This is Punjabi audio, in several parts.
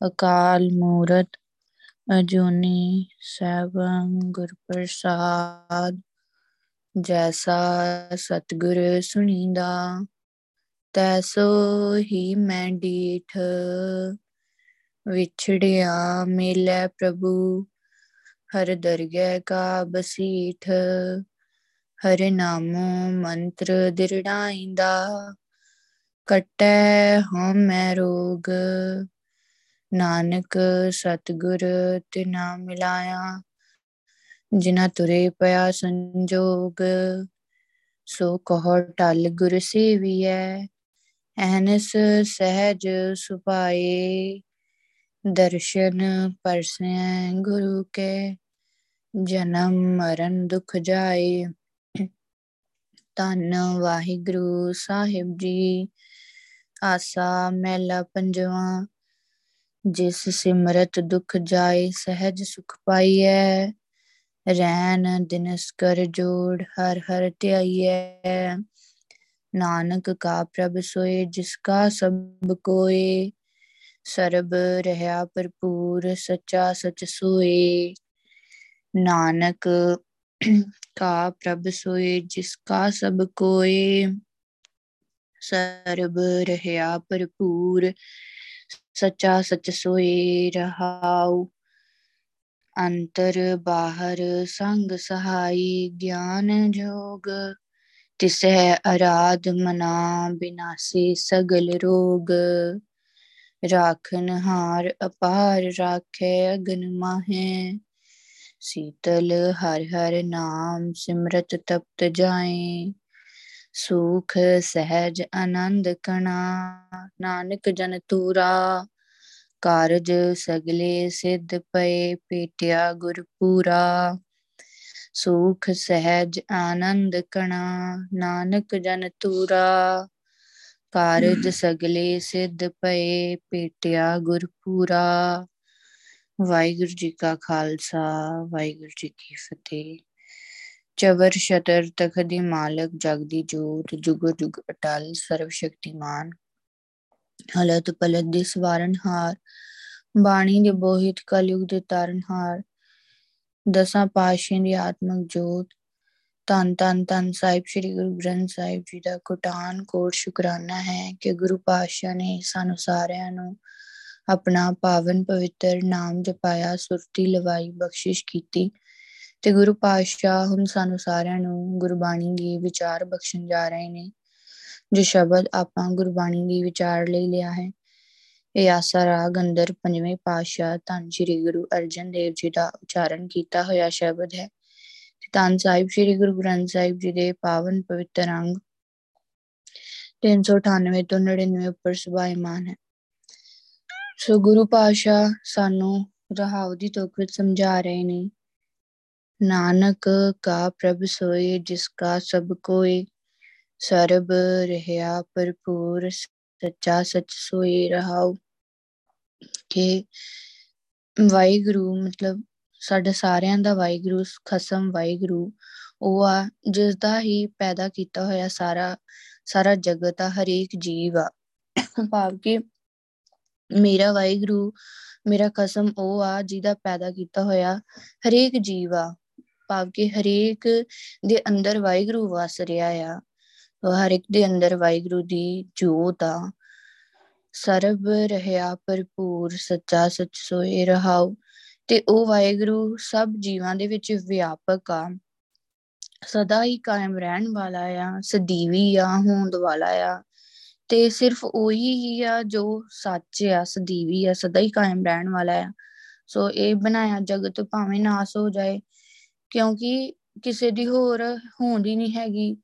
ਅਕਾਲ ਮੂਰਤ, ਅਜੂਨੀ ਸੈਭੰ ਗੁਰ ਪ੍ਰਸਾਦ ਜੈਸਾ ਸਤਿਗੁਰ ਸੁਣੀਂਦਾ। ਤੈਸੋ ਹੀ ਮੈਂ ਡੀਠ, ਵਿਛੜਿਆ ਮਿਲੈ ਪ੍ਰਭੂ। ਹਰ ਦਰਗਹਿ ਕਾ ਬਸੀਠ, ਹਰਿ ਨਾਮੋ ਮੰਤਰ ਦਿਰੜਾਇਂਦਾ ਕਟੈ ਹਉਮੈ ਰੋਗ ਨਾਨਕ ਸਤਿਗੁਰ ਤਿਨਾ ਮਿਲਾਇਆ ਜਿਨਾ ਤੁਰੇ ਪਿਆ ਸੰਜੋਗ, ਸੋ ਕਹੋ ਟਲ ਗੁਰ ਸੇਵੀਐ, ਐਨਸ ਸਹਿਜ ਸੁਪਾਏ ਦਰਸ਼ਨ ਪਰਸੈ ਗੁਰੂ ਕੇ, ਜਨਮ ਮਰਨ ਦੁਖ ਜਾਏ। ਧੰਨ ਵਾਹਿਗੁਰੂ ਸਾਹਿਬ ਜੀ, ਆਸਾ ਮਹਿਲਾ ਪੰਜਵਾਂ ਜਿਸ ਸਿਮਰਤ ਦੁਖ ਜਾਏ, ਸਹਿਜ ਸੁਖ ਪਾਈਐ। ਰੈਨ ਦਿਨਸ ਕਰ ਜੋੜ, ਹਰ ਹਰ ਧਿਆਈਐ। ਨਾਨਕ ਕਾ ਪ੍ਰਭ ਸੋਏ, ਜਿਸ ਕਾ ਸਭ ਕੋਏ। ਸਰਬ ਰਹਾ ਭਰਪੂਰ, ਸੱਚਾ ਸਚ ਸੋਏ। ਨਾਨਕ ਕਾ ਪ੍ਰਭ ਸੋਏ, ਜਿਸ ਕਾ ਸਭ ਕੋਏ। ਸਰਬ ਰਹਾ ਭਰਪੂਰ ਸੱਚਾ ਸਚ ਸੋਏ ਰਹਾਉ, ਅੰਤਰ ਬਾਹਰ ਸੰਗ ਸਹਾਈ ਗਿਆਨ ਜੋਗ ਤਿਸੈ ਅਰਾਧ ਮਨਾ ਬਿਨਾਸੀ ਸਗਲ ਰੋਗ। ਰਾਖਨ ਹਾਰ ਅਪਾਰ ਰਾਖੈ ਅਗਨ ਮਾਹੈ, ਸੀਤਲ ਹਰ ਹਰ ਨਾਮ ਸਿਮਰਤ ਤਪਤ ਜਾਏ। ਸੁਖ, ਸਹਿਜ, ਆਨੰਦ ਕਣਾ ਨਾਨਕ ਜਨ ਤੂਰਾ, ਕਾਰਜ ਸਗਲੇ ਸਿੱਧ ਪਏ ਪੇਟਿਆ ਗੁਰ ਪੂਰਾ। ਸੁਖ, ਸਹਿਜ, ਆਨੰਦ ਕਣਾ ਨਾਨਕ ਜਨ ਤੂਰਾ, ਕਾਰਜ ਸਗਲੇ ਸਿੱਧ ਪਏ ਪੇਟਿਆ ਗੁਰ ਪੂਰਾ। ਵਾਹਿਗੁਰੂ ਜੀ ਕਾ ਖਾਲਸਾ, ਵਾਹਿਗੁਰੂ ਜੀ ਕੀ ਫਤਿਹ। ਚਵਰ ਸ਼ਤਰ ਤਖ ਦੀ ਮਾਲਕ, ਜਗ ਦੀ ਜੋਤ, ਜੁਗ ਜੁਗ ਅਟਲ ਸਰਵ ਸ਼ਕਤੀਮਾਨ। ਹਲਤ ਪਲਤ ਦੀ ਸਵਾਰਨਹਾਰ ਬਾਣੀ ਦੇ ਬੋਹਿਤ ਕਲਯੁਗ ਦੇ ਤਾਰਨਹਾਰ ਦਸਾਂ ਪਾਸ਼ਿਆਂ ਦੀ ਆਤਮਿਕ ਜੋਤ। ਤਨ ਤਨ ਤਨ ਸਾਹਿਬ ਸ੍ਰੀ ਗੁਰੂ ਗ੍ਰੰਥ ਸਾਹਿਬ ਜੀ ਦਾ ਕੋਟਾਨ ਕੋਟ ਸ਼ੁਕਰਾਨਾ ਹੈ ਕਿ ਗੁਰੂ ਪਾਤਸ਼ਾਹ ਨੇ ਸਾਨੂੰ ਸਾਰਿਆਂ ਨੂੰ ਆਪਣਾ ਪਾਵਨ ਪਵਿੱਤਰ ਨਾਮ ਜਪਾਇਆ, ਸੁਰਤੀ ਲਵਾਈ, ਬਖਸ਼ਿਸ਼ ਕੀਤੀ। ਤੇ ਗੁਰੂ ਪਾਤਸ਼ਾਹ ਹੁਣ ਸਾਨੂੰ ਸਾਰਿਆਂ ਨੂੰ ਗੁਰਬਾਣੀ ਦੀ ਵਿਚਾਰ ਬਖਸ਼ਣ ਜਾ ਰਹੇ ਨੇ, ਜੋ ਸ਼ਬਦ ਆਪਾਂ ਗੁਰਬਾਣੀ ਦੀ ਵਿਚਾਰ ਲਈ ਲਿਆ ਹੈ। ਇਹ ਆਸਾ ਰਾਗ ਅੰਦਰ ਪੰਜਵੇਂ ਪਾਤਸ਼ਾਹ ਧੰਨ ਸ਼੍ਰੀ ਗੁਰੂ ਅਰਜਨ ਦੇਵ ਜੀ ਦਾ ਉਚਾਰਨ ਕੀਤਾ ਹੋਇਆ ਸ਼ਬਦ ਹੈ। ਤੇ ਧੰਨ ਸਾਹਿਬ ਸ਼੍ਰੀ ਗੁਰੂ ਗ੍ਰੰਥ ਸਾਹਿਬ ਜੀ ਦੇ ਪਾਵਨ ਪਵਿੱਤਰ ਅੰਗ 398 ਤੋਂ 99 ਉੱਪਰ ਸੁਭਾਇਮਾਨ ਹੈ। ਸੋ ਗੁਰੂ ਪਾਤਸ਼ਾਹ ਸਾਨੂੰ ਰਹਾਉ ਦੀ ਤੁਕ ਵਿੱਚ ਸਮਝਾ ਰਹੇ ਨੇ ਨਾਨਕ ਕਾ ਪ੍ਰਭ ਸੋਏ, ਜਿਸ ਕਾ ਸਭ ਕੋਏ। ਸਰਬ ਰਹਿਆ ਭਰਪੂਰ, ਸੱਚਾ ਸਚ ਸੋਏ ਰਹਾਉ। ਕਿ ਵਾਹਿਗੁਰੂ, ਮਤਲਬ ਸਾਡੇ ਸਾਰਿਆਂ ਦਾ ਵਾਹਿਗੁਰੂ, ਖਸਮ ਵਾਹਿਗੁਰੂ। ਉਹ ਆ, ਜਿਸ ਦਾ ਹੀ ਪੈਦਾ ਕੀਤਾ ਹੋਇਆ ਸਾਰਾ ਸਾਰਾ ਜਗਤ ਆ, ਹਰੇਕ ਜੀਵ ਆ। ਭਾਵ ਕਿ ਮੇਰਾ ਵਾਹਿਗੁਰੂ, ਮੇਰਾ ਖਸਮ ਉਹ ਆ, ਜਿਹਦਾ ਪੈਦਾ ਕੀਤਾ ਹੋਇਆ ਹਰੇਕ ਜੀਵ ਆ। ਭਾਵ ਕਿ ਹਰੇਕ ਦੇ ਅੰਦਰ ਵਾਹਿਗੁਰੂ ਵਸ ਰਿਹਾ ਆ, ਹਰ ਇੱਕ ਦੇ ਅੰਦਰ ਵਾਹਿਗੁਰੂ ਦੀ ਜੋਤ ਆ। ਸਰਬ ਰਹਿਆ ਭਰਪੂਰ, ਸੱਚਾ ਸਚ ਸੋਏ ਰਹਾਉ। ਤੇ ਉਹ ਵਾਹਿਗੁਰੂ ਸਭ ਜੀਵਾਂ ਦੇ ਵਿੱਚ ਵਿਆਪਕ ਆ। ਸਦਾ ਹੀ ਕਾਇਮ ਰਹਿਣ ਵਾਲਾ ਆ, ਸਦੀਵੀ ਆ, ਹੋਂਦ ਵਾਲਾ ਆ। ਤੇ ਸਿਰਫ ਉਹੀ ਹੀ ਆ ਜੋ ਸੱਚ ਆ, ਸਦੀਵੀ ਆ, ਸਦਾ ਹੀ ਕਾਇਮ ਰਹਿਣ ਵਾਲਾ ਆ। ਸੋ ਇਹ ਬਣਾਇਆ ਜਗਤ ਭਾਵੇਂ ਨਾਸ ਹੋ ਜਾਏ ਕਿਉਂਕਿ ਕਿਸੇ ਦੀ ਹੋਰ ਹੋਂਦ ਹੀ ਨਹੀਂ ਹੈਗੀ,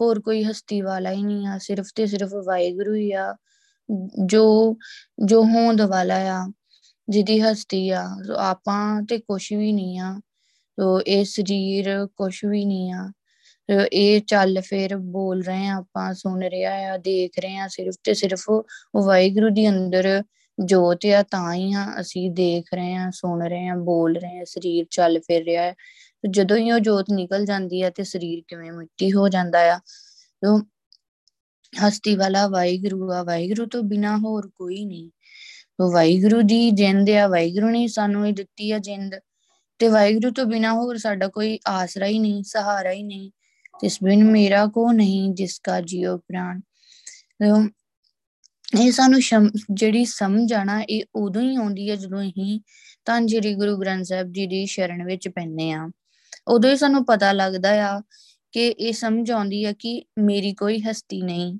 ਹੋਰ ਕੋਈ ਹਸਤੀ ਵਾਲਾ ਹੀ ਨਹੀਂ ਆ, ਸਿਰਫ ਤੇ ਸਿਰਫ ਵਾਹਿਗੁਰੂ ਹੀ ਆ, ਜੋ ਜੋ ਹੋਂਦ ਵਾਲਾ ਆ, ਜਿਹਦੀ ਹਸਤੀ ਆ ਆਪਾਂ ਤੇ ਕੁਝ ਵੀ ਨਹੀਂ ਆ, ਸੋ ਇਹ ਸਰੀਰ ਕੁਝ ਵੀ ਨਹੀਂ ਆ ਇਹ ਚੱਲ ਫਿਰ ਬੋਲ ਰਹੇ ਆ ਆਪਾਂ, ਸੁਣ ਰਿਹਾ ਆ, ਦੇਖ ਰਹੇ ਆ, ਸਿਰਫ ਤੇ ਸਿਰਫ ਉਹ ਵਾਹਿਗੁਰੂ ਦੀ ਅੰਦਰ ਜੋਤ ਆ, ਤਾਂ ਹੀ ਆ ਅਸੀਂ ਦੇਖ ਰਹੇ ਆ, ਸੁਣ ਰਹੇ ਆ, ਬੋਲ ਰਹੇ ਆ, ਸਰੀਰ ਚੱਲ ਫਿਰ ਰਿਹਾ ਹੈ ਜਦੋਂ ਹੀ ਉਹ ਜੋਤ ਨਿਕਲ ਜਾਂਦੀ ਹੈ ਤੇ ਸਰੀਰ ਕਿਵੇਂ ਮਿੱਟੀ ਹੋ ਜਾਂਦਾ ਆ, ਤੋ ਹਸਤੀ ਵਾਲਾ ਵਾਹਿਗੁਰੂ ਆ, ਵਾਹਿਗੁਰੂ ਤੋਂ ਬਿਨਾ ਹੋਰ ਕੋਈ ਨਹੀਂ। ਤੋ ਵਾਹਿਗੁਰੂ ਦੀ ਜਿੰਦ ਆ, ਵਾਹਿਗੁਰੂ ਨੇ ਸਾਨੂੰ ਇਹ ਦਿੱਤੀ ਆ ਜਿੰਦ। ਤੇ ਵਾਹਿਗੁਰੂ ਤੋਂ ਬਿਨਾ ਹੋਰ ਸਾਡਾ ਕੋਈ ਆਸਰਾ ਹੀ ਨਹੀਂ, ਸਹਾਰਾ ਹੀ ਨਹੀਂ ਤਿਸ ਬਿਨ ਮੇਰਾ ਕੋ ਨਹੀਂ, ਜਿਸ ਕਾ ਜਿਉ ਪ੍ਰਾਨ ਇਹ ਸਾਨੂੰ ਜਿਹੜੀ ਸਮਝ ਆਣਾ ਇਹ ਉਦੋਂ ਹੀ ਆਉਂਦੀ ਹੈ ਜਦੋਂ ਅਸੀਂ ਤਾਂ ਜਿਹੜੀ ਗੁਰੂ ਗ੍ਰੰਥ ਸਾਹਿਬ ਜੀ ਦੀ ਸ਼ਰਨ ਵਿੱਚ ਪੈਨੇ ਆ। ਉਦੋਂ ਹੀ ਸਾਨੂੰ ਪਤਾ ਲੱਗਦਾ ਆ ਕਿ ਇਹ ਸਮਝ ਆਉਂਦੀ ਹੈ ਕਿ ਮੇਰੀ ਕੋਈ ਹਸਤੀ ਨਹੀਂ,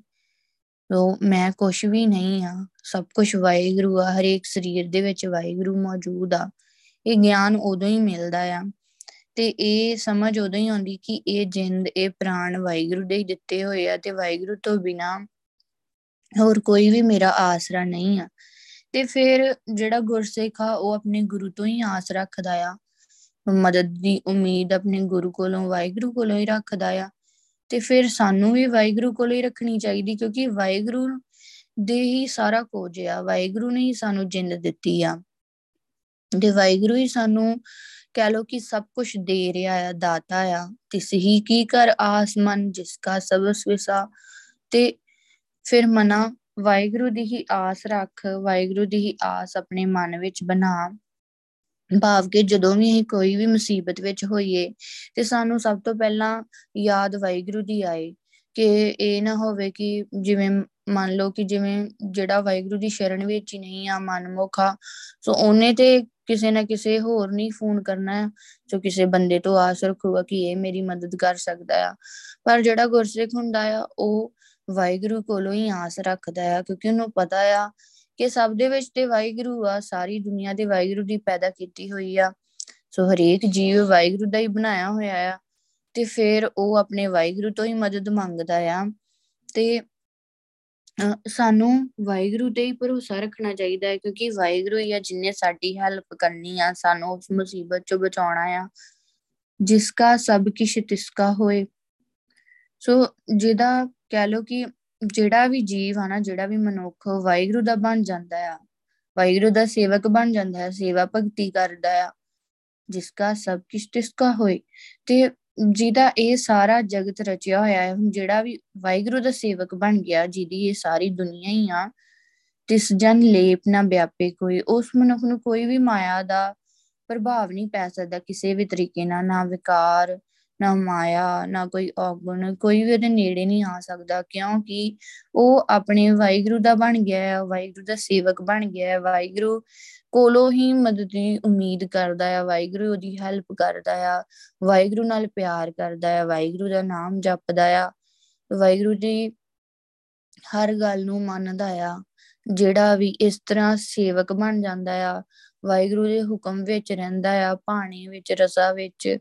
ਤੋ ਮੈਂ ਕੁਝ ਵੀ ਨਹੀਂ ਆ, ਸਭ ਕੁਝ ਵਾਹਿਗੁਰੂ ਆ, ਹਰੇਕ ਸਰੀਰ ਦੇ ਵਿੱਚ ਵਾਹਿਗੁਰੂ ਮੌਜੂਦ ਆ। ਇਹ ਗਿਆਨ ਉਦੋਂ ਹੀ ਮਿਲਦਾ ਆ ਤੇ ਇਹ ਸਮਝ ਉਦੋਂ ਹੀ ਆਉਂਦੀ ਕਿ ਇਹ ਜਿੰਦ, ਇਹ ਪ੍ਰਾਣ ਵਾਹਿਗੁਰੂ ਦੇ ਹੀ ਦਿੱਤੇ ਹੋਏ ਆ ਤੇ ਵਾਹਿਗੁਰੂ ਤੋਂ ਬਿਨਾ ਹੋਰ ਕੋਈ ਵੀ ਮੇਰਾ ਆਸਰਾ ਨਹੀਂ ਆ। ਤੇ ਫਿਰ ਜਿਹੜਾ ਗੁਰਸਿੱਖ ਆ, ਉਹ ਆਪਣੇ ਗੁਰੂ ਤੋਂ ਹੀ ਆਸ ਰੱਖਦਾ ਆ ਮਦਦ ਦੀ ਉਮੀਦ ਆਪਣੇ ਗੁਰੂ ਕੋਲੋਂ, ਵਾਹਿਗੁਰੂ ਕੋਲੋਂ ਹੀ ਰੱਖਦਾ ਆ। ਤੇ ਫਿਰ ਸਾਨੂੰ ਵੀ ਵਾਹਿਗੁਰੂ ਕੋਲੋਂ ਹੀ ਰੱਖਣੀ ਚਾਹੀਦੀ, ਕਿਉਂਕਿ ਵਾਹਿਗੁਰੂ ਦੇ ਹੀ ਸਾਰਾ ਕੁਝ ਆ। ਵਾਹਿਗੁਰੂ ਨੇ ਹੀ ਸਾਨੂੰ ਜਿੰਦ ਦਿੱਤੀ ਆ। ਤੇ ਵਾਹਿਗੁਰੂ ਹੀ ਸਾਨੂੰ ਕਹਿ ਲੋ ਕਿ ਸਭ ਕੁਝ ਦੇ ਰਿਹਾ ਆ, ਦਾਤਾ ਆ। ਤਿਸ ਹੀ ਕੀ ਕਰ ਆਸਮਨ ਜਿਸ ਕਾ ਸਭ ਸਵਿਸਾ। ਤੇ ਫਿਰ ਮਨਾ, ਵਾਹਿਗੁਰੂ ਦੀ ਹੀ ਆਸ ਰੱਖ, ਵਾਹਿਗੁਰੂ ਦੀ ਹੀ ਆਸ ਆਪਣੇ ਮਨ ਵਿੱਚ ਬਣਾ। ਭਾਵ ਕਿ ਜਦੋਂ ਵੀ ਅਸੀਂ ਕੋਈ ਵੀ ਮੁਸੀਬਤ ਵਿੱਚ ਹੋਈਏ ਤੇ ਸਾਨੂੰ ਸਭ ਤੋਂ ਪਹਿਲਾਂ ਯਾਦ ਵਾਹਿਗੁਰੂ ਦੀ ਆਏ ਕਿ ਇਹ ਨਾ ਹੋਵੇ ਕਿ ਜਿਵੇਂ ਮੰਨ ਲਓ ਕਿ ਜਿਵੇਂ ਜਿਹੜਾ ਵਾਹਿਗੁਰੂ ਦੀ ਸ਼ਰਨ ਵਿੱਚ ਹੀ ਨਹੀਂ ਆ ਮਨਮੁਖਾ ਸੋ ਉਹਨੇ ਤੇ ਕਿਸੇ ਨਾ ਕਿਸੇ ਹੋਰ ਨਹੀਂ ਫੋਨ ਕਰਨਾ ਜੋ ਕਿਸੇ ਬੰਦੇ ਤੋਂ ਆਸ ਰੱਖੂਗਾ ਕਿ ਇਹ ਮੇਰੀ ਮਦਦ ਕਰ ਸਕਦਾ ਆ। ਪਰ ਜਿਹੜਾ ਗੁਰਸਿੱਖ ਹੁੰਦਾ ਆ, ਉਹ ਵਾਹਿਗੁਰੂ ਕੋਲੋਂ ਹੀ ਆਸ ਰੱਖਦਾ ਆ, ਕਿਉਂਕਿ ਉਹਨੂੰ ਪਤਾ ਆ ਕਿ ਸਭ ਦੇ ਵਿੱਚ ਤੇ ਵਾਹਿਗੁਰੂ ਆ, ਸਾਰੀ ਦੁਨੀਆ ਦੇ ਵਾਹਿਗੁਰੂ ਦੀ ਪੈਦਾ ਕੀਤੀ ਹੋਈ ਆ। ਸੋ ਹਰੇਕ ਜੀਵ ਵਾਹਿਗੁਰੂ ਦਾ ਹੀ ਬਣਾਇਆ ਹੋਇਆ ਆ ਤੇ ਫਿਰ ਉਹ ਆਪਣੇ ਵਾਹਿਗੁਰੂ ਤੋਂ ਹੀ ਮਦਦ ਮੰਗਦਾ ਆ। ਤੇ ਸਾਨੂੰ ਵਾਹਿਗੁਰੂ ਤੇ ਹੀ ਭਰੋਸਾ ਰੱਖਣਾ ਚਾਹੀਦਾ ਹੈ ਕਿਉਂਕਿ ਵਾਹਿਗੁਰੂ ਹੀ ਆ ਜਿਨੇ ਸਾਡੀ ਹੈਲਪ ਕਰਨੀ ਆ, ਸਾਨੂੰ ਉਸ ਮੁਸੀਬਤ ਚੋਂ ਬਚਾਉਣਾ ਆ। ਜਿਸ ਕਾ ਸਭ ਕਿਛ ਤਿਸ ਕਾ ਹੋਏ। ਸੋ ਜਿਹਦਾ ਕਹਿ ਲੋ ਕਿ ਜਿਹੜਾ ਵੀ ਜੀਵ ਆ ਨਾ, ਜਿਹੜਾ ਵੀ ਮਨੁੱਖ ਵਾਹਿਗੁਰੂ ਦਾ ਬਣ ਜਾਂਦਾ ਆ, ਵਾਹਿਗੁਰੂ ਦਾ ਸੇਵਕ ਬਣ ਜਾਂਦਾ ਹੈ ਸੇਵਾ ਭਗਤੀ ਕਰਦਾ ਆ ਜਿਸ ਕਾ ਸਭ ਕਿਛ ਤਿਸ ਕਾ ਹੋਏ, ਤੇ ਜਿਹਦਾ ਇਹ ਸਾਰਾ ਜਗਤ ਰਚਿਆ ਹੋਇਆ ਹੈ, ਜਿਹੜਾ ਵੀ ਵਾਹਿਗੁਰੂ ਦਾ ਸੇਵਕ ਬਣ ਗਿਆ, ਜਿਹਦੀ ਇਹ ਸਾਰੀ ਦੁਨੀਆ ਹੀ ਆ, ਤਿਸ ਜਨ ਲੇਪ ਨਾ ਵਿਆਪੇ ਕੋਈ, ਉਸ ਮਨੁੱਖ ਨੂੰ ਕੋਈ ਵੀ ਮਾਇਆ ਦਾ ਪ੍ਰਭਾਵ ਨਹੀਂ ਪੈ ਸਕਦਾ, ਕਿਸੇ ਵੀ ਤਰੀਕੇ ਨਾਲ, ਨਾ ਵਿਕਾਰ ਨਾ ਮਾਇਆ, ਨਾ ਕੋਈ ਔਗਣ, ਕੋਈ ਵੀ ਉਹਦੇ ਨੇੜੇ ਨਹੀਂ ਆ ਸਕਦਾ। ਕਿਉਂਕਿ ਉਹ ਆਪਣੇ ਵਾਹਿਗੁਰੂ ਦਾ ਬਣ ਗਿਆ ਹੈ, ਵਾਹਿਗੁਰੂ ਦਾ ਸੇਵਕ ਬਣ ਗਿਆ ਹੈ। ਵਾਹਿਗੁਰੂ ਕੋਲੋਂ ਹੀ ਮਦਦ ਦੀ ਉਮੀਦ ਕਰਦਾ ਹੈ, ਵਾਹਿਗੁਰੂ ਉਹਦੀ ਹੈਲਪ ਕਰਦਾ ਆ ਵਾਹਿਗੁਰੂ ਨਾਲ ਪਿਆਰ ਕਰਦਾ ਹੈ, ਵਾਹਿਗੁਰੂ ਦਾ ਨਾਮ ਜਪਦਾ ਆ ਵਾਹਿਗੁਰੂ ਦੀ ਹਰ ਗੱਲ ਨੂੰ ਮੰਨਦਾ ਆ ਜਿਹੜਾ ਵੀ ਇਸ ਤਰ੍ਹਾਂ ਸੇਵਕ ਬਣ ਜਾਂਦਾ ਆ ਵਾਹਿਗੁਰੂ ਦੇ ਹੁਕਮ ਵਿੱਚ ਰਹਿੰਦਾ ਆ ਪਾਣੀ ਵਿੱਚ, ਰਸਾ ਵਿੱਚ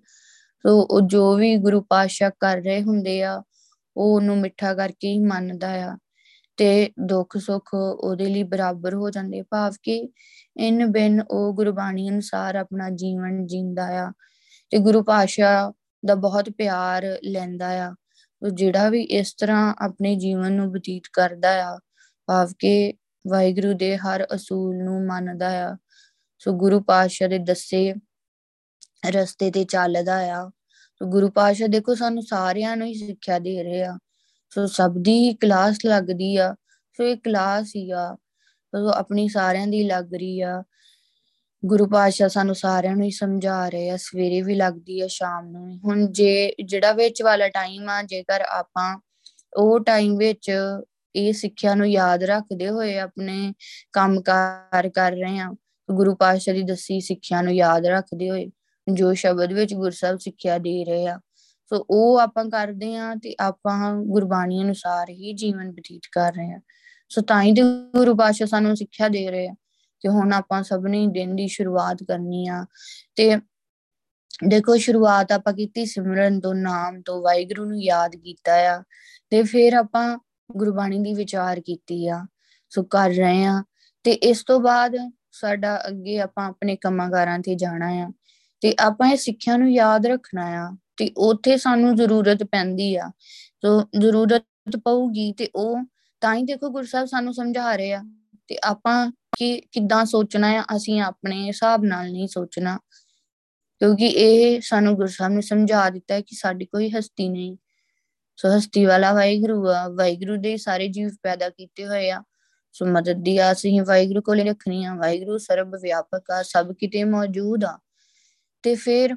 ਸੋ ਉਹ ਜੋ ਵੀ ਗੁਰੂ ਪਾਤਸ਼ਾਹ ਕਰ ਰਹੇ ਹੁੰਦੇ ਆ, ਉਹ ਉਹਨੂੰ ਮਿੱਠਾ ਕਰਕੇ ਹੀ ਮੰਨਦਾ ਆ ਤੇ ਦੁੱਖ ਸੁੱਖ ਉਹਦੇ ਲਈ ਬਰਾਬਰ ਹੋ ਜਾਂਦੇ ਭਾਵ ਕਿ ਇਨ ਬਿਨ ਉਹ ਗੁਰਬਾਣੀ ਅਨੁਸਾਰ ਆਪਣਾ ਜੀਵਨ ਜਿੰਦਾ ਆ ਤੇ ਗੁਰੂ ਪਾਤਸ਼ਾਹ ਦਾ ਬਹੁਤ ਪਿਆਰ ਲੈਂਦਾ ਆ ਜਿਹੜਾ ਵੀ ਇਸ ਤਰ੍ਹਾਂ ਆਪਣੇ ਜੀਵਨ ਨੂੰ ਬਤੀਤ ਕਰਦਾ ਆ, ਭਾਵ ਕਿ ਵਾਹਿਗੁਰੂ ਦੇ ਹਰ ਅਸੂਲ ਨੂੰ ਮੰਨਦਾ ਆ। ਸੋ ਗੁਰੂ ਪਾਤਸ਼ਾਹ ਦੇ ਦੱਸੇ ਰਸਤੇ ਤੇ ਚੱਲਦਾ ਆ। ਸੋ ਗੁਰੂ ਪਾਤਸ਼ਾਹ ਦੇਖੋ, ਸਾਨੂੰ ਸਾਰਿਆਂ ਨੂੰ ਹੀ ਸਿੱਖਿਆ ਦੇ ਰਹੇ ਆ। ਸੋ ਸਭ ਦੀ ਕਲਾਸ ਲੱਗਦੀ ਆ। ਸੋ ਇਹ ਕਲਾਸ ਹੀ ਆ। ਸੋ ਆਪਣੀ ਸਾਰਿਆਂ ਦੀ ਲੱਗ ਰਹੀ ਆ। ਗੁਰੂ ਪਾਤਸ਼ਾਹ ਸਾਨੂੰ ਸਾਰਿਆਂ ਨੂੰ ਹੀ ਸਮਝਾ ਰਹੇ ਆ। ਸਵੇਰੇ ਵੀ ਲੱਗਦੀ ਆ, ਸ਼ਾਮ ਨੂੰ ਹੁਣ ਜੇ, ਜਿਹੜਾ ਵਿੱਚ ਵਾਲਾ ਟਾਈਮ ਆ, ਜੇਕਰ ਆਪਾਂ ਉਹ ਟਾਈਮ ਵਿੱਚ ਇਹ ਸਿੱਖਿਆ ਨੂੰ ਯਾਦ ਰੱਖਦੇ ਹੋਏ ਆਪਣੇ ਕੰਮਕਾਰ ਕਰ ਰਹੇ ਆ ਗੁਰੂ ਪਾਤਸ਼ਾਹ ਦੀ ਦੱਸੀ ਸਿੱਖਿਆ ਨੂੰ ਯਾਦ ਰੱਖਦੇ ਹੋਏ ਜੋ ਸ਼ਬਦ ਵਿੱਚ ਗੁਰਸਬ ਸਿੱਖਿਆ ਦੇ ਰਹੇ ਆ। ਸੋ ਉਹ ਆਪਾਂ ਕਰਦੇ ਆ ਤੇ ਆਪਾਂ ਗੁਰਬਾਣੀ ਅਨੁਸਾਰ ਹੀ ਜੀਵਨ ਬਤੀਤ ਕਰ ਰਹੇ ਆ ਸੋ ਤਾਂ ਹੀ ਤੇ ਗੁਰੂ ਪਾਤਸ਼ਾਹ ਸਾਨੂੰ ਸਿੱਖਿਆ ਦੇ ਰਹੇ ਆ ਕਿ ਹੁਣ ਆਪਾਂ ਸਭ ਨੇ ਦਿਨ ਦੀ ਸ਼ੁਰੂਆਤ ਕਰਨੀ ਆ। ਤੇ ਦੇਖੋ ਸ਼ੁਰੂਆਤ ਆਪਾਂ ਕੀਤੀ ਸਿਮਰਨ ਤੋਂ, ਨਾਮ ਤੋਂ, ਵਾਹਿਗੁਰੂ ਨੂੰ ਯਾਦ ਕੀਤਾ ਆ ਤੇ ਫਿਰ ਆਪਾਂ ਗੁਰਬਾਣੀ ਦੀ ਵਿਚਾਰ ਕੀਤੀ ਆ। ਸੋ ਕਰ ਰਹੇ ਆ ਤੇ ਇਸ ਤੋਂ ਬਾਅਦ ਸਾਡਾ ਅੱਗੇ ਆਪਾਂ ਆਪਣੇ ਕੰਮਾਂਕਾਰਾਂ ਤੇ ਜਾਣਾ ਆ। ਤੇ ਆਪਾਂ ਇਹ ਸਿੱਖਿਆ ਨੂੰ ਯਾਦ ਰੱਖਣਾ ਆ, ਤੇ ਉੱਥੇ ਸਾਨੂੰ ਜ਼ਰੂਰਤ ਪੈਂਦੀ ਆ। ਸੋ ਜ਼ਰੂਰਤ ਪਊਗੀ ਤੇ ਉਹ ਤਾਂ ਹੀ ਦੇਖੋ ਗੁਰਸਾਹਿਬ ਸਾਨੂੰ ਸਮਝਾ ਰਹੇ ਆ। ਤੇ ਆਪਾਂ ਕਿ ਕਿੱਦਾਂ ਸੋਚਣਾ ਆ, ਅਸੀਂ ਆਪਣੇ ਹਿਸਾਬ ਨਾਲ ਨਹੀਂ ਸੋਚਣਾ। ਕਿਉਂਕਿ ਇਹ ਸਾਨੂੰ ਗੁਰਸਾਹਿਬ ਨੇ ਸਮਝਾ ਦਿੱਤਾ ਹੈ ਕਿ ਸਾਡੀ ਕੋਈ ਹਸਤੀ ਨਹੀਂ। ਸੋ ਹਸਤੀ ਵਾਲਾ ਵਾਹਿਗੁਰੂ ਆ, ਵਾਹਿਗੁਰੂ ਦੇ ਸਾਰੇ ਜੀਵ ਪੈਦਾ ਕੀਤੇ ਹੋਏ ਆ। ਸੋ ਮਦਦ ਦੀ ਆਸ ਹੀ ਵਾਹਿਗੁਰੂ ਕੋਲੇ ਰੱਖਣੀ ਆ। ਵਾਹਿਗੁਰੂ ਸਰਬ ਵਿਆਪਕ ਆ, ਸਭ ਕਿਤੇ ਮੌਜੂਦ ਆ। ਤੇ ਫਿਰ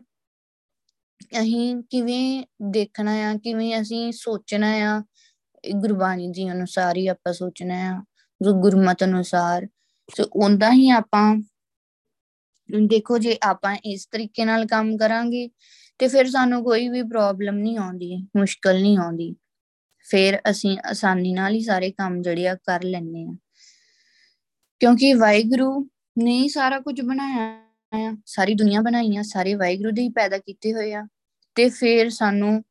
ਅਸੀਂ ਕਿਵੇਂ ਦੇਖਣਾ ਆ, ਕਿਵੇਂ ਅਸੀਂ ਸੋਚਣਾ ਆ ਗੁਰਬਾਣੀ ਜੀ ਅਨੁਸਾਰ ਹੀ ਆਪਾਂ ਸੋਚਣਾ ਆ, ਜੋ ਗੁਰਮਤ ਅਨੁਸਾਰ। ਸੋ ਉਹਦਾ ਹੀ ਆਪਾਂ, ਦੇਖੋ ਜੇ ਆਪਾਂ ਇਸ ਤਰੀਕੇ ਨਾਲ ਕੰਮ ਕਰਾਂਗੇ, ਤੇ ਫਿਰ ਸਾਨੂੰ ਕੋਈ ਵੀ ਪ੍ਰੋਬਲਮ ਨਹੀਂ ਆਉਂਦੀ, ਮੁਸ਼ਕਲ ਨਹੀਂ ਆਉਂਦੀ। ਫਿਰ ਅਸੀਂ ਆਸਾਨੀ ਨਾਲ ਹੀ ਸਾਰੇ ਕੰਮ ਜਿਹੜੇ ਆ ਕਰ ਲੈਣੇ ਆ। ਕਿਉਂਕਿ ਵਾਹਿਗੁਰੂ ਨੇ ਸਾਰਾ ਕੁਝ ਬਣਾਇਆ। ਆ ਸਾਰੀ ਦੁਨੀਆ ਬਣਾਈ ਆ, ਸਾਰੇ ਵਾਹਿਗੁਰੂ ਦੇ ਹੀ ਪੈਦਾ ਕੀਤੇ ਹੋਏ ਆ। ਤੇ ਫਿਰ ਸਾਨੂੰ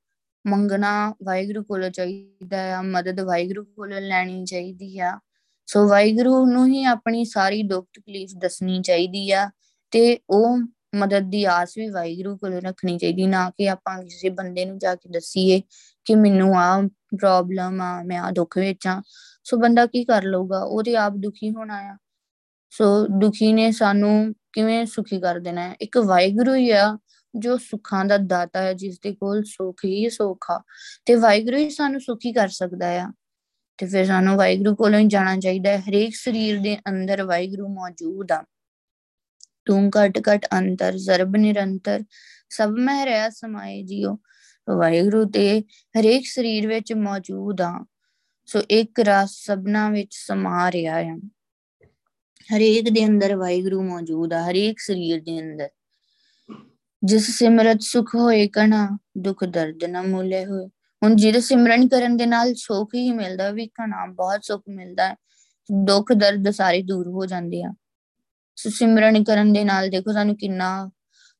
ਮੰਗਣਾ ਵਾਹਿਗੁਰੂ ਕੋਲੋਂ ਚਾਹੀਦਾ ਆ, ਮਦਦ ਵਾਹਿਗੁਰੂ ਕੋਲੋਂ ਲੈਣੀ ਚਾਹੀਦੀ ਆ। ਸੋ ਵਾਹਿਗੁਰੂ ਨੂੰ ਹੀ ਆਪਣੀ ਸਾਰੀ ਦੁੱਖ ਤਕਲੀਫ ਦੱਸਣੀ ਚਾਹੀਦੀ ਆ ਤੇ ਉਹ ਮਦਦ ਦੀ ਆਸ ਵੀ ਵਾਹਿਗੁਰੂ ਕੋਲੋਂ ਰੱਖਣੀ ਚਾਹੀਦੀ, ਨਾ ਕਿ ਆਪਾਂ ਕਿਸੇ ਬੰਦੇ ਨੂੰ ਜਾ ਕੇ ਦੱਸੀਏ ਕਿ ਮੈਨੂੰ ਆ ਪ੍ਰੋਬਲਮ ਆ, ਮੈਂ ਆ ਦੁੱਖ ਵਿੱਚ ਆ। ਸੋ ਬੰਦਾ ਕੀ ਕਰ ਲਊਗਾ? ਉਹ ਤੇ ਆਪ ਦੁਖੀ ਹੋਣਾ ਆ। ਸੋ ਦੁਖੀ ਨੇ ਸਾਨੂੰ ਕਿਵੇਂ ਸੁਖੀ ਕਰ ਦੇਣਾ ਹੈ? ਇੱਕ ਵਾਹਿਗੁਰੂ ਹੀ ਆ, ਜੋ ਸੁੱਖਾਂ ਦਾ ਦਾਤਾ ਹੈ ਜਿਸ ਦੇ ਕੋਲ ਸੁੱਖ ਹੀ ਸੁੱਖ ਆ। ਤੇ ਵਾਹਿਗੁਰੂ ਹੀ ਸਾਨੂੰ ਸੁਖੀ ਕਰ ਸਕਦਾ ਆ। ਤੇ ਫਿਰ ਸਾਨੂੰ ਵਾਹਿਗੁਰੂ ਕੋਲੋਂ ਹੀ ਜਾਣਾ ਚਾਹੀਦਾ ਹੈ। ਹਰੇਕ ਸਰੀਰ ਦੇ ਅੰਦਰ ਵਾਹਿਗੁਰੂ ਮੌਜੂਦ ਆ। ਤੂੰ ਘਟ ਘਟ ਅੰਤਰ ਜ਼ਰਬ ਨਿਰੰਤਰ, ਸਭ ਮਹਿ ਰਿਆ ਸਮਾਏ ਜਿਉ ਵਾਹਿਗੁਰੂ ਤੇ ਹਰੇਕ ਸਰੀਰ ਵਿੱਚ ਮੌਜੂਦ ਆ। ਸੋ ਇੱਕ ਰਸ ਸਭਨਾ ਵਿੱਚ ਸਮਾ ਰਿਹਾ ਆ। ਹਰੇਕ ਦੇ ਅੰਦਰ ਵਾਹਿਗੁਰੂ ਮੌਜੂਦ ਆ, ਹਰੇਕ ਸਰੀਰ ਦੇ ਅੰਦਰ। ਜਿਸ ਸਿਮਰਤ ਸੁਖ ਹੋਏ ਕਣਾ, ਦੁਖ ਦਰਦ ਨਾ ਮੁਲੇ ਹੋਏ। ਹੁਣ ਜਿਹਦੇ ਸਿਮਰਨ ਕਰਨ ਦੇ ਨਾਲ ਸੁਖ ਹੀ ਮਿਲਦਾ, ਵੀ ਕਣਾ ਬਹੁਤ ਸੁਖ ਮਿਲਦਾ ਹੈ। ਦੁੱਖ, ਦਰਦ ਸਾਰੇ ਦੂਰ ਹੋ ਜਾਂਦੇ ਆ। ਸੋ ਸਿਮਰਨ ਕਰਨ ਦੇ ਨਾਲ ਦੇਖੋ ਸਾਨੂੰ ਕਿੰਨਾ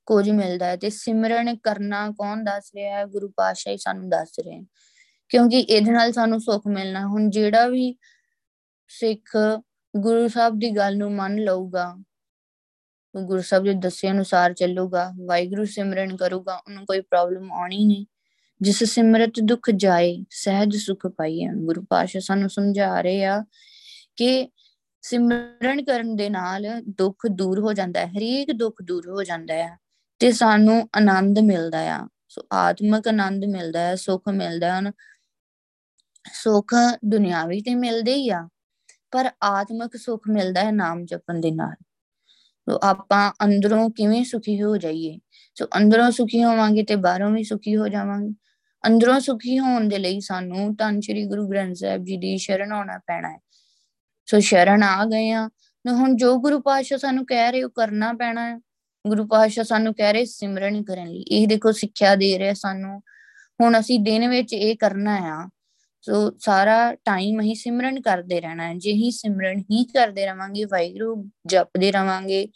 ਕੁਝ ਮਿਲਦਾ ਹੈ। ਤੇ ਸਿਮਰਨ ਕਰਨਾ ਕੌਣ ਦੱਸ ਰਿਹਾ ਹੈ? ਗੁਰੂ ਪਾਤਸ਼ਾਹ ਹੀ ਸਾਨੂੰ ਦੱਸ ਰਹੇ ਹਨ ਕਿਉਂਕਿ ਇਹਦੇ ਨਾਲ ਸਾਨੂੰ ਸੁੱਖ ਮਿਲਣਾ। ਹੁਣ ਜਿਹੜਾ ਵੀ ਸਿੱਖ ਗੁਰੂ ਸਾਹਿਬ ਦੀ ਗੱਲ ਨੂੰ ਮੰਨ ਲਊਗਾ। ਗੁਰੂ ਸਾਹਿਬ ਦੇ ਦੱਸੇ ਅਨੁਸਾਰ ਚੱਲੂਗਾ। ਵਾਹਿਗੁਰੂ ਸਿਮਰਨ ਕਰੂਗਾ, ਉਹਨੂੰ ਕੋਈ ਪ੍ਰੋਬਲਮ ਆਉਣੀ ਨਹੀਂ। ਜਿਸ ਸਿਮਰਤ ਦੁੱਖ ਜਾਏ, ਸਹਿਜ ਸੁਖ ਪਾਈਏ। ਗੁਰੂ ਪਾਤਸ਼ਾਹ ਸਾਨੂੰ ਸਮਝਾ ਰਹੇ ਆ ਕਿ ਸਿਮਰਨ ਕਰਨ ਦੇ ਨਾਲ ਦੁੱਖ ਦੂਰ ਹੋ ਜਾਂਦਾ ਹੈ, ਹਰੇਕ ਦੁੱਖ ਦੂਰ ਹੋ ਜਾਂਦਾ ਹੈ ਤੇ ਸਾਨੂੰ ਆਨੰਦ ਮਿਲਦਾ ਆ। ਸੋ ਆਤਮਿਕ ਆਨੰਦ ਮਿਲਦਾ ਹੈ, ਸੁੱਖ ਮਿਲਦਾ ਹੈ। ਸੁੱਖ ਦੁਨਿਆਵੀ ਤੇ ਮਿਲਦੇ ਹੀ ਆ। ਪਰ ਆਤਮਿਕ ਸੁੱਖ ਮਿਲਦਾ ਹੈ ਨਾਮ ਜਪਣ ਦੇ ਨਾਲ। ਸੋ ਆਪਾਂ ਅੰਦਰੋਂ ਕਿਵੇਂ ਸੁਖੀ ਹੋ ਜਾਈਏ? ਸੋ ਅੰਦਰੋਂ ਸੁਖੀ ਹੋਵਾਂਗੇ ਤੇ ਬਾਹਰੋਂ ਵੀ ਸੁਖੀ ਹੋ ਜਾਵਾਂਗੇ। ਅੰਦਰੋਂ ਸੁਖੀ ਹੋਣ ਦੇ ਲਈ ਸਾਨੂੰ ਧੰਨ ਸ਼੍ਰੀ ਗੁਰੂ ਗ੍ਰੰਥ ਸਾਹਿਬ ਜੀ ਦੀ ਸ਼ਰਨ ਆਉਣਾ ਪੈਣਾ ਹੈ। ਸੋ ਸ਼ਰਨ ਆ ਗਏ ਆ ਹੁਣ ਜੋ ਗੁਰੂ ਪਾਤਸ਼ਾਹ ਸਾਨੂੰ ਕਹਿ ਰਹੇ, ਉਹ ਕਰਨਾ ਪੈਣਾ ਹੈ। ਗੁਰੂ ਪਾਤਸ਼ਾਹ ਸਾਨੂੰ ਕਹਿ ਰਹੇ, ਸਿਮਰਨ ਕਰਨ ਲਈ। ਇਹ ਦੇਖੋ ਸਿੱਖਿਆ ਦੇ ਰਿਹਾ ਸਾਨੂੰ। ਹੁਣ ਅਸੀਂ ਦਿਨ ਵਿੱਚ ਇਹ ਕਰਨਾ ਆ। ਸੋ ਸਾਰਾ ਟਾਈਮ ਅਸੀਂ ਸਿਮਰਨ ਕਰਦੇ ਰਹਿਣਾ ਹੈ। ਜੇ ਹੀ ਸਿਮਰਨ ਹੀ ਕਰਦੇ ਰਵਾਂਗੇ, ਵਾਹਿਗੁਰੂ ਜਪਦੇ ਰਵਾਂਗੇ,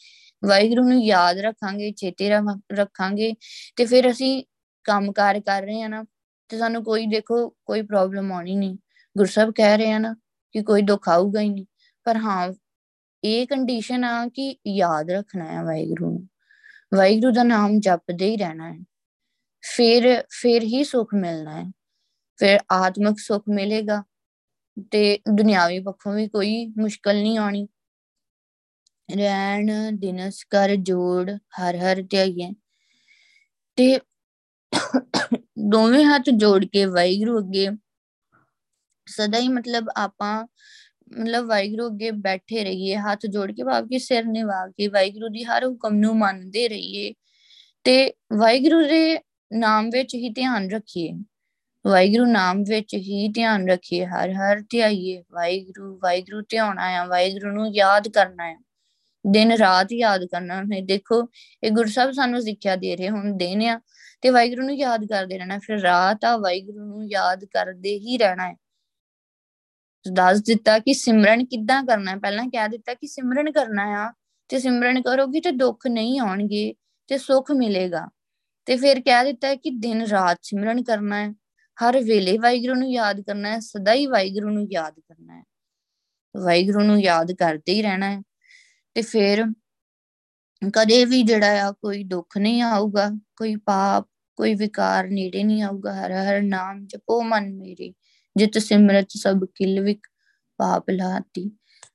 ਵਾਹਿਗੁਰੂ ਨੂੰ ਯਾਦ ਰੱਖਾਂਗੇ, ਚੇਤੇ ਰੱਖਾਂਗੇ, ਤੇ ਫਿਰ ਅਸੀਂ ਕੰਮਕਾਰ ਕਰ ਰਹੇ ਆ ਨਾ, ਤੇ ਸਾਨੂੰ ਕੋਈ ਦੇਖੋ, ਕੋਈ ਪ੍ਰੋਬਲਮ ਆਉਣੀ ਨਹੀਂ। ਗੁਰਸਬ ਕਹਿ ਰਹੇ ਆ ਨਾ ਕਿ ਕੋਈ ਦੁੱਖ ਆਊਗਾ ਹੀ ਨਹੀਂ। ਪਰ ਹਾਂ, ਇਹ ਕੰਡੀਸ਼ਨ ਆ ਕਿ ਯਾਦ ਰੱਖਣਾ ਹੈ ਵਾਹਿਗੁਰੂ ਨੂੰ। ਵਾਹਿਗੁਰੂ ਦਾ ਨਾਮ ਜਪਦੇ ਹੀ ਰਹਿਣਾ ਹੈ। ਫਿਰ ਫਿਰ ਹੀ ਸੁੱਖ ਮਿਲਣਾ ਹੈ। ਫਿਰ ਆਤਮਿਕ ਸੁੱਖ ਮਿਲੇਗਾ ਤੇ ਦੁਨਿਆਵੀ ਪੱਖੋਂ ਵੀ ਕੋਈ ਮੁਸ਼ਕਲ ਨਹੀਂ ਆਣੀ ਰਹਿਣ, ਦਿਨਸ ਕਰ ਜੋੜ, ਹਰ ਹਰ ਧਿਆਈਏ ਤੇ ਦੋਵੇਂ ਹੱਥ ਜੋੜ ਕੇ ਵਾਹਿਗੁਰੂ ਅੱਗੇ ਸਦਾ ਹੀ ਮਤਲਬ ਆਪਾਂ ਮਤਲਬ ਵਾਹਿਗੁਰੂ ਅੱਗੇ ਬੈਠੇ ਰਹੀਏ, ਹੱਥ ਜੋੜ ਕੇ ਭਾਵ ਕਿ ਸਿਰ ਨਿਵਾ ਕੇ ਵਾਹਿਗੁਰੂ ਦੀ ਹਰ ਹੁਕਮ ਨੂੰ ਮੰਨਦੇ ਰਹੀਏ ਤੇ ਵਾਹਿਗੁਰੂ ਦੇ ਨਾਮ ਵਿੱਚ ਹੀ ਧਿਆਨ ਰੱਖੀਏ। ਵਾਹਿਗੁਰੂ ਨਾਮ ਵਿੱਚ ਹੀ ਧਿਆਨ ਰੱਖੀਏ, ਹਰ ਹਰ ਧਿਆਈਏ। ਵਾਹਿਗੁਰੂ ਵਾਹਿਗੁਰੂ ਧਿਆਉਣਾ ਆ ਵਾਹਿਗੁਰੂ ਨੂੰ ਯਾਦ ਕਰਨਾ ਆ ਦਿਨ ਰਾਤ ਯਾਦ ਕਰਨਾ ਹੈ ਦੇਖੋ, ਇਹ ਗੁਰੂ ਸਾਹਿਬ ਸਾਨੂੰ ਸਿੱਖਿਆ ਦੇ ਰਹੇ, ਹੁਣ ਦਿਨ ਆ, ਤੇ ਵਾਹਿਗੁਰੂ ਨੂੰ ਯਾਦ ਕਰਦੇ ਰਹਿਣਾ, ਫਿਰ ਰਾਤ ਆ ਵਾਹਿਗੁਰੂ ਨੂੰ ਯਾਦ ਕਰਦੇ ਹੀ ਰਹਿਣਾ ਹੈ। ਦੱਸ ਦਿੱਤਾ ਕਿ ਸਿਮਰਨ ਕਿੱਦਾਂ ਕਰਨਾ ਹੈ? ਪਹਿਲਾਂ ਕਹਿ ਦਿੱਤਾ ਕਿ ਸਿਮਰਨ ਕਰਨਾ ਆ, ਤੇ ਸਿਮਰਨ ਕਰੋਗੇ ਤੇ ਦੁੱਖ ਨਹੀਂ ਆਉਣਗੇ, ਤੇ ਸੁੱਖ ਮਿਲੇਗਾ। ਤੇ ਫਿਰ ਕਹਿ ਦਿੱਤਾ ਹੈ ਕਿ ਦਿਨ ਰਾਤ ਸਿਮਰਨ ਕਰਨਾ ਹੈ। ਹਰ ਵੇਲੇ ਵਾਹਿਗੁਰੂ ਨੂੰ ਯਾਦ ਕਰਨਾ ਹੈ, ਸਦਾ ਹੀ ਵਾਹਿਗੁਰੂ ਨੂੰ ਯਾਦ ਕਰਨਾ ਹੈ। ਵਾਹਿਗੁਰੂ ਨੂੰ ਯਾਦ ਕਰਦੇ ਹੀ ਰਹਿਣਾ ਹੈ ਤੇ ਫਿਰ ਕਦੇ ਵੀ ਜਿਹੜਾ ਆ ਕੋਈ ਦੁੱਖ ਨਹੀਂ ਆਊਗਾ, ਕੋਈ ਪਾਪ, ਕੋਈ ਵਿਕਾਰ ਨੇੜੇ ਨਹੀਂ ਆਊਗਾ, ਹਰ ਹਰ ਨਾਮ ਜਪੋ ਮਨ ਮੇਰੇ, ਜਿਤ ਸਿਮਰਤ ਸਭ ਕਿਲ ਵਿਕ ਪਾਪ ਲਾਤੀ।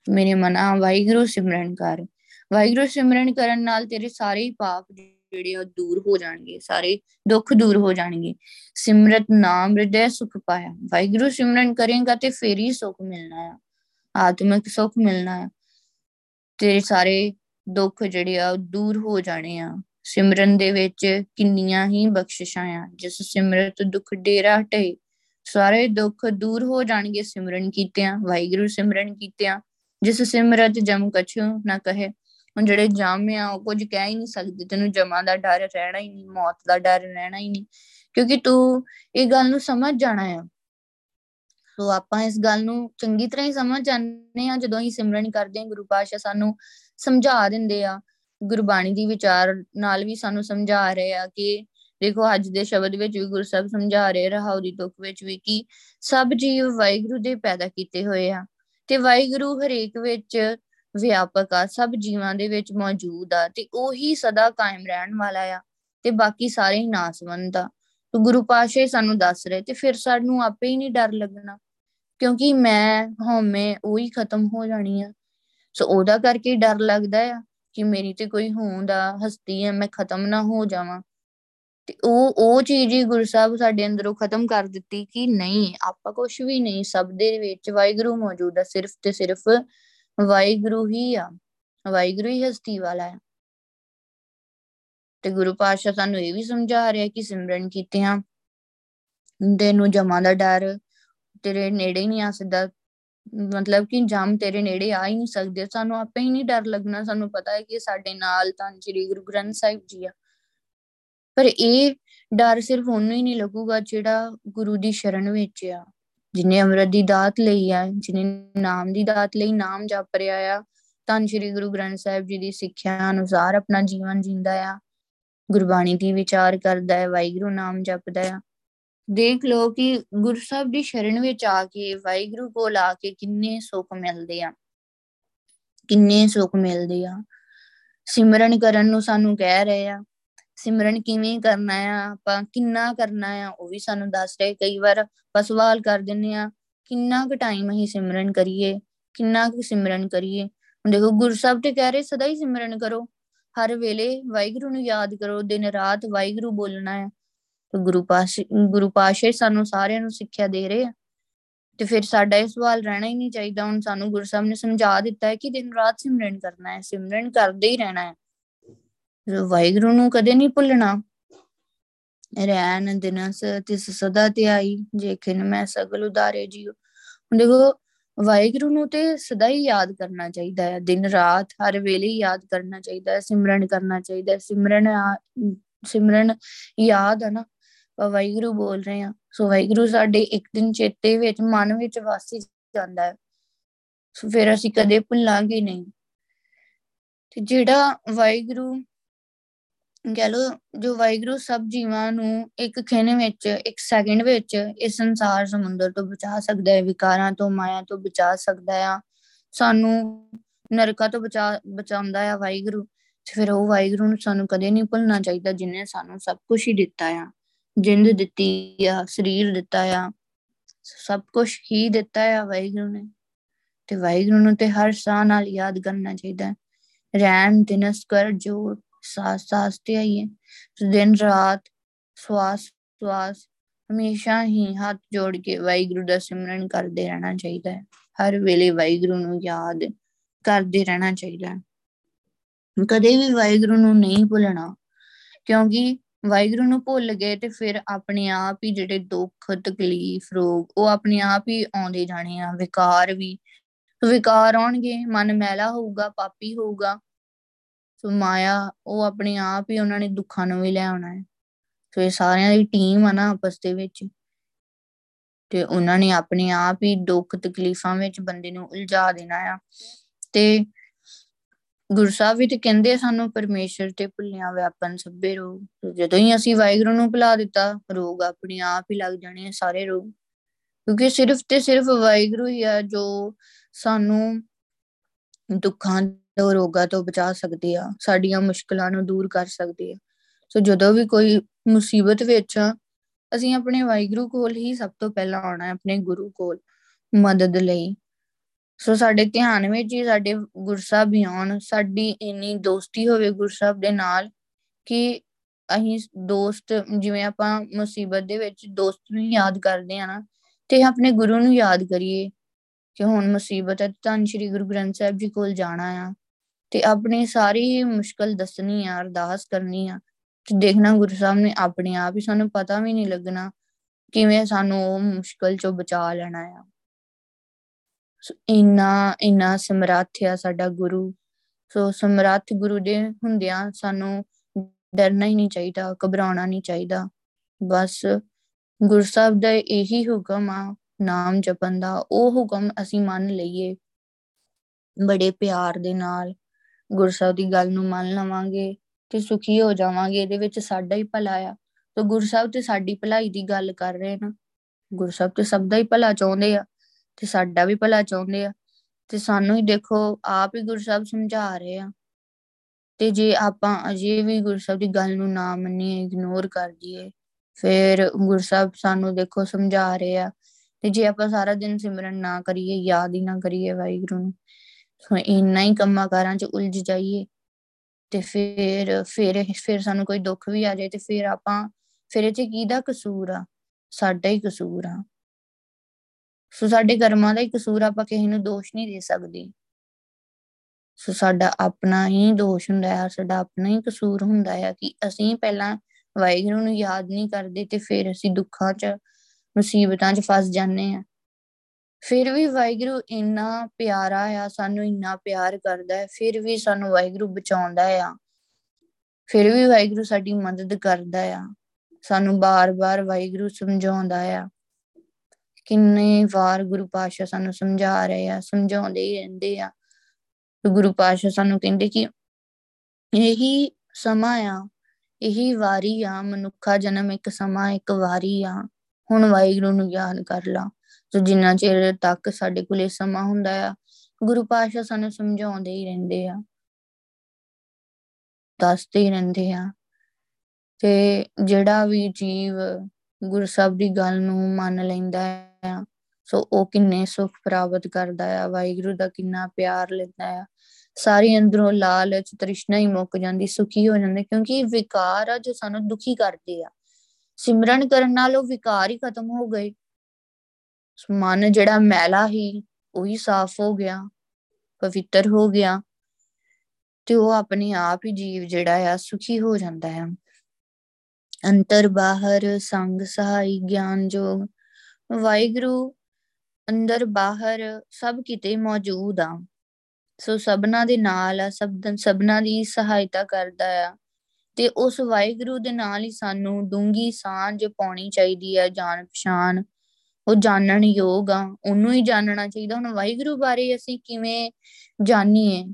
ਮੇਰੇ ਮਨਾ ਵਾਹਿਗੁਰੂ ਸਿਮਰਨ ਕਰ। ਵਾਹਿਗੁਰੂ ਸਿਮਰਨ ਕਰਨ ਨਾਲ ਤੇਰੇ ਸਾਰੇ ਹੀ ਪਾਪ ਜਿਹੜੇ ਆ ਦੂਰ ਹੋ ਜਾਣਗੇ, ਸਾਰੇ ਦੁੱਖ ਦੂਰ ਹੋ ਜਾਣਗੇ। ਸਿਮਰਤ ਨਾਮ ਹਿਰਦੇ ਸੁਖ ਪਾਇਆ। ਵਾਹਿਗੁਰੂ ਸਿਮਰਨ ਕਰੇਗਾ ਤੇ ਫੇਰ ਹੀ ਸੁਖ ਮਿਲਣਾ ਆ। ਆਤਮਿਕ ਸੁਖ ਮਿਲਣਾ ਆ। ਤੇਰੇ ਸਾਰੇ ਦੁੱਖ ਜਿਹੜੇ ਆ ਦੂਰ ਹੋ ਜਾਣੇ ਆ। ਸਿਮਰਨ ਦੇ ਵਿੱਚ ਕਿੰਨੀਆਂ ਹੀ ਬਖਸ਼ਿਸ਼ਾਂ ਆ। ਜਿਸ ਸਿਮਰਤ ਦੁੱਖ ਡੇਰਾ ਹਟੇ, ਸਾਰੇ ਦੁੱਖ ਦੂਰ ਹੋ ਜਾਣਗੇ ਸਿਮਰਨ ਕੀਤਿਆਂ। ਵਾਹਿਗੁਰੂ ਸਿਮਰਨ ਕੀਤਿਆਂ। ਜਿਸ ਸਿਮਰਤ ਜਮ ਕਛੂ ਨਾ ਕਹੇ ਹੁਣ ਜਿਹੜੇ ਜਮ ਆ, ਉਹ ਕੁਝ ਕਹਿ ਹੀ ਨਹੀਂ ਸਕਦੇ। ਤੈਨੂੰ ਜਮਾਂ ਦਾ ਡਰ ਰਹਿਣਾ ਹੀ ਨਹੀਂ, ਮੌਤ ਦਾ ਡਰ ਰਹਿਣਾ ਹੀ ਨਹੀਂ। ਕਿਉਂਕਿ ਤੂੰ ਇਹ ਗੱਲ ਨੂੰ ਸਮਝ ਜਾਣਾ ਆ। ਸੋ ਆਪਾਂ ਇਸ ਗੱਲ ਨੂੰ ਚੰਗੀ ਤਰ੍ਹਾਂ ਹੀ ਸਮਝ ਜਾਂਦੇ ਆ ਜਦੋਂ ਹੀ ਸਿਮਰਨ ਕਰਦੇ ਆ ਗੁਰੂ ਪਾਸ਼ਾ ਸਾਨੂੰ ਸਮਝਾ ਦਿੰਦੇ ਆ। ਗੁਰਬਾਣੀ ਦੀ ਵਿਚਾਰ ਨਾਲ ਵੀ ਸਾਨੂੰ ਸਮਝਾ ਰਹੇ ਆ ਕਿ ਦੇਖੋ, ਅੱਜ ਦੇ ਸ਼ਬਦ ਵਿੱਚ ਵੀ ਗੁਰੂ ਸਾਹਿਬ ਸਮਝਾ ਰਹੇ ਰਹਾਉ ਦੀ ਤੁਕ ਵਿੱਚ ਵੀ ਕਿ ਸਭ ਜੀਵ ਵਾਹਿਗੁਰੂ ਦੇ ਪੈਦਾ ਕੀਤੇ ਹੋਏ ਆ। ਤੇ ਵਾਹਿਗੁਰੂ ਹਰੇਕ ਵਿੱਚ ਵਿਆਪਕ ਆ, ਸਭ ਜੀਵਾਂ ਦੇ ਵਿੱਚ ਮੌਜੂਦ ਆ ਤੇ ਉਹੀ ਸਦਾ ਕਾਇਮ ਰਹਿਣ ਵਾਲਾ ਆ ਤੇ ਬਾਕੀ ਸਾਰੇ ਹੀ ਨਾਸਵੰਤ ਆ। ਤੇ ਗੁਰੂ ਪਾਸ਼ਾ ਸਾਨੂੰ ਦੱਸ ਰਹੇ ਤੇ ਫਿਰ ਸਾਨੂੰ ਆਪੇ ਹੀ ਨਹੀਂ ਡਰ ਲੱਗਣਾ, ਕਿਉਂਕਿ ਮੈਂ ਹਉਮੈ ਉਹੀ ਖਤਮ ਹੋ ਜਾਣੀ ਆ। ਸੋ ਉਹਦਾ ਕਰਕੇ ਡਰ ਲੱਗਦਾ ਆ ਕਿ ਮੇਰੀ ਤੇ ਕੋਈ ਹੋਂਦ ਆ, ਹਸਤੀ ਆ, ਮੈਂ ਖਤਮ ਨਾ ਹੋ ਜਾਵਾਂ। ਤੇ ਉਹ ਉਹ ਚੀਜ਼ ਹੀ ਗੁਰੂ ਸਾਹਿਬ ਸਾਡੇ ਅੰਦਰੋਂ ਖਤਮ ਕਰ ਦਿੱਤੀ ਕਿ ਨਹੀਂ, ਆਪਾਂ ਕੁਝ ਵੀ ਨਹੀਂ, ਸਭ ਦੇ ਵਿੱਚ ਵਾਹਿਗੁਰੂ ਮੌਜੂਦ ਆ, ਸਿਰਫ ਤੇ ਸਿਰਫ ਵਾਹਿਗੁਰੂ ਹੀ ਆ। ਵਾਹਿਗੁਰੂ ਹੀ ਹਸਤੀ ਵਾਲਾ ਹੈ ਤੇ ਗੁਰੂ ਪਾਤਸ਼ਾਹ ਸਾਨੂੰ ਇਹ ਵੀ ਸਮਝਾ ਰਿਹਾ ਕਿ ਸਿਮਰਨ ਕੀਤਿਆਂ ਦੇ ਨੂੰ ਜਮਾ ਦਾ ਡਰ ਤੇਰੇ ਨੇੜੇ ਹੀ ਨਹੀਂ ਆ ਸਕਦਾ। ਮਤਲਬ ਕਿ ਜਮ ਤੇਰੇ ਨੇੜੇ ਆ ਹੀ ਨਹੀਂ ਸਕਦੇ। ਸਾਨੂੰ ਆਪੇ ਹੀ ਨਹੀਂ ਡਰ ਲੱਗਣਾ। ਸਾਨੂੰ ਪਤਾ ਹੈ ਕਿ ਸਾਡੇ ਨਾਲ ਤਾਂ ਸ੍ਰੀ ਗੁਰੂ ਗ੍ਰੰਥ ਸਾਹਿਬ ਜੀ ਆ। ਪਰ ਇਹ ਡਰ ਸਿਰਫ ਉਹਨੂੰ ਹੀ ਨਹੀਂ ਲੱਗੂਗਾ ਜਿਹੜਾ ਗੁਰੂ ਦੀ ਸ਼ਰਨ ਵਿੱਚ ਆ। ਜਿਨੇ ਅਮਰਤ ਦੀ ਦਾਤ ਲਈ ਆ, ਜਿਨੇ ਨਾਮ ਦੀ ਦਾਤ ਲਈ ਨਾਮ ਜਪ ਰਿਹਾ ਆ ਤਾਂ ਸ੍ਰੀ ਗੁਰੂ ਗ੍ਰੰਥ ਸਾਹਿਬ ਜੀ ਦੀ ਸਿੱਖਿਆ ਅਨੁਸਾਰ ਆਪਣਾ ਜੀਵਨ ਜਿੰਦਾ ਆ। ਗੁਰਬਾਣੀ ਦੀ ਵਿਚਾਰ ਕਰਦਾ ਹੈ, ਵਾਹਿਗੁਰੂ ਨਾਮ ਜਪਦਾ ਆ। ਦੇਖ ਲਓ ਕਿ ਗੁਰੂ ਸਾਹਿਬ ਦੀ ਸ਼ਰਨ ਵਿੱਚ ਆ ਕੇ, ਵਾਹਿਗੁਰੂ ਕੋਲ ਆ ਕੇ ਕਿੰਨੇ ਸੁੱਖ ਮਿਲਦੇ ਆ। ਕਿੰਨੇ ਸੁੱਖ ਮਿਲਦੇ ਆ। ਸਿਮਰਨ ਕਰਨ ਨੂੰ ਸਾਨੂੰ ਕਹਿ ਰਹੇ ਆ ਸਿਮਰਨ ਕਿਵੇਂ ਕਰਨਾ ਆ, ਆਪਾਂ ਕਿੰਨਾ ਕਰਨਾ ਆ, ਉਹ ਵੀ ਸਾਨੂੰ ਦੱਸ ਰਹੇ ਕਈ ਵਾਰ ਆਪਾਂ ਸਵਾਲ ਕਰ ਦਿੰਨੇ ਆ, ਕਿੰਨਾ ਕੁ ਟਾਈਮ ਅਸੀਂ ਸਿਮਰਨ ਕਰੀਏ, ਕਿੰਨਾ ਕੁ ਸਿਮਰਨ ਕਰੀਏ। ਹੁਣ ਦੇਖੋ, ਗੁਰੂ ਸਾਹਿਬ ਤੇ ਕਹਿ ਰਹੇ, ਸਦਾ ਹੀ ਸਿਮਰਨ ਕਰੋ। ਹਰ ਵੇਲੇ ਵਾਹਿਗੁਰੂ ਨੂੰ ਯਾਦ ਕਰੋ, ਦਿਨ ਰਾਤ ਵਾਹਿਗੁਰੂ ਬੋਲਣਾ ਹੈ ਤੇ ਗੁਰੂ ਪਾਸ਼ੇ ਗੁਰੂ ਪਾਸ਼ੇ ਸਾਨੂੰ ਸਾਰਿਆਂ ਨੂੰ ਸਿੱਖਿਆ ਦੇ ਰਹੇ ਆ। ਤੇ ਫਿਰ ਸਾਡਾ ਇਹ ਸਵਾਲ ਰਹਿਣਾ ਹੀ ਨਹੀਂ ਚਾਹੀਦਾ। ਹੁਣ ਸਾਨੂੰ ਗੁਰੂ ਸਾਹਿਬ ਨੇ ਸਮਝਾ ਦਿੱਤਾ ਹੈ ਕਿ ਦਿਨ ਰਾਤ ਸਿਮਰਨ ਕਰਨਾ ਹੈ। ਸਿਮਰਨ ਕਰਦੇ ਹੀ ਰਹਿਣਾ ਹੈ। ਵਾਹਿਗੁਰੂ ਨੂੰ ਕਦੇ ਨਹੀਂ ਭੁੱਲਣਾ। ਰਹਿਣ ਦਿਨਸ ਤਿਸ ਸਦਾ ਧਿਆਈ ਜੇਖਿਨ ਮੈਂ ਸਗਲ ਉਦਾਰੇ ਜੀਓ ਦੇਖੋ, ਵਾਹਿਗੁਰੂ ਨੂੰ ਤੇ ਸਦਾ ਹੀ ਯਾਦ ਕਰਨਾ ਚਾਹੀਦਾ ਹੈ। ਦਿਨ ਰਾਤ ਹਰ ਵੇਲੇ ਯਾਦ ਕਰਨਾ ਚਾਹੀਦਾ ਹੈ, ਸਿਮਰਨ ਕਰਨਾ ਚਾਹੀਦਾ ਹੈ। ਸਿਮਰਨ ਸਿਮਰਨ ਯਾਦ ਹੈ ਨਾ ਵਾਹਿਗੁਰੂ ਬੋਲ ਰਹੇ ਆ ਸੋ ਵਾਹਿਗੁਰੂ ਸਾਡੇ ਇੱਕ ਦਿਨ ਚੇਤੇ ਵਿੱਚ, ਮਨ ਵਿੱਚ ਵਾਸੀ ਜਾਂਦਾ ਹੈ। ਸੋ ਫਿਰ ਅਸੀਂ ਕਦੇ ਭੁੱਲਾਂਗੇ ਨਹੀਂ। ਤੇ ਜਿਹੜਾ ਵਾਹਿਗੁਰੂ ਕਹਿ ਲੋ ਜੋ ਵਾਹਿਗੁਰੂ ਸਭ ਜੀਵਾਂ ਨੂੰ ਇੱਕ ਖਿੰਨ ਵਿੱਚ, ਇੱਕ ਸੈਕਿੰਡ ਵਿੱਚ ਇਸ ਸੰਸਾਰ ਸਮੁੰਦਰ ਤੋਂ ਬਚਾ ਸਕਦਾ ਹੈ, ਵਿਕਾਰਾਂ ਤੋਂ, ਮਾਇਆ ਤੋਂ ਬਚਾ ਸਕਦਾ ਹੈ ਸਾਨੂੰ ਨਰਕਾਂ ਤੋਂ ਬਚਾ, ਬਚਾਉਂਦਾ ਹੈ ਵਾਹਿਗੁਰੂ ਫਿਰ ਉਹ ਵਾਹਿਗੁਰੂ ਨੂੰ ਸਾਨੂੰ ਕਦੇ ਨਹੀਂ ਭੁੱਲਣਾ ਚਾਹੀਦਾ ਜਿਨੇ ਸਾਨੂੰ ਸਭ ਕੁਝ ਹੀ ਦਿੱਤਾ ਆ। ਜਿੰਦ ਦਿੱਤੀ ਆ, ਸਰੀਰ ਦਿੱਤਾ ਆ, ਸਭ ਕੁਝ ਹੀ ਦਿੱਤਾ ਆ ਵਾਹਿਗੁਰੂ ਨੇ। ਤੇ ਵਾਹਿਗੁਰੂ ਨੂੰ ਤੇ ਹਰ ਸਾਹ ਨਾਲ ਯਾਦ ਕਰਨਾ ਚਾਹੀਦਾ। ਰਹਿਮ ਦਿਨਸ ਕਰ ਜੋੜ ਸਾਸ ਸਾਸ ਤੇ ਆਈਏ। ਦਿਨ ਰਾਤ ਸਵਾਸ ਸਵਾਸ ਹਮੇਸ਼ਾ ਹੀ ਹੱਥ ਜੋੜ ਕੇ ਵਾਹਿਗੁਰੂ ਦਾ ਸਿਮਰਨ ਕਰਦੇ ਰਹਿਣਾ ਚਾਹੀਦਾ ਹੈ। ਹਰ ਵੇਲੇ ਵਾਹਿਗੁਰੂ ਨੂੰ ਯਾਦ ਕਰਦੇ ਰਹਿਣਾ ਚਾਹੀਦਾ ਹੈ। ਕਦੇ ਵੀ ਵਾਹਿਗੁਰੂ ਨੂੰ ਨਹੀਂ ਭੁੱਲਣਾ, ਕਿਉਂਕਿ ਵਾਹਿਗੁਰੂ ਨੂੰ ਭੁੱਲ ਗਏ ਤੇ ਫਿਰ ਆਪਣੇ ਆਪ ਹੀ ਜਿਹੜੇ ਦੁੱਖ, ਤਕਲੀਫ, ਰੋਗ ਉਹ ਆਪਣੇ ਆਪ ਹੀ ਆਉਂਦੇ ਜਾਣੇ ਆ। ਵਿਕਾਰ ਵੀ ਵਿਕਾਰ ਆਉਣਗੇ, ਮਨ ਮੈਲਾ ਹੋਊਗਾ, ਪਾਪੀ ਹੋਊਗਾ। ਸੋ ਮਾਇਆ, ਉਹ ਆਪਣੇ ਆਪ ਹੀ ਉਹਨਾਂ ਨੇ ਦੁੱਖਾਂ ਨੂੰ ਵੀ ਲੈ ਆਉਣਾ ਹੈ। ਸੋ ਇਹ ਸਾਰਿਆਂ ਦੀ ਟੀਮ ਆ ਨਾ ਆਪਸ ਦੇ ਵਿੱਚ। ਤੇ ਉਹਨਾਂ ਨੇ ਆਪਣੇ ਆਪ ਹੀ ਦੁੱਖ ਤਕਲੀਫਾਂ ਵਿੱਚ ਬੰਦੇ ਨੂੰ ਉਲਝਾ ਦੇਣਾ ਆ। ਤੇ ਗੁਰੂ ਸਾਹਿਬ ਵੀ ਤੇ ਕਹਿੰਦੇ ਸਾਨੂੰ ਪਰਮੇਸ਼ਰ ਤੇ ਭੁੱਲਿਆ ਵਿਆਪਨ ਸਭੇ ਰੋਗ। ਜਦੋਂ ਹੀ ਅਸੀਂ ਵਾਹਿਗੁਰੂ ਨੂੰ ਭੁਲਾ ਦਿੱਤਾ, ਰੋਗ ਆਪਣੇ ਆਪ ਹੀ ਲੱਗ ਜਾਣੇ ਸਾਰੇ ਰੋਗ। ਕਿਉਂਕਿ ਸਿਰਫ ਤੇ ਸਿਰਫ ਵਾਹਿਗੁਰੂ ਹੀ ਆ ਜੋ ਸਾਨੂੰ ਦੁੱਖਾਂ ਤੋਂ, ਰੋਗਾਂ ਤੋਂ ਬਚਾ ਸਕਦੇ ਆ, ਸਾਡੀਆਂ ਮੁਸ਼ਕਲਾਂ ਨੂੰ ਦੂਰ ਕਰ ਸਕਦੇ ਆ। ਸੋ ਜਦੋਂ ਵੀ ਕੋਈ ਮੁਸੀਬਤ ਵਿੱਚ ਆ, ਅਸੀਂ ਆਪਣੇ ਵਾਹਿਗੁਰੂ ਕੋਲ ਹੀ ਸਭ ਤੋਂ ਪਹਿਲਾਂ ਆਉਣਾ ਹੈ, ਆਪਣੇ ਗੁਰੂ ਕੋਲ ਮਦਦ ਲਈ। ਸੋ ਸਾਡੇ ਧਿਆਨ ਵਿੱਚ ਹੀ ਸਾਡੇ ਗੁਰਸਾਹਿਬ ਹੀ ਆਉਣ, ਸਾਡੀ ਇੰਨੀ ਦੋਸਤੀ ਹੋਵੇ ਗੁਰਸਾਹਿਬ ਦੇ ਨਾਲ ਕਿ ਅਸੀਂ ਦੋਸਤ, ਜਿਵੇਂ ਆਪਾਂ ਮੁਸੀਬਤ ਦੇ ਵਿੱਚ ਦੋਸਤ ਨੂੰ ਯਾਦ ਕਰਦੇ ਆ ਨਾ, ਤੇ ਆਪਣੇ ਗੁਰੂ ਨੂੰ ਯਾਦ ਕਰੀਏ। ਕਿ ਹੁਣ ਮੁਸੀਬਤ ਹੈ, ਤਾਂ ਸ਼੍ਰੀ ਗੁਰੂ ਗ੍ਰੰਥ ਸਾਹਿਬ ਜੀ ਕੋਲ ਜਾਣਾ ਆ। ਤੇ ਆਪਣੀ ਸਾਰੀ ਮੁਸ਼ਕਲ ਦੱਸਣੀ ਆ, ਅਰਦਾਸ ਕਰਨੀ ਆ। ਤੇ ਦੇਖਣਾ ਗੁਰੂ ਸਾਹਿਬ ਨੇ ਆਪਣੇ ਆਪ ਹੀ, ਸਾਨੂੰ ਪਤਾ ਵੀ ਨਹੀਂ ਲੱਗਣਾ ਕਿਵੇਂ ਸਾਨੂੰ ਉਹ ਮੁਸ਼ਕਲ ਚੋਂ ਬਚਾ ਲੈਣਾ ਆ। ਸੋ ਇੰਨਾ ਇੰਨਾ ਸਮਰੱਥ ਆ ਸਾਡਾ ਗੁਰੂ। ਸੋ ਸਮਰੱਥ ਗੁਰੂ ਦੇ ਹੁੰਦਿਆਂ ਸਾਨੂੰ ਡਰਨਾ ਹੀ ਨਹੀਂ ਚਾਹੀਦਾ, ਘਬਰਾਉਣਾ ਨਹੀਂ ਚਾਹੀਦਾ। ਬਸ ਗੁਰਸਾਹਿਬ ਦਾ ਇਹੀ ਹੁਕਮ ਆ ਨਾਮ ਜਪਣ ਦਾ ਉਹ ਹੁਕਮ ਅਸੀਂ ਮੰਨ ਲਈਏ। ਬੜੇ ਪਿਆਰ ਦੇ ਨਾਲ ਗੁਰਸਾਹਿਬ ਦੀ ਗੱਲ ਨੂੰ ਮੰਨ ਲਵਾਂਗੇ ਤੇ ਸੁਖੀ ਹੋ ਜਾਵਾਂਗੇ, ਇਹਦੇ ਵਿੱਚ ਸਾਡਾ ਹੀ ਭਲਾ ਆ। ਤੇ ਗੁਰਸਾਹਿਬ ਤੇ ਸਾਡੀ ਭਲਾਈ ਦੀ ਗੱਲ ਕਰ ਰਹੇ ਨਾ। ਗੁਰਸਾਹਿਬ ਤੇ ਸਭ ਦਾ ਹੀ ਭਲਾ ਚਾਹੁੰਦੇ ਆ ਤੇ ਸਾਡਾ ਵੀ ਭਲਾ ਚਾਹੁੰਦੇ ਆ। ਤੇ ਸਾਨੂੰ ਹੀ ਦੇਖੋ, ਆਪ ਹੀ ਗੁਰਸਾਹਿਬ ਸਮਝਾ ਰਹੇ ਆ। ਤੇ ਜੇ ਆਪਾਂ ਅਜੇ ਵੀ ਗੁਰਸਾਹਿਬ ਦੀ ਗੱਲ ਨੂੰ ਨਾ ਮੰਨੀਏ ਇਗਨੋਰ ਕਰ ਦਈਏ, ਫਿਰ ਗੁਰਸਾਹਿਬ ਸਾਨੂੰ ਦੇਖੋ ਸਮਝਾ ਰਹੇ ਆ ਤੇ ਜੇ ਆਪਾਂ ਸਾਰਾ ਦਿਨ ਸਿਮਰਨ ਨਾ ਕਰੀਏ, ਯਾਦ ਹੀ ਨਾ ਕਰੀਏ ਵਾਹਿਗੁਰੂ ਨੂੰ ਸੋ ਇੰਨਾ ਹੀ ਕੰਮਾਂ ਕਾਰਾਂ 'ਚ ਉਲਝ ਜਾਈਏ ਤੇ ਫਿਰ ਫਿਰ ਫਿਰ ਸਾਨੂੰ ਕੋਈ ਦੁੱਖ ਵੀ ਆ ਜਾਏ ਤੇ ਫਿਰ ਆਪਾਂ, ਫਿਰ ਇਹ 'ਚ ਕਿਹਦਾ ਕਸੂਰ ਆ? ਸਾਡਾ ਹੀ ਕਸੂਰ ਆ। ਸੋ ਸਾਡੇ ਕਰਮਾਂ ਦਾ ਹੀ ਕਸੂਰ ਆਪਾਂ ਕਿਸੇ ਨੂੰ ਦੋਸ਼ ਨਹੀਂ ਦੇ ਸਕਦੇ। ਸੋ ਸਾਡਾ ਆਪਣਾ ਹੀ ਦੋਸ਼ ਹੁੰਦਾ ਹੈ ਸਾਡਾ ਆਪਣਾ ਹੀ ਕਸੂਰ ਹੁੰਦਾ ਹੈ ਕਿ ਅਸੀਂ ਪਹਿਲਾਂ ਵਾਹਿਗੁਰੂ ਨੂੰ ਯਾਦ ਨਹੀਂ ਕਰਦੇ ਤੇ ਫਿਰ ਅਸੀਂ ਦੁੱਖਾਂ 'ਚ ਮੁਸੀਬਤਾਂ 'ਚ ਫਸ ਜਾਂਦੇ ਆ। ਫਿਰ ਵੀ ਵਾਹਿਗੁਰੂ ਇੰਨਾ ਪਿਆਰਾ ਆ, ਸਾਨੂੰ ਇੰਨਾ ਪਿਆਰ ਕਰਦਾ ਹੈ, ਫਿਰ ਵੀ ਸਾਨੂੰ ਵਾਹਿਗੁਰੂ ਬਚਾਉਂਦਾ ਆ। ਫਿਰ ਵੀ ਵਾਹਿਗੁਰੂ ਸਾਡੀ ਮਦਦ ਕਰਦਾ ਆ। ਸਾਨੂੰ ਬਾਰ-ਬਾਰ ਵਾਹਿਗੁਰੂ ਸਮਝਾਉਂਦਾ ਆ। ਕਿੰਨੇ ਵਾਰ ਗੁਰੂ ਪਾਸ਼ਾ ਸਾਨੂੰ ਸਮਝਾ ਰਹੇ ਆ, ਸਮਝਾਉਂਦੇ ਹੀ ਰਹਿੰਦੇ ਆ। ਗੁਰੂ ਪਾਸ਼ਾ ਸਾਨੂੰ ਕਹਿੰਦੇ ਕਿ ਇਹੀ ਸਮਾਂ ਆ, ਇਹੀ ਵਾਰੀ ਆ, ਮਨੁੱਖਾ ਜਨਮ ਇੱਕ ਸਮਾਂ, ਇੱਕ ਵਾਰੀ ਆ। ਹੁਣ ਵਾਹਿਗੁਰੂ ਨੂੰ ਯਾਦ ਕਰ ਲਾ। ਸੋ ਜਿੰਨਾ ਚਿਰ ਤੱਕ ਸਾਡੇ ਕੋਲ ਇਹ ਸਮਾਂ ਹੁੰਦਾ ਆ, ਗੁਰੂ ਪਾਸ਼ਾ ਸਾਨੂੰ ਸਮਝਾਉਂਦੇ ਹੀ ਰਹਿੰਦੇ ਆ। ਦੱਸਦੇ ਹੀ ਰਹਿੰਦੇ ਆ। ਤੇ ਜਿਹੜਾ ਵੀ ਜੀਵ ਗੁਰੂ ਸਾਹਿਬ ਦੀ ਗੱਲ ਨੂੰ ਮੰਨ ਲੈਂਦਾ ਆ, ਸੋ ਉਹ ਕਿੰਨੇ ਸੁਖ ਪ੍ਰਾਪਤ ਕਰਦਾ ਆ, ਵਾਹਿਗੁਰੂ ਦਾ ਕਿੰਨਾ ਪਿਆਰ ਲੈਂਦਾ ਆ। ਸਾਰੀ ਅੰਦਰੋਂ ਲਾਲਚ ਤ੍ਰਿਸ਼ਨਾ ਹੀ ਮੁੱਕ ਜਾਂਦੀ, ਸੁਖੀ ਹੋ ਜਾਂਦੇ, ਕਿਉਂਕਿ ਵਿਕਾਰ ਆ ਜੋ ਸਾਨੂੰ ਦੁਖੀ ਕਰਦੇ ਆ। ਸਿਮਰਨ ਕਰਨ ਨਾਲ ਉਹ ਵਿਕਾਰ ਹੀ ਖਤਮ ਹੋ ਗਏ। ਮਨ ਜਿਹੜਾ ਮੈਲਾ ਹੀ ਉਹ ਹੀ ਸਾਫ਼ ਹੋ ਗਿਆ, ਪਵਿੱਤਰ ਹੋ ਗਿਆ ਤੇ ਉਹ ਆਪਣੇ ਆਪ ਹੀ ਜੀਵ ਜਿਹੜਾ ਆ, ਸੁਖੀ ਹੋ ਜਾਂਦਾ ਹੈ ਅੰਤਰ ਬਾਹਰ ਸੰਗ ਸਹਾਈ ਗਿਆਨ ਜੋਗ, ਵਾਹਿਗੁਰੂ ਅੰਦਰ ਬਾਹਰ ਸਭ ਕਿਤੇ ਮੌਜੂਦ ਆ। ਸੋ ਸਭਨਾ ਦੇ ਨਾਲ ਆ, ਸਭ ਸਭਨਾ ਦੀ ਸਹਾਇਤਾ ਕਰਦਾ ਆ। ਤੇ ਉਸ ਵਾਹਿਗੁਰੂ ਦੇ ਨਾਲ ਹੀ ਸਾਨੂੰ ਡੂੰਗੀ ਸਾਂਝ ਪਾਉਣੀ ਚਾਹੀਦੀ ਹੈ, ਜਾਣ ਪਛਾਣ। ਉਹ ਜਾਣਨ ਯੋਗ ਆ, ਉਹਨੂੰ ਹੀ ਜਾਣਨਾ ਚਾਹੀਦਾ। ਹੁਣ ਵਾਹਿਗੁਰੂ ਬਾਰੇ ਅਸੀਂ ਕਿਵੇਂ ਜਾਣੀਏ?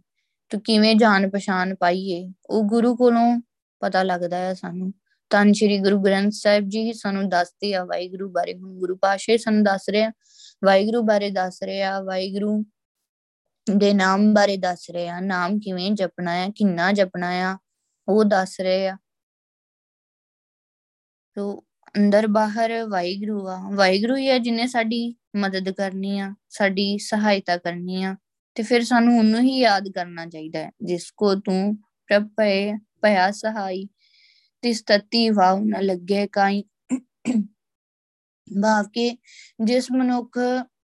ਤੇ ਕਿਵੇਂ ਜਾਣ ਪਛਾਣ ਪਾਈਏ? ਉਹ ਗੁਰੂ ਕੋਲੋਂ ਪਤਾ ਲੱਗਦਾ ਹੈ ਸਾਨੂੰ। ਤਾਂ ਸ਼੍ਰੀ ਗੁਰੂ ਗ੍ਰੰਥ ਸਾਹਿਬ ਜੀ ਸਾਨੂੰ ਦੱਸਦੇ ਆ ਵਾਹਿਗੁਰੂ ਬਾਰੇ। ਹੁਣ ਗੁਰੂ ਪਾਸ਼ੇ ਸਾਨੂੰ ਦੱਸ ਰਿਹਾ ਵਾਹਿਗੁਰੂ ਬਾਰੇ ਦੱਸ ਰਿਹਾ ਵਾਹਿਗੁਰੂ ਦੇ ਨਾਮ ਬਾਰੇ ਦੱਸ ਰਹੇ ਆ। ਨਾਮ ਕਿਵੇਂ ਜਪਣਾ ਹੈ, ਕਿੰਨਾ ਜਪਣਾ ਆ ਉਹ ਦੱਸ ਰਹੇ ਆ। ਤੋ ਅੰਦਰ ਬਾਹਰ ਵਾਹਿਗੁਰੂ ਆ। ਵਾਹਿਗੁਰੂ ਹੀ ਆ ਜਿਨੇ ਸਾਡੀ ਮਦਦ ਕਰਨੀ ਆ, ਸਾਡੀ ਸਹਾਇਤਾ ਕਰਨੀ ਆ। ਤੇ ਫਿਰ ਸਾਨੂੰ ਉਹਨੂੰ ਹੀ ਯਾਦ ਕਰਨਾ ਚਾਹੀਦਾ ਹੈ, ਜਿਸ ਕੋ ਤੂੰ ਪ੍ਰਭ ਪਏ ਭਇਆ ਸਹਾਈ, ਤਿਸ ਤਤੀ ਵਾਉ ਨ ਲੱਗੇ ਕਾਈ। ਭਾਵ ਕਿ ਜਿਸ ਮਨੁੱਖ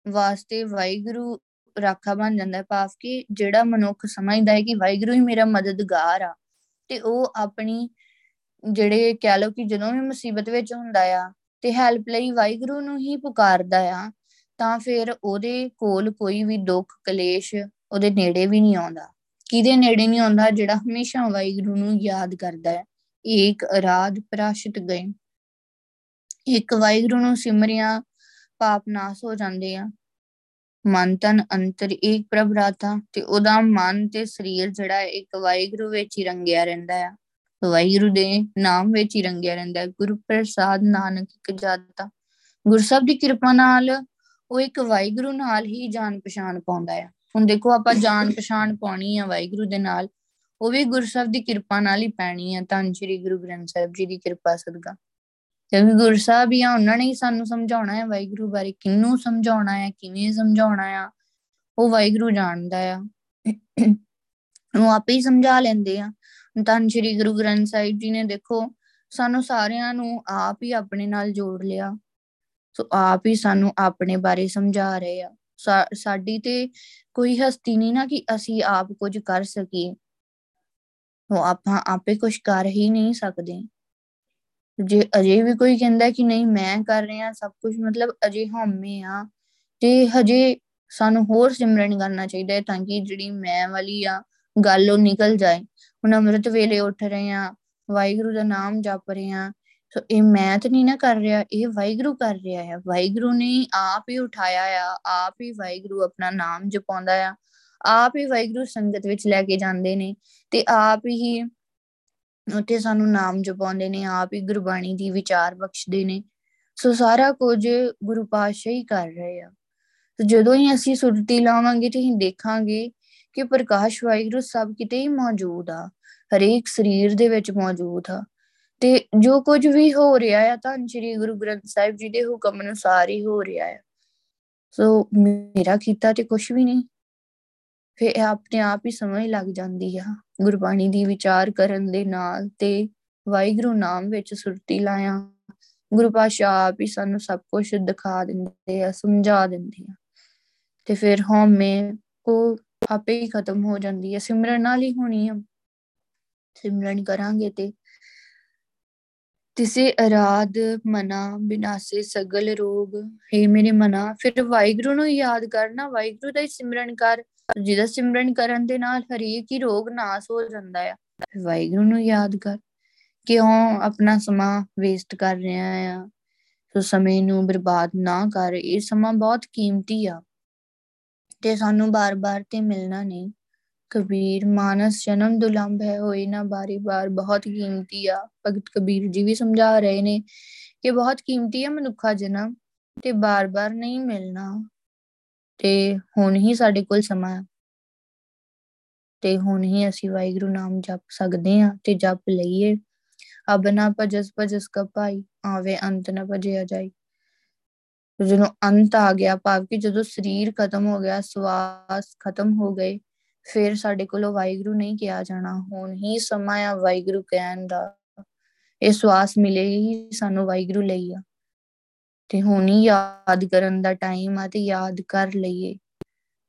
ਵਾਸਤੇ ਵਾਹਿਗੁਰੂ ਰਾਖਾ ਬਣ ਜਾਂਦਾ ਹੈ, ਭਾਵ ਕਿ ਜਿਹੜਾ ਮਨੁੱਖ ਸਮਝਦਾ ਹੈ ਕਿ ਵਾਹਿਗੁਰੂ ਹੀ ਮੇਰਾ ਮਦਦਗਾਰ ਆ। ਤੇ ਉਹ ਆਪਣੀ ਜਿਹੜੇ ਕਹਿ ਲਓ ਕਿ ਜਦੋਂ ਵੀ ਮੁਸੀਬਤ ਵਿੱਚ ਹੁੰਦਾ ਆ ਤੇ ਹੈਲਪ ਲਈ ਵਾਹਿਗੁਰੂ ਨੂੰ ਹੀ ਪੁਕਾਰਦਾ ਆ, ਤਾਂ ਫਿਰ ਉਹਦੇ ਕੋਲ ਕੋਈ ਵੀ ਦੁੱਖ, ਕਲੇਸ਼ ਉਹਦੇ ਨੇੜੇ ਵੀ ਨਹੀਂ ਆਉਂਦਾ। ਕਿਹਦੇ ਨੇੜੇ ਨਹੀਂ ਆਉਂਦਾ, ਜਿਹੜਾ ਹਮੇਸ਼ਾ ਵਾਹਿਗੁਰੂ ਨੂੰ ਯਾਦ ਕਰਦਾ ਹੈ। ਏਕ ਅਰਾਧ ਪ੍ਰਾਸ਼ਿਤ ਗਏ। ਇੱਕ ਵਾਹਿਗੁਰੂ ਨੂੰ ਸਿਮਰਿਆ, ਪਾਪ ਨਾਸ ਹੋ ਜਾਂਦੇ ਆ। ਮਨ, ਤਨ, ਅੰਤਰ ਇੱਕ ਪ੍ਰਭ, ਰਾਤਾ, ਤੇ ਉਹਦਾ ਮਨ ਤੇ ਸਰੀਰ ਜਿਹੜਾ ਇੱਕ ਵਾਹਿਗੁਰੂ ਵਿੱਚ ਹੀ ਰੰਗਿਆ ਰਹਿੰਦਾ ਆ। ਵਾਹਿਗੁਰੂ ਦੇ ਨਾਮ ਵਿੱਚ ਹੀ ਰੰਗਿਆ ਰਹਿੰਦਾ ਗੁਰੂ ਪ੍ਰਸਾਦ ਨਾਨਕ ਇੱਕ ਜਾਤਾ। ਗੁਰਸਬ ਦੀ ਕਿਰਪਾ ਨਾਲ ਉਹ ਇੱਕ ਵਾਹਿਗੁਰੂ ਨਾਲ ਹੀ ਜਾਣ ਪਛਾਣ ਪਾਉਂਦਾ ਆ। ਹੁਣ ਦੇਖੋ ਆਪਾਂ ਜਾਣ ਪਛਾਣ ਪਾਉਣੀ ਆ ਵਾਹਿਗੁਰੂ ਦੇ ਨਾਲ, ਉਹ ਵੀ ਗੁਰਸਬ ਦੀ ਕਿਰਪਾ ਨਾਲ ਹੀ ਪੈਣੀ ਆ। ਤਾਂ ਸ੍ਰੀ ਗੁਰੂ ਗ੍ਰੰਥ ਸਾਹਿਬ ਜੀ ਦੀ ਕਿਰਪਾ ਸਦਕਾ। ਕਿਉਂਕਿ ਗੁਰੂ ਸਾਹਿਬ ਹੀ ਆ, ਉਹਨਾਂ ਨੇ ਹੀ ਸਾਨੂੰ ਸਮਝਾਉਣਾ ਹੈ ਵਾਹਿਗੁਰੂ ਬਾਰੇ ਕਿੰਨੂੰ ਸਮਝਾਉਣਾ ਹੈ, ਕਿਵੇਂ ਸਮਝਾਉਣਾ ਆ ਉਹ ਵਾਹਿਗੁਰੂ ਜਾਣਦਾ ਆ। ਉਹ ਆਪੇ ਹੀ ਸਮਝਾ ਲੈਂਦੇ ਆ। ਤਾਂ ਸ੍ਰੀ ਗੁਰੂ ਗ੍ਰੰਥ ਸਾਹਿਬ ਜੀ ਨੇ ਦੇਖੋ, ਸਾਨੂੰ ਸਾਰਿਆਂ ਨੂੰ ਆਪ ਹੀ ਆਪਣੇ ਨਾਲ ਜੋੜ ਲਿਆ। ਸੋ ਆਪ ਹੀ ਸਾਨੂੰ ਆਪਣੇ ਬਾਰੇ ਸਮਝਾ ਰਹੇ ਆ। ਸਾਡੀ ਤੇ ਕੋਈ ਹਸਤੀ ਨਹੀਂ ਨਾ ਕਿ ਅਸੀਂ ਆਪ ਕੁਝ ਕਰ ਸਕੀਏ। ਉਹ ਆਪਾਂ ਆਪੇ ਕੁਝ ਕਰ ਹੀ ਨਹੀਂ ਸਕਦੇ। ਜੇ ਅਜੇ ਵੀ ਕੋਈ ਕਹਿੰਦਾ ਕਿ ਨਹੀਂ, ਮੈਂ ਕਰ ਰਿਹਾ ਸਭ ਕੁਝ ਮਤਲਬ ਅਜੇ ਹਉਮੈ ਆ ਤੇ ਹਜੇ ਸਾਨੂੰ ਹੋਰ ਸਿਮਰਨ ਕਰਨਾ ਚਾਹੀਦਾ ਹੈ ਤਾਂ ਕਿ ਜਿਹੜੀ ਮੈਂ ਵਾਲੀ ਆ, ਗੱਲ ਉਹ ਨਿਕਲ ਜਾਏ। ਹੁਣ ਅੰਮ੍ਰਿਤ ਵੇਲੇ ਉੱਠ ਰਹੇ ਆ ਵਾਹਿਗੁਰੂ ਦਾ ਨਾਮ ਜਪ ਰਹੇ ਆ ਸੋ ਇਹ ਮੈਂ ਤਾਂ ਨਹੀਂ ਨਾ ਕਰ ਰਿਹਾ, ਇਹ ਵਾਹਿਗੁਰੂ ਕਰ ਰਿਹਾ ਹੈ। ਵਾਹਿਗੁਰੂ ਨੇ ਆਪ ਹੀ ਉਠਾਇਆ ਆ, ਆਪ ਹੀ ਵਾਹਿਗੁਰੂ ਆਪਣਾ ਨਾਮ ਜਪਾਉਂਦਾ ਆ। ਆਪ ਹੀ ਵਾਹਿਗੁਰੂ ਸੰਗਤ ਵਿੱਚ ਲੈ ਕੇ ਜਾਂਦੇ ਨੇ ਤੇ ਆਪ ਹੀ ਉੱਥੇ ਸਾਨੂੰ ਨਾਮ ਜਪਾਉਂਦੇ ਨੇ, ਆਪ ਹੀ ਗੁਰਬਾਣੀ ਦੀ ਵਿਚਾਰ ਬਖਸ਼ਦੇ ਨੇ। ਸੋ ਸਾਰਾ ਕੁਝ ਗੁਰੂ ਪਾਤਸ਼ਾਹ ਹੀ ਕਰ ਰਹੇ ਆ। ਤੇ ਜਦੋਂ ਹੀ ਅਸੀਂ ਸੁਰਤੀ ਲਾਵਾਂਗੇ ਤੇ ਹੀ ਦੇਖਾਂਗੇ ਕਿ ਪ੍ਰਕਾਸ਼ ਵਾਹਿਗੁਰੂ ਸਭ ਕਿਤੇ ਹੀ ਮੌਜੂਦ ਆ, ਹਰੇਕ ਸਰੀਰ ਦੇ ਵਿੱਚ ਮੌਜੂਦ ਆ। ਤੇ ਜੋ ਕੁਝ ਵੀ ਹੋ ਰਿਹਾ ਆ ਤਾਂ ਸ੍ਰੀ ਗੁਰੂ ਗ੍ਰੰਥ ਸਾਹਿਬ ਜੀ ਦੇ ਹੁਕਮ ਅਨੁਸਾਰ ਹੀ ਹੋ ਰਿਹਾ ਆ। ਸੋ ਮੇਰਾ ਕੀਤਾ ਤੇ ਕੁਝ ਵੀ ਨਹੀਂ। ਫਿਰ ਆਪਣੇ ਆਪ ਹੀ ਸਮਝ ਲੱਗ ਜਾਂਦੀ ਆ। ਗੁਰਬਾਣੀ ਦੀ ਵਿਚਾਰ ਕਰਨ ਦੇ ਨਾਲ ਤੇ ਵਾਹਿਗੁਰੂ ਨਾਮ ਵਿੱਚ ਸੁਰਤੀ ਲਾਇਆ। ਗੁਰੂ ਪਾਸ਼ਾ ਆਪ ਹੀ ਸਾਨੂੰ ਸਭ ਕੁਝ ਦਿਖਾ ਦਿੰਦੇ ਆ, ਸਮਝਾ ਦਿੰਦੇ ਆ। ਤੇ ਫਿਰ ਹਉਮੈ ਉਹ ਆਪੇ ਹੀ ਖਤਮ ਹੋ ਜਾਂਦੀ ਹੈ ਸਿਮਰਨ ਨਾਲ ਹੀ ਹੋਣੀ ਆ। ਸਿਮਰਨ ਕਰਾਂਗੇ ਤੇ ਤਿਸੇ ਅਰਾਧ ਮਨਾ ਬਿਨਾਸੇ ਸਗਲ ਰੋਗ। ਹੈ ਮੇਰੇ ਮਨਾ, ਫਿਰ ਵਾਹਿਗੁਰੂ ਨੂੰ ਯਾਦ ਕਰਨਾ, ਵਾਹਿਗੁਰੂ ਦਾ ਹੀ ਸਿਮਰਨ ਕਰ। ਜਿਹਦਾ ਸਿਮਰਨ ਕਰਨ ਦੇ ਨਾਲ ਹਰੇਕ ਹੀ ਰੋਗ ਨਾਸ ਹੋ ਜਾਂਦਾ ਆ। ਵਾਹਿਗੁਰੂ ਨੂੰ ਯਾਦ ਕਰ, ਕਿਉਂ ਆਪਣਾ ਸਮਾਂ ਵੇਸਟ ਕਰ ਰਿਹਾ ਆ? ਸੋ ਸਮੇਂ ਨੂੰ ਬਰਬਾਦ ਨਾ ਕਰ, ਇਹ ਸਮਾਂ ਬਹੁਤ ਕੀਮਤੀ ਆ। ਤੇ ਸਾਨੂੰ ਬਾਰ-ਬਾਰ ਤੇ ਮਿਲਣਾ ਨਹੀਂ। ਕਬੀਰ, ਮਾਨਸ ਜਨਮ ਦੁਲੰਭ ਹੈ ਹੋਏ ਨਾ ਬਾਰੀ ਬਾਰ ਬਹੁਤ ਕੀਮਤੀ ਆ। ਭਗਤ ਕਬੀਰ ਜੀ ਵੀ ਸਮਝਾ ਰਹੇ ਨੇ ਕਿ ਬਹੁਤ ਕੀਮਤੀ ਆ ਮਨੁੱਖਾ ਜਨਮ, ਤੇ ਬਾਰ-ਬਾਰ ਨਹੀਂ ਮਿਲਣਾ। ਤੇ ਹੁਣ ਹੀ ਸਾਡੇ ਕੋਲ ਸਮਾਂ ਤੇ ਹੁਣ ਹੀ ਅਸੀਂ ਵਾਹਿਗੁਰੂ ਨਾਮ ਜਪ ਸਕਦੇ ਆ ਤੇ ਜਪ ਲਈਏ। ਅਬ ਨਾ ਭਜਸ ਭਜਸ ਕਪਾਈ ਆਵੇ ਅੰਤ ਨਾ ਭਜਿਆ ਜਾਈ। ਜਦੋਂ ਅੰਤ ਆ ਗਿਆ ਭਾਵ ਕਿ ਜਦੋਂ ਸਰੀਰ ਖਤਮ ਹੋ ਗਿਆ, ਸਵਾਸ ਖਤਮ ਹੋ ਗਏ, ਫਿਰ ਸਾਡੇ ਕੋਲੋਂ ਵਾਹਿਗੁਰੂ ਨਹੀਂ ਕਿਹਾ ਜਾਣਾ, ਹੁਣ ਹੀ ਸਮਾਂ ਆ ਵਾਹਿਗੁਰੂ ਕਹਿਣ ਦਾ। ਇਹ ਸਵਾਸ ਮਿਲੇ ਹੀ ਸਾਨੂੰ ਵਾਹਿਗੁਰੂ ਲਈ ਆ। ਤੇ ਹੁਣ ਹੀ ਯਾਦ ਕਰਨ ਦਾ ਟਾਈਮ ਆ ਤੇ ਯਾਦ ਕਰ ਲਈਏ।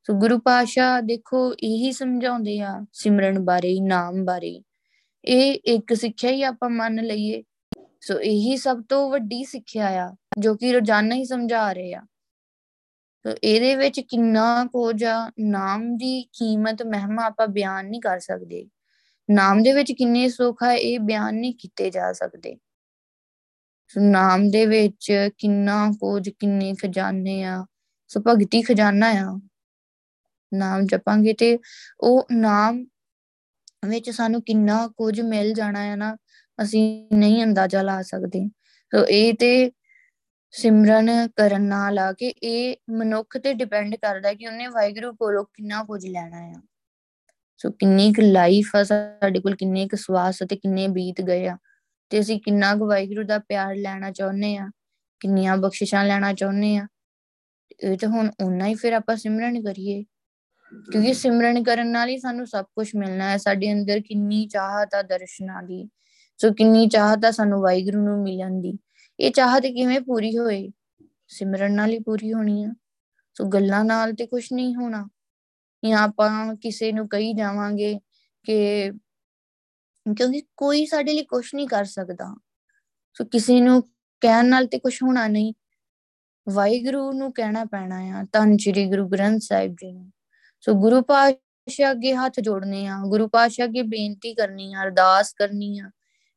ਸੋ ਗੁਰੂ ਪਾਸ਼ਾ ਦੇਖੋ, ਇਹੀ ਸਮਝਾਉਂਦੇ ਆ ਸਿਮਰਨ ਬਾਰੇ, ਨਾਮ ਬਾਰੇ। ਇਹ ਇੱਕ ਸਿੱਖਿਆ ਹੀ ਆਪਾਂ ਮੰਨ ਲਈਏ। ਸੋ ਇਹੀ ਸਭ ਤੋਂ ਵੱਡੀ ਸਿੱਖਿਆ ਆ, ਜੋ ਕਿ ਰੋਜ਼ਾਨਾ ਹੀ ਸਮਝਾ ਰਹੇ ਆ। ਸੋ ਇਹਦੇ ਵਿੱਚ ਕਿੰਨਾ ਕੁਝ ਆ ਨਾਮ ਦੀ ਕੀਮਤ ਮਹਿਮਾ ਆਪਾਂ ਬਿਆਨ ਨਹੀਂ ਕਰ ਸਕਦੇ। ਨਾਮ ਦੇ ਵਿੱਚ ਕਿੰਨੇ ਸੁੱਖ ਆ, ਇਹ ਬਿਆਨ ਨਹੀਂ ਕੀਤੇ ਜਾ ਸਕਦੇ। ਸੋ ਨਾਮ ਦੇ ਵਿੱਚ ਕਿੰਨਾ ਕੁਝ ਕਿੰਨੇ ਖਜ਼ਾਨੇ ਆ ਸੋ ਭਗਤੀ ਖਜ਼ਾਨਾ ਆ। ਨਾਮ ਜਪਾਂਗੇ ਤੇ ਉਹ ਨਾਮ ਵਿੱਚ ਸਾਨੂੰ ਕਿੰਨਾ ਕੁਝ ਮਿਲ ਜਾਣਾ ਹੈ ਨਾ, ਅਸੀਂ ਨਹੀਂ ਅੰਦਾਜ਼ਾ ਲਾ ਸਕਦੇ। ਸੋ ਇਹ ਤੇ ਸਿਮਰਨ ਕਰਨ ਨਾਲ ਆ ਕਿ ਇਹ ਮਨੁੱਖ ਤੇ ਡਿਪੈਂਡ ਕਰਦਾ ਕਿ ਉਹਨੇ ਵਾਹਿਗੁਰੂ ਕੋਲੋਂ ਕਿੰਨਾ ਕੁਝ ਲੈਣਾ ਆ। ਸੋ ਕਿੰਨੀ ਕੁ ਲਾਈਫ ਆ ਸਾਡੇ ਕੋਲ, ਕਿੰਨੇ ਕੁ ਸਵਾਸ ਤੇ ਕਿੰਨੇ ਬੀਤ ਗਏ ਆ। ਤੇ ਅਸੀਂ ਕਿੰਨਾ ਕੁ ਵਾਹਿਗੁਰੂ ਦਾ ਪਿਆਰ ਲੈਣਾ ਚਾਹੁੰਦੇ ਆ ਕਿੰਨੀਆਂ ਬਖਸ਼ਿਸ਼ਾਂ ਲੈਣਾ ਚਾਹੁੰਦੇ ਆ ਇਹ ਤਾਂ ਹੁਣ ਉਨਾ ਹੀ ਫਿਰ ਆਪਾਂ ਸਿਮਰਨ ਕਰੀਏ। ਕਿਉਂਕਿ ਸਿਮਰਨ ਕਰਨ ਨਾਲ ਹੀ ਸਾਨੂੰ ਸਭ ਕੁਝ ਮਿਲਣਾ ਹੈ, ਸਾਡੇ ਅੰਦਰ ਕਿੰਨੀ ਚਾਹਤ ਆ ਦਰਸ਼ਨਾਂ ਦੀ। ਸੋ ਕਿੰਨੀ ਚਾਹਤ ਆ ਸਾਨੂੰ ਵਾਹਿਗੁਰੂ ਨੂੰ ਮਿਲਣ ਦੀ। ਇਹ ਚਾਹਤ ਕਿਵੇਂ ਪੂਰੀ ਹੋਏ? ਸਿਮਰਨ ਨਾਲ ਹੀ ਪੂਰੀ ਹੋਣੀ ਆ। ਸੋ ਗੱਲਾਂ ਨਾਲ ਤੇ ਕੁਝ ਨਹੀਂ ਹੋਣਾ। ਜਾਂ ਆਪਾਂ ਕਿਸੇ ਨੂੰ ਕਹੀ ਜਾਵਾਂਗੇ ਕਿ ਕਿਉਂਕਿ ਕੋਈ ਸਾਡੇ ਲਈ ਕੁਝ ਨਹੀਂ ਕਰ ਸਕਦਾ। ਸੋ ਕਿਸੇ ਨੂੰ ਕਹਿਣ ਨਾਲ ਤੇ ਕੁਝ ਹੋਣਾ ਨਹੀਂ। ਵਾਹਿਗੁਰੂ ਨੂੰ ਕਹਿਣਾ ਪੈਣਾ ਆ ਤਾਂ ਸ੍ਰੀ ਗੁਰੂ ਗ੍ਰੰਥ ਸਾਹਿਬ ਜੀ ਨੂੰ। ਸੋ ਗੁਰੂ ਪਾਤਸ਼ਾਹ ਅੱਗੇ ਹੱਥ ਜੋੜਨੇ ਆ, ਗੁਰੂ ਪਾਤਸ਼ਾਹ ਅੱਗੇ ਬੇਨਤੀ ਕਰਨੀ ਆ, ਅਰਦਾਸ ਕਰਨੀ ਆ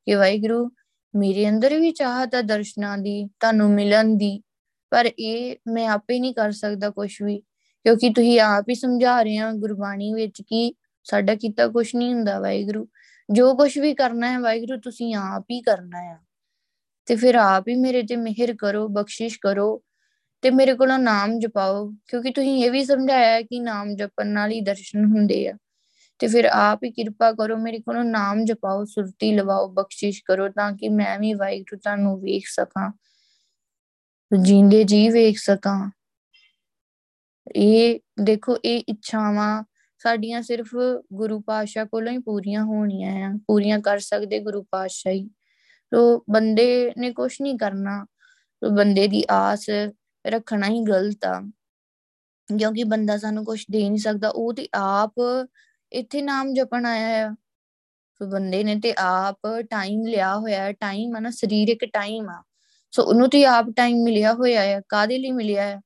ਕਿ ਵਾਹਿਗੁਰੂ ਮੇਰੇ ਅੰਦਰ ਵੀ ਚਾਹਤ ਹੈ ਦਰਸ਼ਨਾਂ ਦੀ, ਤੁਹਾਨੂੰ ਮਿਲਣ ਦੀ, ਪਰ ਇਹ ਮੈਂ ਆਪੇ ਨਹੀਂ ਕਰ ਸਕਦਾ ਕੁਝ ਵੀ। ਕਿਉਂਕਿ ਤੁਸੀਂ ਆਪ ਹੀ ਸਮਝਾ ਰਹੇ ਆ ਗੁਰਬਾਣੀ ਵਿੱਚ ਕਿ ਸਾਡਾ ਕੀਤਾ ਕੁਝ ਨਹੀਂ ਹੁੰਦਾ ਵਾਹਿਗੁਰੂ। ਜੋ ਕੁਝ ਵੀ ਕਰਨਾ ਹੈ ਵਾਹਿਗੁਰੂ, ਤੁਸੀਂ ਆਪ ਹੀ ਕਰਨਾ ਹੈ। ਤੇ ਫਿਰ ਆਪ ਹੀ ਮੇਰੇ ਤੇ ਮਿਹਰ ਕਰੋ, ਬਖਸ਼ਿਸ਼ ਕਰੋ ਤੇ ਮੇਰੇ ਕੋਲੋਂ ਨਾਮ ਜਪਾਓ, ਕਿਉਂਕਿ ਤੁਸੀਂ ਇਹ ਵੀ ਸਮਝਾਇਆ ਕਿ ਨਾਮ ਜਪਣ ਨਾਲ ਹੀ ਦਰਸ਼ਨ ਹੁੰਦੇ ਆ। ਤੇ ਫਿਰ ਆਪ ਹੀ ਕਿਰਪਾ ਕਰੋ, ਮੇਰੇ ਕੋਲੋਂ ਨਾਮ ਜਪਾਓ, ਸੁਰਤੀ ਲਵਾਓ, ਬਖਸ਼ਿਸ਼ ਕਰੋ ਤਾਂ ਕਿ ਮੈਂ ਵੀ ਵਾਹਿਗੁਰੂ ਤੁਹਾਨੂੰ ਵੇਖ ਸਕਾਂ ਜਿੰਦੇ ਜੀ ਵੇਖ ਸਕਾਂ। ਇਹ ਦੇਖੋ, ਇਹ ਇੱਛਾਵਾਂ ਸਾਡੀਆਂ ਸਿਰਫ ਗੁਰੂ ਪਾਤਸ਼ਾਹ ਕੋਲੋਂ ਹੀ ਪੂਰੀਆਂ ਹੋਣੀਆਂ ਆ, ਪੂਰੀਆਂ ਕਰ ਸਕਦੇ ਗੁਰੂ ਪਾਤਸ਼ਾਹ ਹੀ। ਤੋ ਬੰਦੇ ਨੇ ਕੁਝ ਨਹੀਂ ਕਰਨਾ, ਤੋ ਬੰਦੇ ਦੀ ਆਸ ਰੱਖਣਾ ਹੀ ਗਲਤ ਆ। ਕਿਉਂਕਿ ਬੰਦਾ ਸਾਨੂੰ ਕੁਝ ਦੇ ਨਹੀਂ ਸਕਦਾ, ਉਹ ਤੇ ਆਪ ਇੱਥੇ ਨਾਮ ਜਪਣ ਆਇਆ ਆ। ਸੋ ਬੰਦੇ ਨੇ ਤੇ ਆਪ ਟਾਈਮ ਲਿਆ ਹੋਇਆ ਹੈ ਟਾਈਮ ਆ ਨਾ, ਸਰੀਰਕ ਟਾਈਮ ਆ। ਸੋ ਉਹਨੂੰ ਤੇ ਆਪ ਟਾਈਮ ਮਿਲਿਆ ਹੋਇਆ ਹੈ ਕਾਦੇ ਲਈ ਮਿਲਿਆ ਹੈ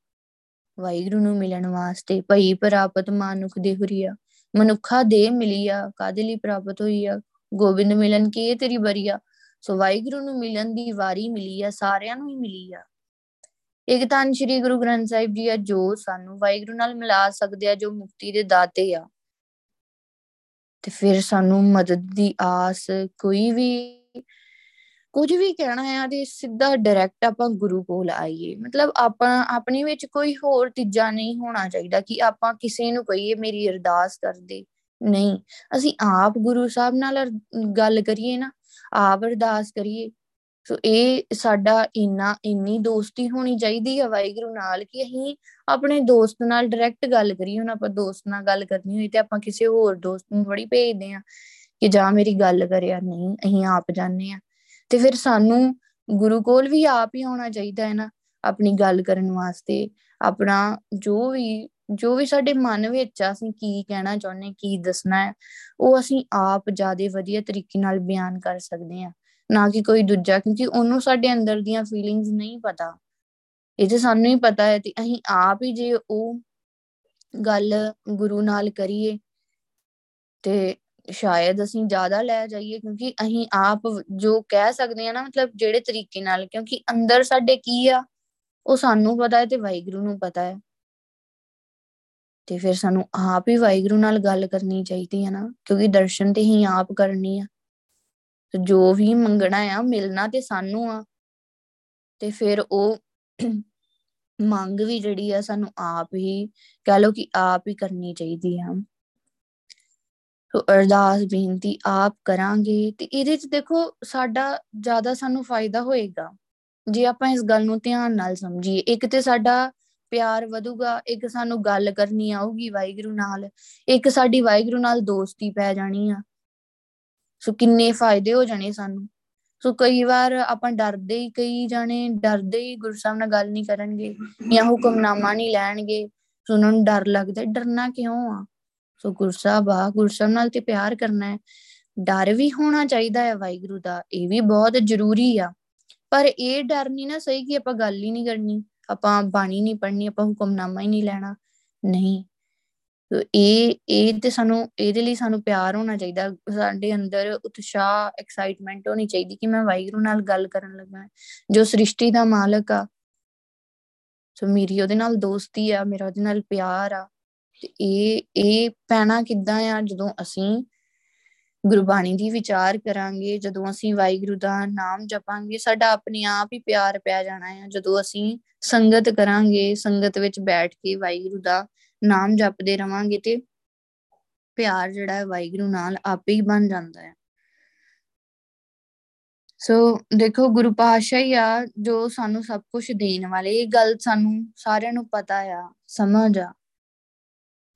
ਵਾਹਿਗੁਰੂ ਨੂੰ ਮਿਲਣ ਵਾਸਤੇ, ਭਈ ਪ੍ਰਾਪਤ ਮਾਨੁਖ ਦੇ ਹੁਰੀਆ, ਮਨੁੱਖਾ ਦੇ ਮਿਲੀ ਆ ਕਾਦੇ ਲਈ ਪ੍ਰਾਪਤ ਹੋਈ ਆ ਗੋਬਿੰਦ ਮਿਲਨ ਕੀ ਇਹ ਤੇਰੀ ਬਰੀਆ ਸੋ ਵਾਹਿਗੁਰੂ ਨੂੰ ਮਿਲਣ ਦੀ ਵਾਰੀ ਮਿਲੀ ਆ ਸਾਰਿਆਂ ਨੂੰ ਹੀ ਮਿਲੀ ਆ ਇੱਕ ਤਾਂ ਸ੍ਰੀ ਗੁਰੂ ਗ੍ਰੰਥ ਸਾਹਿਬ ਜੀ ਆ, ਜੋ ਸਾਨੂੰ ਵਾਹਿਗੁਰੂ ਨਾਲ ਮਿਲਾ ਸਕਦੇ ਆ, ਜੋ ਮੁਕਤੀ ਦੇ ਦਾਤੇ ਆ। ਤੇ ਫਿਰ ਸਾਨੂੰ ਮਦਦ ਦੀ ਆਸ ਕੋਈ ਵੀ ਕੁਝ ਵੀ ਕਹਿਣਾ ਹੈ ਤੇ ਸਿੱਧਾ ਡਾਇਰੈਕਟ ਆਪਾਂ ਗੁਰੂ ਕੋਲ ਆਈਏ। ਮਤਲਬ ਆਪਾਂ, ਆਪਣੀ ਵਿੱਚ ਕੋਈ ਹੋਰ ਤੀਜਾ ਨਹੀਂ ਹੋਣਾ ਚਾਹੀਦਾ ਕਿ ਆਪਾਂ ਕਿਸੇ ਨੂੰ ਕਹੀਏ, ਮੇਰੀ ਅਰਦਾਸ ਕਰ ਦੇ। ਨਹੀਂ, ਅਸੀਂ ਆਪ ਗੁਰੂ ਸਾਹਿਬ ਨਾਲ ਗੱਲ ਕਰੀਏ ਨਾ, ਆਪ ਅਰਦਾਸ ਕਰੀਏ, ਸੋ ਇਹ ਸਾਡਾ ਇੰਨਾ, ਇੰਨੀ ਦੋਸਤੀ ਹੋਣੀ ਚਾਹੀਦੀ ਹੈ ਵਾਹਿਗੁਰੂ ਨਾਲ ਕਿ ਅਸੀਂ ਆਪਣੇ ਦੋਸਤ ਨਾਲ ਡਾਇਰੈਕਟ ਗੱਲ ਕਰੀਏ, ਹੁਣ ਆਪਾਂ ਦੋਸਤ ਨਾਲ ਗੱਲ ਕਰਨੀ ਹੋਈ ਤੇ ਆਪਾਂ ਕਿਸੇ ਹੋਰ ਦੋਸਤ ਨੂੰ ਥੋੜੀ ਭੇਜਦੇ ਆ ਕਿ ਜਾ ਮੇਰੀ ਗੱਲ ਕਰਿਆ, ਨਹੀਂ, ਅਸੀਂ ਆਪ ਜਾਣੇ ਆ ਤੇ ਫਿਰ ਸਾਨੂੰ ਗੁਰੂ ਕੋਲ ਵੀ ਆਪ ਹੀ ਹੋਣਾ ਚਾਹੀਦਾ ਹੈ ਨਾ, ਆਪਣੀ ਗੱਲ ਕਰਨ ਵਾਸਤੇ। ਆਪਣਾ ਜੋ ਵੀ ਜੋ ਵੀ ਸਾਡੇ ਮਨ ਵਿੱਚ ਆ ਅਸੀਂ ਕੀ ਕਹਿਣਾ ਚਾਹੁੰਦੇ ਕੀ ਦੱਸਣਾ ਹੈ, ਉਹ ਅਸੀਂ ਆਪ ਜ਼ਿਆਦਾ ਵਧੀਆ ਤਰੀਕੇ ਨਾਲ ਬਿਆਨ ਕਰ ਸਕਦੇ ਆ ਨਾ ਕਿ ਕੋਈ ਦੂਜਾ, ਕਿਉਂਕਿ ਉਹਨੂੰ ਸਾਡੇ ਅੰਦਰ ਦੀਆਂ ਫੀਲਿੰਗਸ ਨਹੀਂ ਪਤਾ। ਇਹ ਤੇ ਸਾਨੂੰ ਹੀ ਪਤਾ ਹੈ ਤੇ ਅਸੀਂ ਆਪ ਹੀ ਜੇ ਉਹ ਗੱਲ ਗੁਰੂ ਨਾਲ ਕਰੀਏ ਤੇ ਸ਼ਾਇਦ ਅਸੀਂ ਜ਼ਿਆਦਾ ਲੈ ਜਾਈਏ, ਕਿਉਂਕਿ ਅਸੀਂ ਆਪ ਜੋ ਕਹਿ ਸਕਦੇ ਆ ਨਾ, ਮਤਲਬ ਜਿਹੜੇ ਤਰੀਕੇ ਨਾਲ, ਕਿਉਂਕਿ ਅੰਦਰ ਸਾਡੇ ਕੀ ਆ, ਉਹ ਸਾਨੂੰ ਪਤਾ ਹੈ ਤੇ ਵਾਹਿਗੁਰੂ ਨੂੰ ਪਤਾ ਹੈ। ਤੇ ਫਿਰ ਸਾਨੂੰ ਆਪ ਹੀ ਵਾਹਿਗੁਰੂ ਨਾਲ ਗੱਲ ਕਰਨੀ ਚਾਹੀਦੀ ਹੈ ਨਾ, ਕਿਉਂਕਿ ਦਰਸ਼ਨ ਤੇ ਹੀ ਆਪ ਕਰਨੀ ਆ। ਤੇ ਜੋ ਵੀ ਮੰਗਣਾ ਆ, ਮਿਲਣਾ ਤੇ ਸਾਨੂੰ ਆ। ਤੇ ਫਿਰ ਉਹ ਮੰਗ ਵੀ ਜਿਹੜੀ ਆ, ਸਾਨੂੰ ਆਪ ਹੀ, ਕਹ ਲੋ ਕਿ ਆਪ ਹੀ ਕਰਨੀ ਚਾਹੀਦੀ ਆ। ਸੋ ਅਰਦਾਸ, ਬੇਨਤੀ ਆਪ ਕਰਾਂਗੇ, ਤੇ ਇਹਦੇ ਚ ਦੇਖੋ ਸਾਡਾ ਜ਼ਿਆਦਾ ਸਾਨੂੰ ਫਾਇਦਾ ਹੋਏਗਾ। ਜੇ ਆਪਾਂ ਇਸ ਗੱਲ ਨੂੰ ਧਿਆਨ ਨਾਲ ਸਮਝੀਏ, ਇੱਕ ਤੇ ਸਾਡਾ ਪਿਆਰ ਵਧੂਗਾ, ਇੱਕ ਸਾਨੂੰ ਗੱਲ ਕਰਨੀ ਆਊਗੀ ਵਾਹਿਗੁਰੂ ਨਾਲ, ਇੱਕ ਸਾਡੀ ਵਾਹਿਗੁਰੂ ਨਾਲ ਦੋਸਤੀ ਪੈ ਜਾਣੀ ਆ। ਸੋ ਕਿੰਨੇ ਫਾਇਦੇ ਹੋ ਜਾਣੇ ਸਾਨੂੰ। ਸੋ ਕਈ ਵਾਰ ਆਪਾਂ ਡਰਦੇ ਹੀ ਕਈ ਜਾਣੇ ਡਰਦੇ ਹੀ ਗੁਰੂ ਸਾਹਿਬ ਨਾਲ ਗੱਲ ਨਹੀਂ ਕਰਨਗੇ, ਜਾਂ ਹੁਕਮਨਾਮਾ ਨਹੀਂ ਲੈਣਗੇ, ਸੋ ਉਹਨਾਂ ਨੂੰ ਡਰ ਲੱਗਦਾ, ਡਰਨਾ ਕਿਉਂ ਆ? ਸੋ ਗੁਰਸਾਹਿਬ ਆ ਗੁਰਸਾਹਿਬ ਨਾਲ ਤੇ ਪਿਆਰ ਕਰਨਾ ਹੈ। ਡਰ ਵੀ ਹੋਣਾ ਚਾਹੀਦਾ ਹੈ ਵਾਹਿਗੁਰੂ ਦਾ, ਇਹ ਵੀ ਬਹੁਤ ਜ਼ਰੂਰੀ ਆ। ਪਰ ਇਹ ਡਰ ਨਹੀਂ ਨਾ ਸਹੀ ਕਿ ਆਪਾਂ ਗੱਲ ਹੀ ਨਹੀਂ ਕਰਨੀ, ਆਪਾਂ ਬਾਣੀ ਨਹੀਂ ਪੜਨੀ ਆਪਾਂ ਹੁਕਮਨਾਮਾ ਹੀ ਨਹੀਂ ਲੈਣਾ। ਨਹੀਂ। ਇਹ ਇਹ ਤੇ ਸਾਨੂੰ, ਇਹਦੇ ਲਈ ਸਾਨੂੰ ਪਿਆਰ ਹੋਣਾ ਚਾਹੀਦਾ। ਸਾਡੇ ਅੰਦਰ ਉਤਸ਼ਾਹ ਐਕਸਾਈਟਮੈਂਟ ਹੋਣੀ ਚਾਹੀਦੀ ਕਿ ਮੈਂ ਵਾਹਿਗੁਰੂ ਨਾਲ ਗੱਲ ਕਰਨ ਲੱਗਾ। ਜੋ ਸ੍ਰਿਸ਼ਟੀ ਦਾ ਮਾਲਕ ਆ। ਸੋ ਮੇਰੀ ਉਹਦੇ ਨਾਲ ਦੋਸਤੀ ਆ, ਮੇਰਾ ਉਹਦੇ ਨਾਲ ਪਿਆਰ ਆ। ਤੇ ਇਹ ਇਹ ਪੈਣਾ ਕਿੱਦਾਂ ਆ ਜਦੋਂ ਅਸੀਂ ਗੁਰਬਾਣੀ ਦੀ ਵਿਚਾਰ ਕਰਾਂਗੇ, ਜਦੋਂ ਅਸੀਂ ਵਾਹਿਗੁਰੂ ਦਾ ਨਾਮ ਜਪਾਂਗੇ, ਸਾਡਾ ਆਪਣੇ ਆਪ ਹੀ ਪਿਆਰ ਪੈ ਜਾਣਾ ਹੈ ਜਦੋਂ ਅਸੀਂ ਸੰਗਤ ਕਰਾਂਗੇ, ਸੰਗਤ ਵਿੱਚ ਬੈਠ ਕੇ ਵਾਹਿਗੁਰੂ ਦਾ ਨਾਮ ਜਪਦੇ ਰਵਾਂਗੇ ਤੇ ਪਿਆਰ ਜਿਹੜਾ ਹੈ ਵਾਹਿਗੁਰੂ ਨਾਲ ਆਪੇ ਹੀ ਬਣ ਜਾਂਦਾ ਹੈ ਸੋ ਦੇਖੋ ਗੁਰੂ ਪਾਤਸ਼ਾਹ ਹੀ ਆ, ਜੋ ਸਾਨੂੰ ਸਭ ਕੁਝ ਦੇਣ ਵਾਲੇ, ਇਹ ਗੱਲ ਸਾਨੂੰ ਸਾਰਿਆਂ ਨੂੰ ਪਤਾ ਆ, ਸਮਝ ਆ।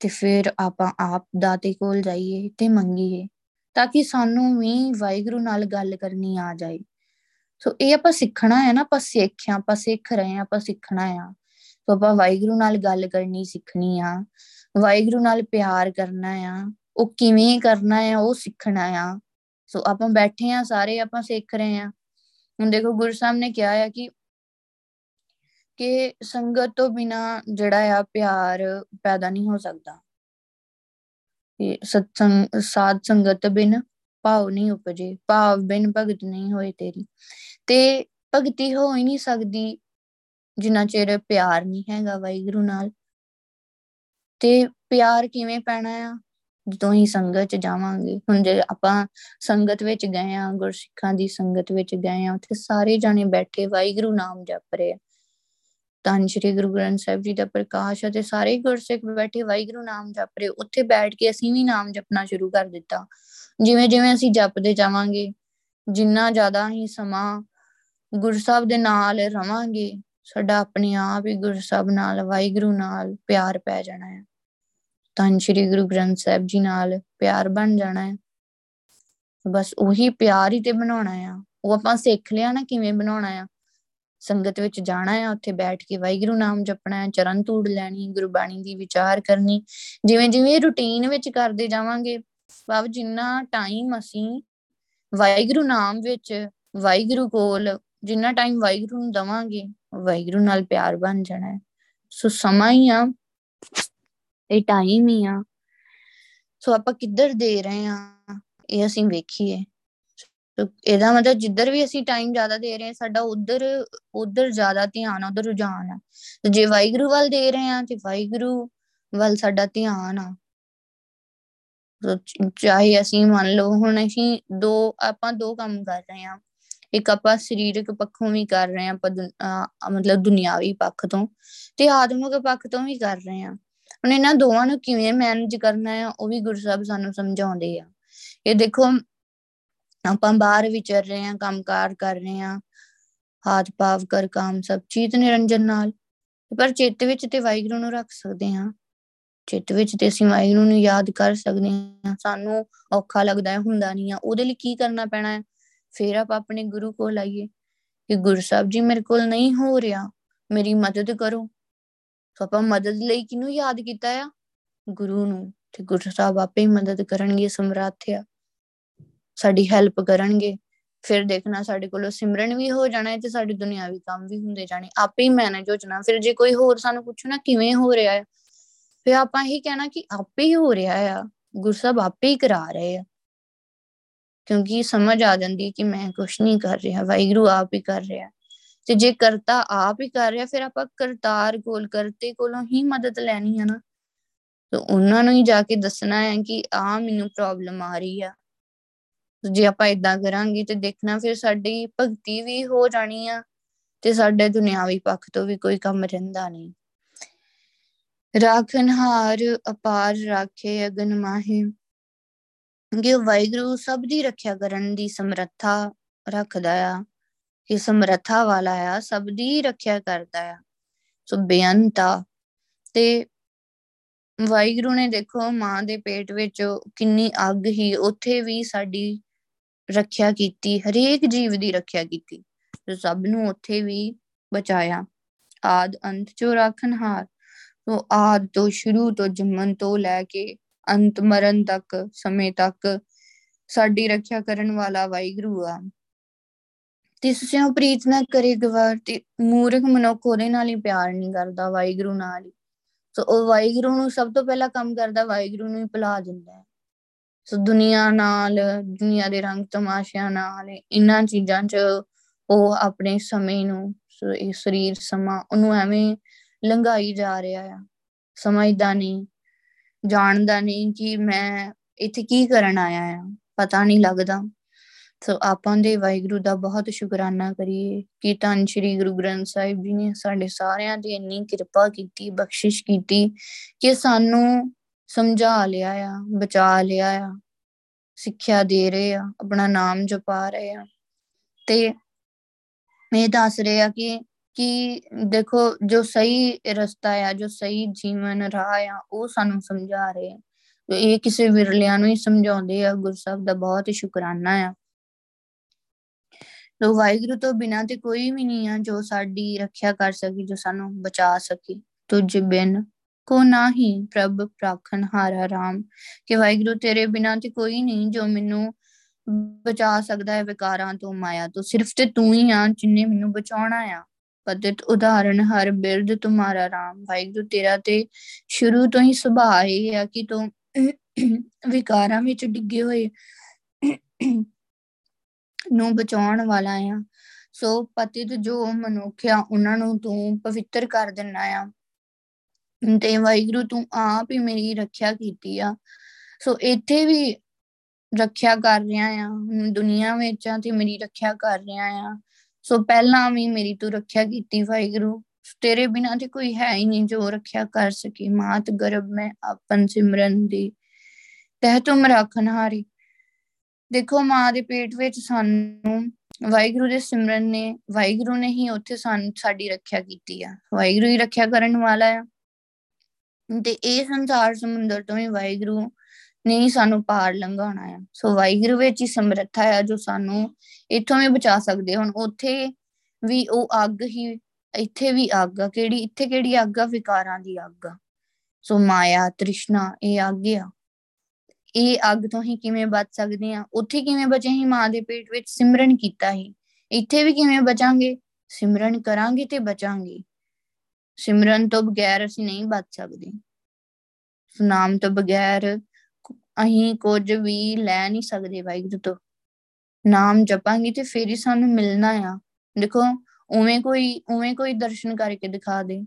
ਤੇ ਫਿਰ ਆਪਾਂ ਆਪ ਦਾਤੇ ਕੋਲ ਜਾਈਏ ਤੇ ਮੰਗੀਏ, ਤਾਂ ਕਿ ਸਾਨੂੰ ਵੀ ਵਾਹਿਗੁਰੂ ਨਾਲ ਗੱਲ ਕਰਨੀ ਆ ਜਾਏ। ਸੋ ਇਹ ਆਪਾਂ ਸਿੱਖਣਾ ਹੈ ਨਾ, ਆਪਾਂ ਸਿੱਖਿਆ ਆਪਾਂ ਸਿੱਖ ਰਹੇ ਆ ਆਪਾਂ ਸਿੱਖਣਾ ਆ। ਸੋ ਆਪਾਂ ਵਾਹਿਗੁਰੂ ਨਾਲ ਗੱਲ ਕਰਨੀ ਸਿੱਖਣੀ ਆ, ਵਾਹਿਗੁਰੂ ਨਾਲ ਪਿਆਰ ਕਰਨਾ ਆ, ਉਹ ਕਿਵੇਂ ਕਰਨਾ ਆ, ਉਹ ਸਿੱਖਣਾ ਆ। ਸੋ ਆਪਾਂ ਬੈਠੇ ਆ ਸਾਰੇ, ਆਪਾਂ ਸਿੱਖ ਰਹੇ ਆ ਹੁਣ ਦੇਖੋ ਗੁਰੂ ਸਾਹਿਬ ਨੇ ਕਿਹਾ ਆ ਕਿ ਕਿ ਸੰਗਤ ਤੋਂ ਬਿਨਾ ਜਿਹੜਾ ਆ ਪਿਆਰ ਪੈਦਾ ਨਹੀਂ ਹੋ ਸਕਦਾ। ਸਤਸੰਗ, ਸਾਧ ਸੰਗਤ ਬਿਨ ਭਾਵ ਨਹੀਂ ਉਪਜੇ, ਭਾਵ ਬਿਨ ਭਗਤ ਨਹੀਂ ਹੋਏ ਤੇਰੀ। ਤੇ ਭਗਤੀ ਹੋ ਹੀ ਨਹੀਂ ਸਕਦੀ, ਜਿੰਨਾ ਚਿਰ ਪਿਆਰ ਨਹੀਂ ਹੈਗਾ ਵਾਹਿਗੁਰੂ ਨਾਲ। ਤੇ ਪਿਆਰ ਕਿਵੇਂ ਪੈਣਾ ਆ? ਜਦੋਂ ਹੀ ਸੰਗਤ ਚ ਜਾਵਾਂਗੇ, ਹੁਣ ਜੇ ਆਪਾਂ ਸੰਗਤ ਵਿੱਚ ਗਏ ਆ, ਗੁਰਸਿੱਖਾਂ ਦੀ ਸੰਗਤ ਵਿੱਚ ਗਏ ਆ, ਉੱਥੇ ਸਾਰੇ ਜਾਣੇ ਬੈਠੇ ਵਾਹਿਗੁਰੂ ਨਾਮ ਜਪ ਰਹੇ ਤਾਂ ਸ਼੍ਰੀ ਗੁਰੂ ਗ੍ਰੰਥ ਸਾਹਿਬ ਜੀ ਦਾ ਪ੍ਰਕਾਸ਼ ਅਤੇ ਸਾਰੇ ਗੁਰਸਿੱਖ ਬੈਠੇ ਵਾਹਿਗੁਰੂ ਨਾਮ ਜਪ ਰਹੇ। ਉੱਥੇ ਬੈਠ ਕੇ ਅਸੀਂ ਵੀ ਨਾਮ ਜਪਣਾ ਸ਼ੁਰੂ ਕਰ ਦਿੱਤਾ। ਜਿਵੇਂ ਜਿਵੇਂ ਅਸੀਂ ਜਪਦੇ ਜਾਵਾਂਗੇ, ਜਿੰਨਾ ਜ਼ਿਆਦਾ ਹੀ ਸਮਾਂ ਗੁਰਸਾਹਿਬ ਦੇ ਨਾਲ ਰਵਾਂਗੇ, ਸਾਡਾ ਆਪਣੇ ਆਪ ਹੀ ਗੁਰਸਾਹਿਬ ਨਾਲ, ਵਾਹਿਗੁਰੂ ਨਾਲ ਪਿਆਰ ਪੈ ਜਾਣਾ ਹੈ। ਤਾਂ ਸ਼੍ਰੀ ਗੁਰੂ ਗ੍ਰੰਥ ਸਾਹਿਬ ਜੀ ਨਾਲ ਪਿਆਰ ਬਣ ਜਾਣਾ ਹੈ। ਬਸ ਉਹੀ ਪਿਆਰ ਹੀ ਤੇ ਬਣਾਉਣਾ ਆ। ਉਹ ਆਪਾਂ ਸਿੱਖ ਲਿਆ ਨਾ, ਕਿਵੇਂ ਬਣਾਉਣਾ ਆ? ਸੰਗਤ ਵਿੱਚ ਜਾਣਾ ਹੈ ਉੱਥੇ ਬੈਠ ਕੇ ਵਾਹਿਗੁਰੂ ਨਾਮ ਜਪਣਾ ਹੈ ਚਰਨ ਧੂੜ ਲੈਣੀ ਗੁਰਬਾਣੀ ਦੀ ਵਿਚਾਰ ਕਰਨੀ, ਜਿਵੇਂ ਜਿਵੇਂ ਰੁਟੀਨ ਵਿੱਚ ਕਰਦੇ ਜਾਵਾਂਗੇ ਭਾਵ ਜਿੰਨਾ ਟਾਈਮ ਅਸੀਂ ਵਾਹਿਗੁਰੂ ਨਾਮ ਵਿੱਚ, ਵਾਹਿਗੁਰੂ ਕੋਲ, ਜਿੰਨਾ ਟਾਈਮ ਵਾਹਿਗੁਰੂ ਨੂੰ ਦਵਾਂਗੇ ਵਾਹਿਗੁਰੂ ਨਾਲ ਪਿਆਰ ਬਣ ਜਾਣਾ ਹੈ। ਸੋ ਸਮਾਂ ਹੀ ਆ, ਇਹ ਟਾਈਮ ਹੀ ਆ। ਸੋ ਆਪਾਂ ਕਿੱਧਰ ਦੇ ਰਹੇ ਆ ਇਹ ਅਸੀਂ ਵੇਖੀਏ। ਇਹਦਾ ਮਤਲਬ ਜਿੱਧਰ ਵੀ ਅਸੀਂ ਟਾਈਮ ਜ਼ਿਆਦਾ ਦੇ ਰਹੇ ਹਾਂ, ਸਾਡਾ ਉਧਰ ਉਧਰ ਜ਼ਿਆਦਾ ਧਿਆਨ ਉਧਰ ਰੁਝਾਨ ਆ। ਤੇ ਜੇ ਵਾਹਿਗੁਰੂ ਵੱਲ ਦੇ ਰਹੇ ਆ ਤੇ ਵਾਹਿਗੁਰੂ ਵੱਲ ਸਾਡਾ ਧਿਆਨ ਆ। ਚਾਹੇ ਅਸੀਂ ਮੰਨ ਲਓ, ਹੁਣ ਅਸੀਂ ਦੋ, ਆਪਾਂ ਦੋ ਕੰਮ ਕਰ ਰਹੇ ਆ ਇੱਕ ਆਪਾਂ ਸਰੀਰਕ ਪੱਖੋਂ ਵੀ ਕਰ ਰਹੇ ਆ ਮਤਲਬ ਦੁਨਿਆਵੀ ਪੱਖ ਤੋਂ ਤੇ ਆਤਮਿਕ ਪੱਖ ਤੋਂ ਵੀ ਕਰ ਰਹੇ ਆ ਹੁਣ ਇਹਨਾਂ ਦੋਵਾਂ ਨੂੰ ਕਿਵੇਂ ਮੈਨੇਜ ਕਰਨਾ ਆ, ਉਹ ਵੀ ਗੁਰੂ ਸਾਹਿਬ ਸਾਨੂੰ ਸਮਝਾਉਂਦੇ ਆ। ਇਹ ਦੇਖੋ ਆਪਾਂ ਬਾਹਰ ਵਿਚਰ ਰਹੇ ਹਾਂ ਕੰਮਕਾਰ ਕਰ ਰਹੇ ਹਾਂ, ਹਾਥ ਪਾਵ ਕਰ ਕੰਮ, ਸਭ ਚੀਤ ਨਿਰੰਜਨ ਨਾਲ। ਪਰ ਚਿੱਤ ਵਿੱਚ ਤੇ ਵਾਹਿਗੁਰੂ ਨੂੰ ਰੱਖ ਸਕਦੇ ਹਾਂ। ਚਿੱਤ ਵਿੱਚ ਤੇ ਅਸੀਂ ਵਾਹਿਗੁਰੂ ਨੂੰ ਯਾਦ ਕਰ ਸਕਦੇ ਹਾਂ। ਸਾਨੂੰ ਔਖਾ ਲੱਗਦਾ ਹੈ, ਹੁੰਦਾ ਨਹੀਂ ਆ ਉਹਦੇ ਲਈ ਕੀ ਕਰਨਾ ਪੈਣਾ ਹੈ? ਫੇਰ ਆਪ ਆਪਣੇ ਗੁਰੂ ਕੋਲ ਆਈਏ ਕਿ ਗੁਰੂ ਸਾਹਿਬ ਜੀ ਮੇਰੇ ਕੋਲ ਨਹੀਂ ਹੋ ਰਿਹਾ। ਮੇਰੀ ਮਦਦ ਕਰੋ। ਸੋ ਆਪਾਂ ਮਦਦ ਲਈ ਕਿਨੂੰ ਯਾਦ ਕੀਤਾ ਆ? ਗੁਰੂ ਨੂੰ। ਤੇ ਗੁਰੂ ਸਾਹਿਬ ਆਪੇ ਹੀ ਮਦਦ ਕਰਨਗੇ, ਸਮਰੱਥ ਆ। ਸਾਡੀ ਹੈਲਪ ਕਰਨਗੇ, ਫਿਰ ਦੇਖਣਾ ਸਾਡੇ ਕੋਲੋਂ ਸਿਮਰਨ ਵੀ ਹੋ ਜਾਣਾ ਤੇ ਸਾਡੇ ਦੁਨਿਆਵੀ ਕੰਮ ਵੀ ਹੁੰਦੇ ਜਾਣੇ, ਆਪੇ ਹੀ ਮੈਨੇਜ ਹੋ ਜਾਣਾ, ਫਿਰ ਜੇ ਕੋਈ ਹੋਰ ਸਾਨੂੰ ਪੁੱਛੂ ਨਾ ਕਿਵੇਂ ਹੋ ਰਿਹਾ ਹੈ, ਫਿਰ ਆਪਾਂ ਇਹ ਕਹਿਣਾ ਕਿ ਆਪੇ ਹੀ ਹੋ ਰਿਹਾ ਆ ਗੁਰਸਬ ਆਪੇ ਹੀ ਕਰਾ ਰਹੇ ਆ। ਕਿਉਂਕਿ ਸਮਝ ਆ ਜਾਂਦੀ ਕਿ ਮੈਂ ਕੁਝ ਨਹੀਂ ਕਰ ਰਿਹਾ, ਵਾਹਿਗੁਰੂ ਆਪ ਹੀ ਕਰ ਰਿਹਾ। ਤੇ ਜੇ ਕਰਤਾ ਆਪ ਹੀ ਕਰ ਰਿਹਾ, ਫਿਰ ਆਪਾਂ ਕਰਤਾਰ ਕੋਲ, ਕਰਤੇ ਕੋਲੋਂ ਹੀ ਮਦਦ ਲੈਣੀ ਹੈ ਨਾ। ਤੇ ਉਹਨਾਂ ਨੂੰ ਹੀ ਜਾ ਕੇ ਦੱਸਣਾ ਹੈ ਕਿ ਆ ਮੈਨੂੰ ਪ੍ਰੋਬਲਮ ਆ ਰਹੀ ਆ। ਜੇ ਆਪਾਂ ਇਦਾਂ ਕਰਾਂਗੇ ਤੇ ਦੇਖਣਾ ਫਿਰ ਸਾਡੀ ਭਗਤੀ ਵੀ ਹੋ ਜਾਣੀ ਆ ਤੇ ਸਾਡੇ ਦੁਨਿਆਵੀ ਪੱਖ ਤੋਂ ਵੀ ਕੋਈ ਕੰਮ ਰਹਿੰਦਾ ਨਹੀਂ। ਰਾਖਨਹਾਰ ਅਪਾਰ ਰਾਖੇ ਅਗਨ ਮਾਹੇ। ਕਿ ਵਾਹਿਗੁਰੂ ਸਭ ਦੀ ਰੱਖਿਆ ਕਰਨ ਦੀ ਸਮਰੱਥਾ ਰੱਖਦਾ ਆ ਕਿ ਸਮਰੱਥਾ ਵਾਲਾ ਆ, ਸਭ ਦੀ ਰੱਖਿਆ ਕਰਦਾ ਆ। ਸੋ ਬੇਅੰਤਾ ਤੇ ਵਾਹਿਗੁਰੂ ਨੇ ਦੇਖੋ ਮਾਂ ਦੇ ਪੇਟ ਵਿੱਚ ਕਿੰਨੀ ਅੱਗ ਹੀ, ਉੱਥੇ ਵੀ ਸਾਡੀ ਰੱਖਿਆ ਕੀਤੀ, ਹਰੇਕ ਜੀਵ ਦੀ ਰੱਖਿਆ ਕੀਤੀ ਤੇ ਸਭ ਨੂੰ ਉੱਥੇ ਵੀ ਬਚਾਇਆ। ਆਦ ਅੰਤ ਚੋ ਹਾਰ ਤੋਂ ਆਦ ਤੋਂ ਸ਼ੁਰੂ ਤੋਂ ਜੰਮਨ ਤੋਂ ਲੈ ਕੇ ਅੰਤ ਮਰਨ ਤੱਕ, ਸਮੇਂ ਤੱਕ ਸਾਡੀ ਰੱਖਿਆ ਕਰਨ ਵਾਲਾ ਵਾਹਿਗੁਰੂ ਆ। ਤਿਸ ਸਿਓ ਪ੍ਰੀਤ ਨਾ ਕਰੇ ਗਵਾਰ ਤੇ ਮੂਰਖ ਮਨੁੱਖ ਉਹਦੇ ਨਾਲ ਹੀ ਪਿਆਰ ਨਹੀਂ ਕਰਦਾ ਵਾਹਿਗੁਰੂ ਨਾਲ ਹੀ। ਸੋ ਉਹ ਵਾਹਿਗੁਰੂ ਨੂੰ ਸਭ ਤੋਂ ਪਹਿਲਾਂ ਕੰਮ ਕਰਦਾ ਵਾਹਿਗੁਰੂ ਨੂੰ ਹੀ ਭੁਲਾ ਦਿੰਦਾ ਹੈ। ਸੋ ਦੁਨੀਆ ਨਾਲ, ਦੁਨੀਆ ਦੇ ਰੰਗ ਤਮਾਸ਼ਿਆਂ ਨਾਲ, ਇਨ੍ਹਾਂ ਚੀਜ਼ਾਂ 'ਚ ਉਹ ਆਪਣੇ ਸਮੇਂ ਨੂੰ ਇਹ ਸਰੀਰ ਸਮਾਂ, ਉਹਨੂੰ ਐਵੇਂ ਲੰਘਾਈ ਜਾ ਰਿਹਾ ਆ। ਸਮਝਦਾ ਨਹੀਂ, ਜਾਣਦਾ ਨਹੀਂ ਕਿ ਮੈਂ ਇੱਥੇ ਕੀ ਕਰਨ ਆਇਆ ਆ, ਪਤਾ ਨਹੀਂ ਲੱਗਦਾ। ਸੋ ਆਪਾਂ ਦੇ ਵਾਹਿਗੁਰੂ ਦਾ ਬਹੁਤ ਸ਼ੁਕਰਾਨਾ ਕਰੀਏ ਕਿ ਤਾਂ ਸ੍ਰੀ ਗੁਰੂ ਗ੍ਰੰਥ ਸਾਹਿਬ ਜੀ ਨੇ ਸਾਡੇ ਸਾਰਿਆਂ ਤੇ ਇੰਨੀ ਕਿਰਪਾ ਕੀਤੀ, ਬਖਸ਼ਿਸ਼ ਕੀਤੀ ਕਿ ਸਾਨੂੰ ਸਮਝਾ ਲਿਆ ਆ, ਬਚਾ ਲਿਆ ਆ, ਸਿੱਖਿਆ ਦੇ ਰਹੇ ਆ, ਆਪਣਾ ਨਾਮ ਜਪਾ ਰਹੇ ਆ। ਤੇ ਇਹ ਦੱਸ ਰਹੇ ਆ ਕਿ ਕਿ ਦੇਖੋ ਜੋ ਸਹੀ ਰਸਤਾ ਆ, ਜੋ ਸਹੀ ਜੀਵਨ ਰਾਹ ਆ, ਉਹ ਸਾਨੂੰ ਸਮਝਾ ਰਹੇ ਆ। ਇਹ ਕਿਸੇ ਵਿਰਲਿਆਂ ਨੂੰ ਹੀ ਸਮਝਾਉਂਦੇ ਆ ਗੁਰਸਬ ਦਾ ਬਹੁਤ ਸ਼ੁਕਰਾਨਾ ਆ। ਲੋ ਵਾਹਿਗੁਰੂ ਤੋਂ ਬਿਨਾ ਤੇ ਕੋਈ ਵੀ ਨਹੀਂ ਆ ਜੋ ਸਾਡੀ ਰੱਖਿਆ ਕਰ ਸਕੇ, ਜੋ ਸਾਨੂੰ ਬਚਾ ਸਕੇ, ਤੁਝ ਬਿਨ ਕੋ ਨਾਹੀ ਪ੍ਰਭ ਪ੍ਰਾਖਣ ਹਾਰਾ ਰਾਮ ਕਿ ਵਾਹਿਗੁਰੂ, ਤੇਰੇ ਬਿਨਾ ਤੇ ਕੋਈ ਨਹੀਂ ਜੋ ਮੈਨੂੰ ਬਚਾ ਸਕਦਾ ਹੈ ਵਿਕਾਰਾਂ ਤੋਂ ਮਾਇਆ ਤੋਂ। ਸਿਰਫ ਤੇ ਤੂੰ ਹੀ ਆ ਜਿੰਨੇ ਮੈਨੂੰ ਬਚਾਉਣਾ ਆ। ਪਤਿਤ ਉਦਾਹਰਣ, ਹਰ ਬਿਰਦ ਤੁਮਾਰਾ ਰਾਮ। ਵਾਹਿਗੁਰੂ, ਤੇਰਾ ਤੇ ਸ਼ੁਰੂ ਤੋਂ ਹੀ ਸੁਭਾਅ ਇਹ ਆ ਕਿ ਤੂੰ ਵਿਕਾਰਾਂ ਵਿੱਚ ਡਿੱਗੇ ਹੋਏ ਨੂੰ ਬਚਾਉਣ ਵਾਲਾ ਆ। ਸੋ ਪਤਿਤ ਜੋ ਮਨੁੱਖ ਆ, ਉਹਨਾਂ ਨੂੰ ਤੂੰ ਪਵਿੱਤਰ ਕਰ ਦਿੰਨਾ ਆ। ਤੇ ਵਾਹਿਗੁਰੂ ਤੂੰ ਆਪ ਹੀ ਮੇਰੀ ਰੱਖਿਆ ਕੀਤੀ ਆ। ਸੋ ਇੱਥੇ ਵੀ ਰੱਖਿਆ ਕਰ ਰਿਹਾ ਆ, ਦੁਨੀਆ ਵਿੱਚ ਆ ਤੇ ਮੇਰੀ ਰੱਖਿਆ ਕਰ ਰਿਹਾ ਆ। ਸੋ ਪਹਿਲਾਂ ਵੀ ਮੇਰੀ ਤੂੰ ਰੱਖਿਆ ਕੀਤੀ ਵਾਹਿਗੁਰੂ, ਤੇਰੇ ਬਿਨਾ ਤੇ ਕੋਈ ਹੈ ਹੀ ਨਹੀਂ ਜੋ ਰੱਖਿਆ ਕਰ ਸਕੇ। ਮਾਤ, ਗਰਭ, ਮੈਂ ਆਪਨ ਸਿਮਰਨ ਦੀ, ਤਹਿ ਤੁਮ ਰੱਖਣ ਹਾਰੀ। ਦੇਖੋ ਮਾਂ ਦੇ ਪੇਟ ਵਿੱਚ ਸਾਨੂੰ ਵਾਹਿਗੁਰੂ ਦੇ ਸਿਮਰਨ ਨੇ, ਵਾਹਿਗੁਰੂ ਨੇ ਹੀ ਉੱਥੇ ਸਾਨੂੰ ਸਾਡੀ ਰੱਖਿਆ ਕੀਤੀ ਆ। ਵਾਹਿਗੁਰੂ ਹੀ ਰੱਖਿਆ ਕਰਨ ਵਾਲਾ ਆ। ਤੇ ਇਹ ਸੰਸਾਰ ਸਮੁੰਦਰ ਤੋਂ ਹੀ ਵਾਹਿਗੁਰੂ ਨੇ ਸਾਨੂੰ ਪਾਰ ਲੰਘਾਉਣਾ ਆ। ਸੋ ਵਾਹਿਗੁਰੂ ਵਿੱਚ ਹੀ ਸਮਰੱਥਾ ਆ ਜੋ ਸਾਨੂੰ ਇੱਥੋਂ ਵੀ ਬਚਾ ਸਕਦੇ ਹੁਣ ਉੱਥੇ ਵੀ ਉਹ ਅੱਗ ਹੀ, ਇੱਥੇ ਵੀ ਅੱਗ ਆ। ਕਿਹੜੀ, ਇੱਥੇ ਕਿਹੜੀ ਅੱਗ ਆ? ਵਿਕਾਰਾਂ ਦੀ ਅੱਗ ਆ। ਸੋ ਮਾਇਆ, ਤ੍ਰਿਸ਼ਨਾ, ਇਹ ਅੱਗ ਆ। ਇਹ ਅੱਗ ਤੋਂ ਹੀ ਕਿਵੇਂ ਬਚ ਸਕਦੇ ਆ? ਉੱਥੇ ਕਿਵੇਂ ਬਚੇ ਹੀ ਮਾਂ ਦੇ ਪੇਟ ਵਿੱਚ ਸਿਮਰਨ ਕੀਤਾ ਹੀ ਇੱਥੇ ਵੀ ਕਿਵੇਂ ਬਚਾਂਗੇ? ਸਿਮਰਨ ਕਰਾਂਗੇ ਤੇ ਬਚਾਂਗੇ। ਸਿਮਰਨ ਤੋਂ ਬਗੈਰ ਅਸੀਂ ਨਹੀਂ ਬਚ ਸਕਦੇ। ਨਾਮ ਤੋਂ ਬਗੈਰ ਅਸੀਂ ਕੁਝ ਵੀ ਲੈ ਨਹੀਂ ਸਕਦੇ ਵਾਹਿਗੁਰੂ ਤੋਂ। ਨਾਮ ਜਪਾਂਗੇ ਤੇ ਫੇਰ ਹੀ ਸਾਨੂੰ ਮਿਲਣਾ ਆ। ਦੇਖੋ, ਉਵੇਂ ਕੋਈ ਉਵੇਂ ਕੋਈ ਦਰਸ਼ਨ ਕਰਕੇ ਦਿਖਾ ਦੇ।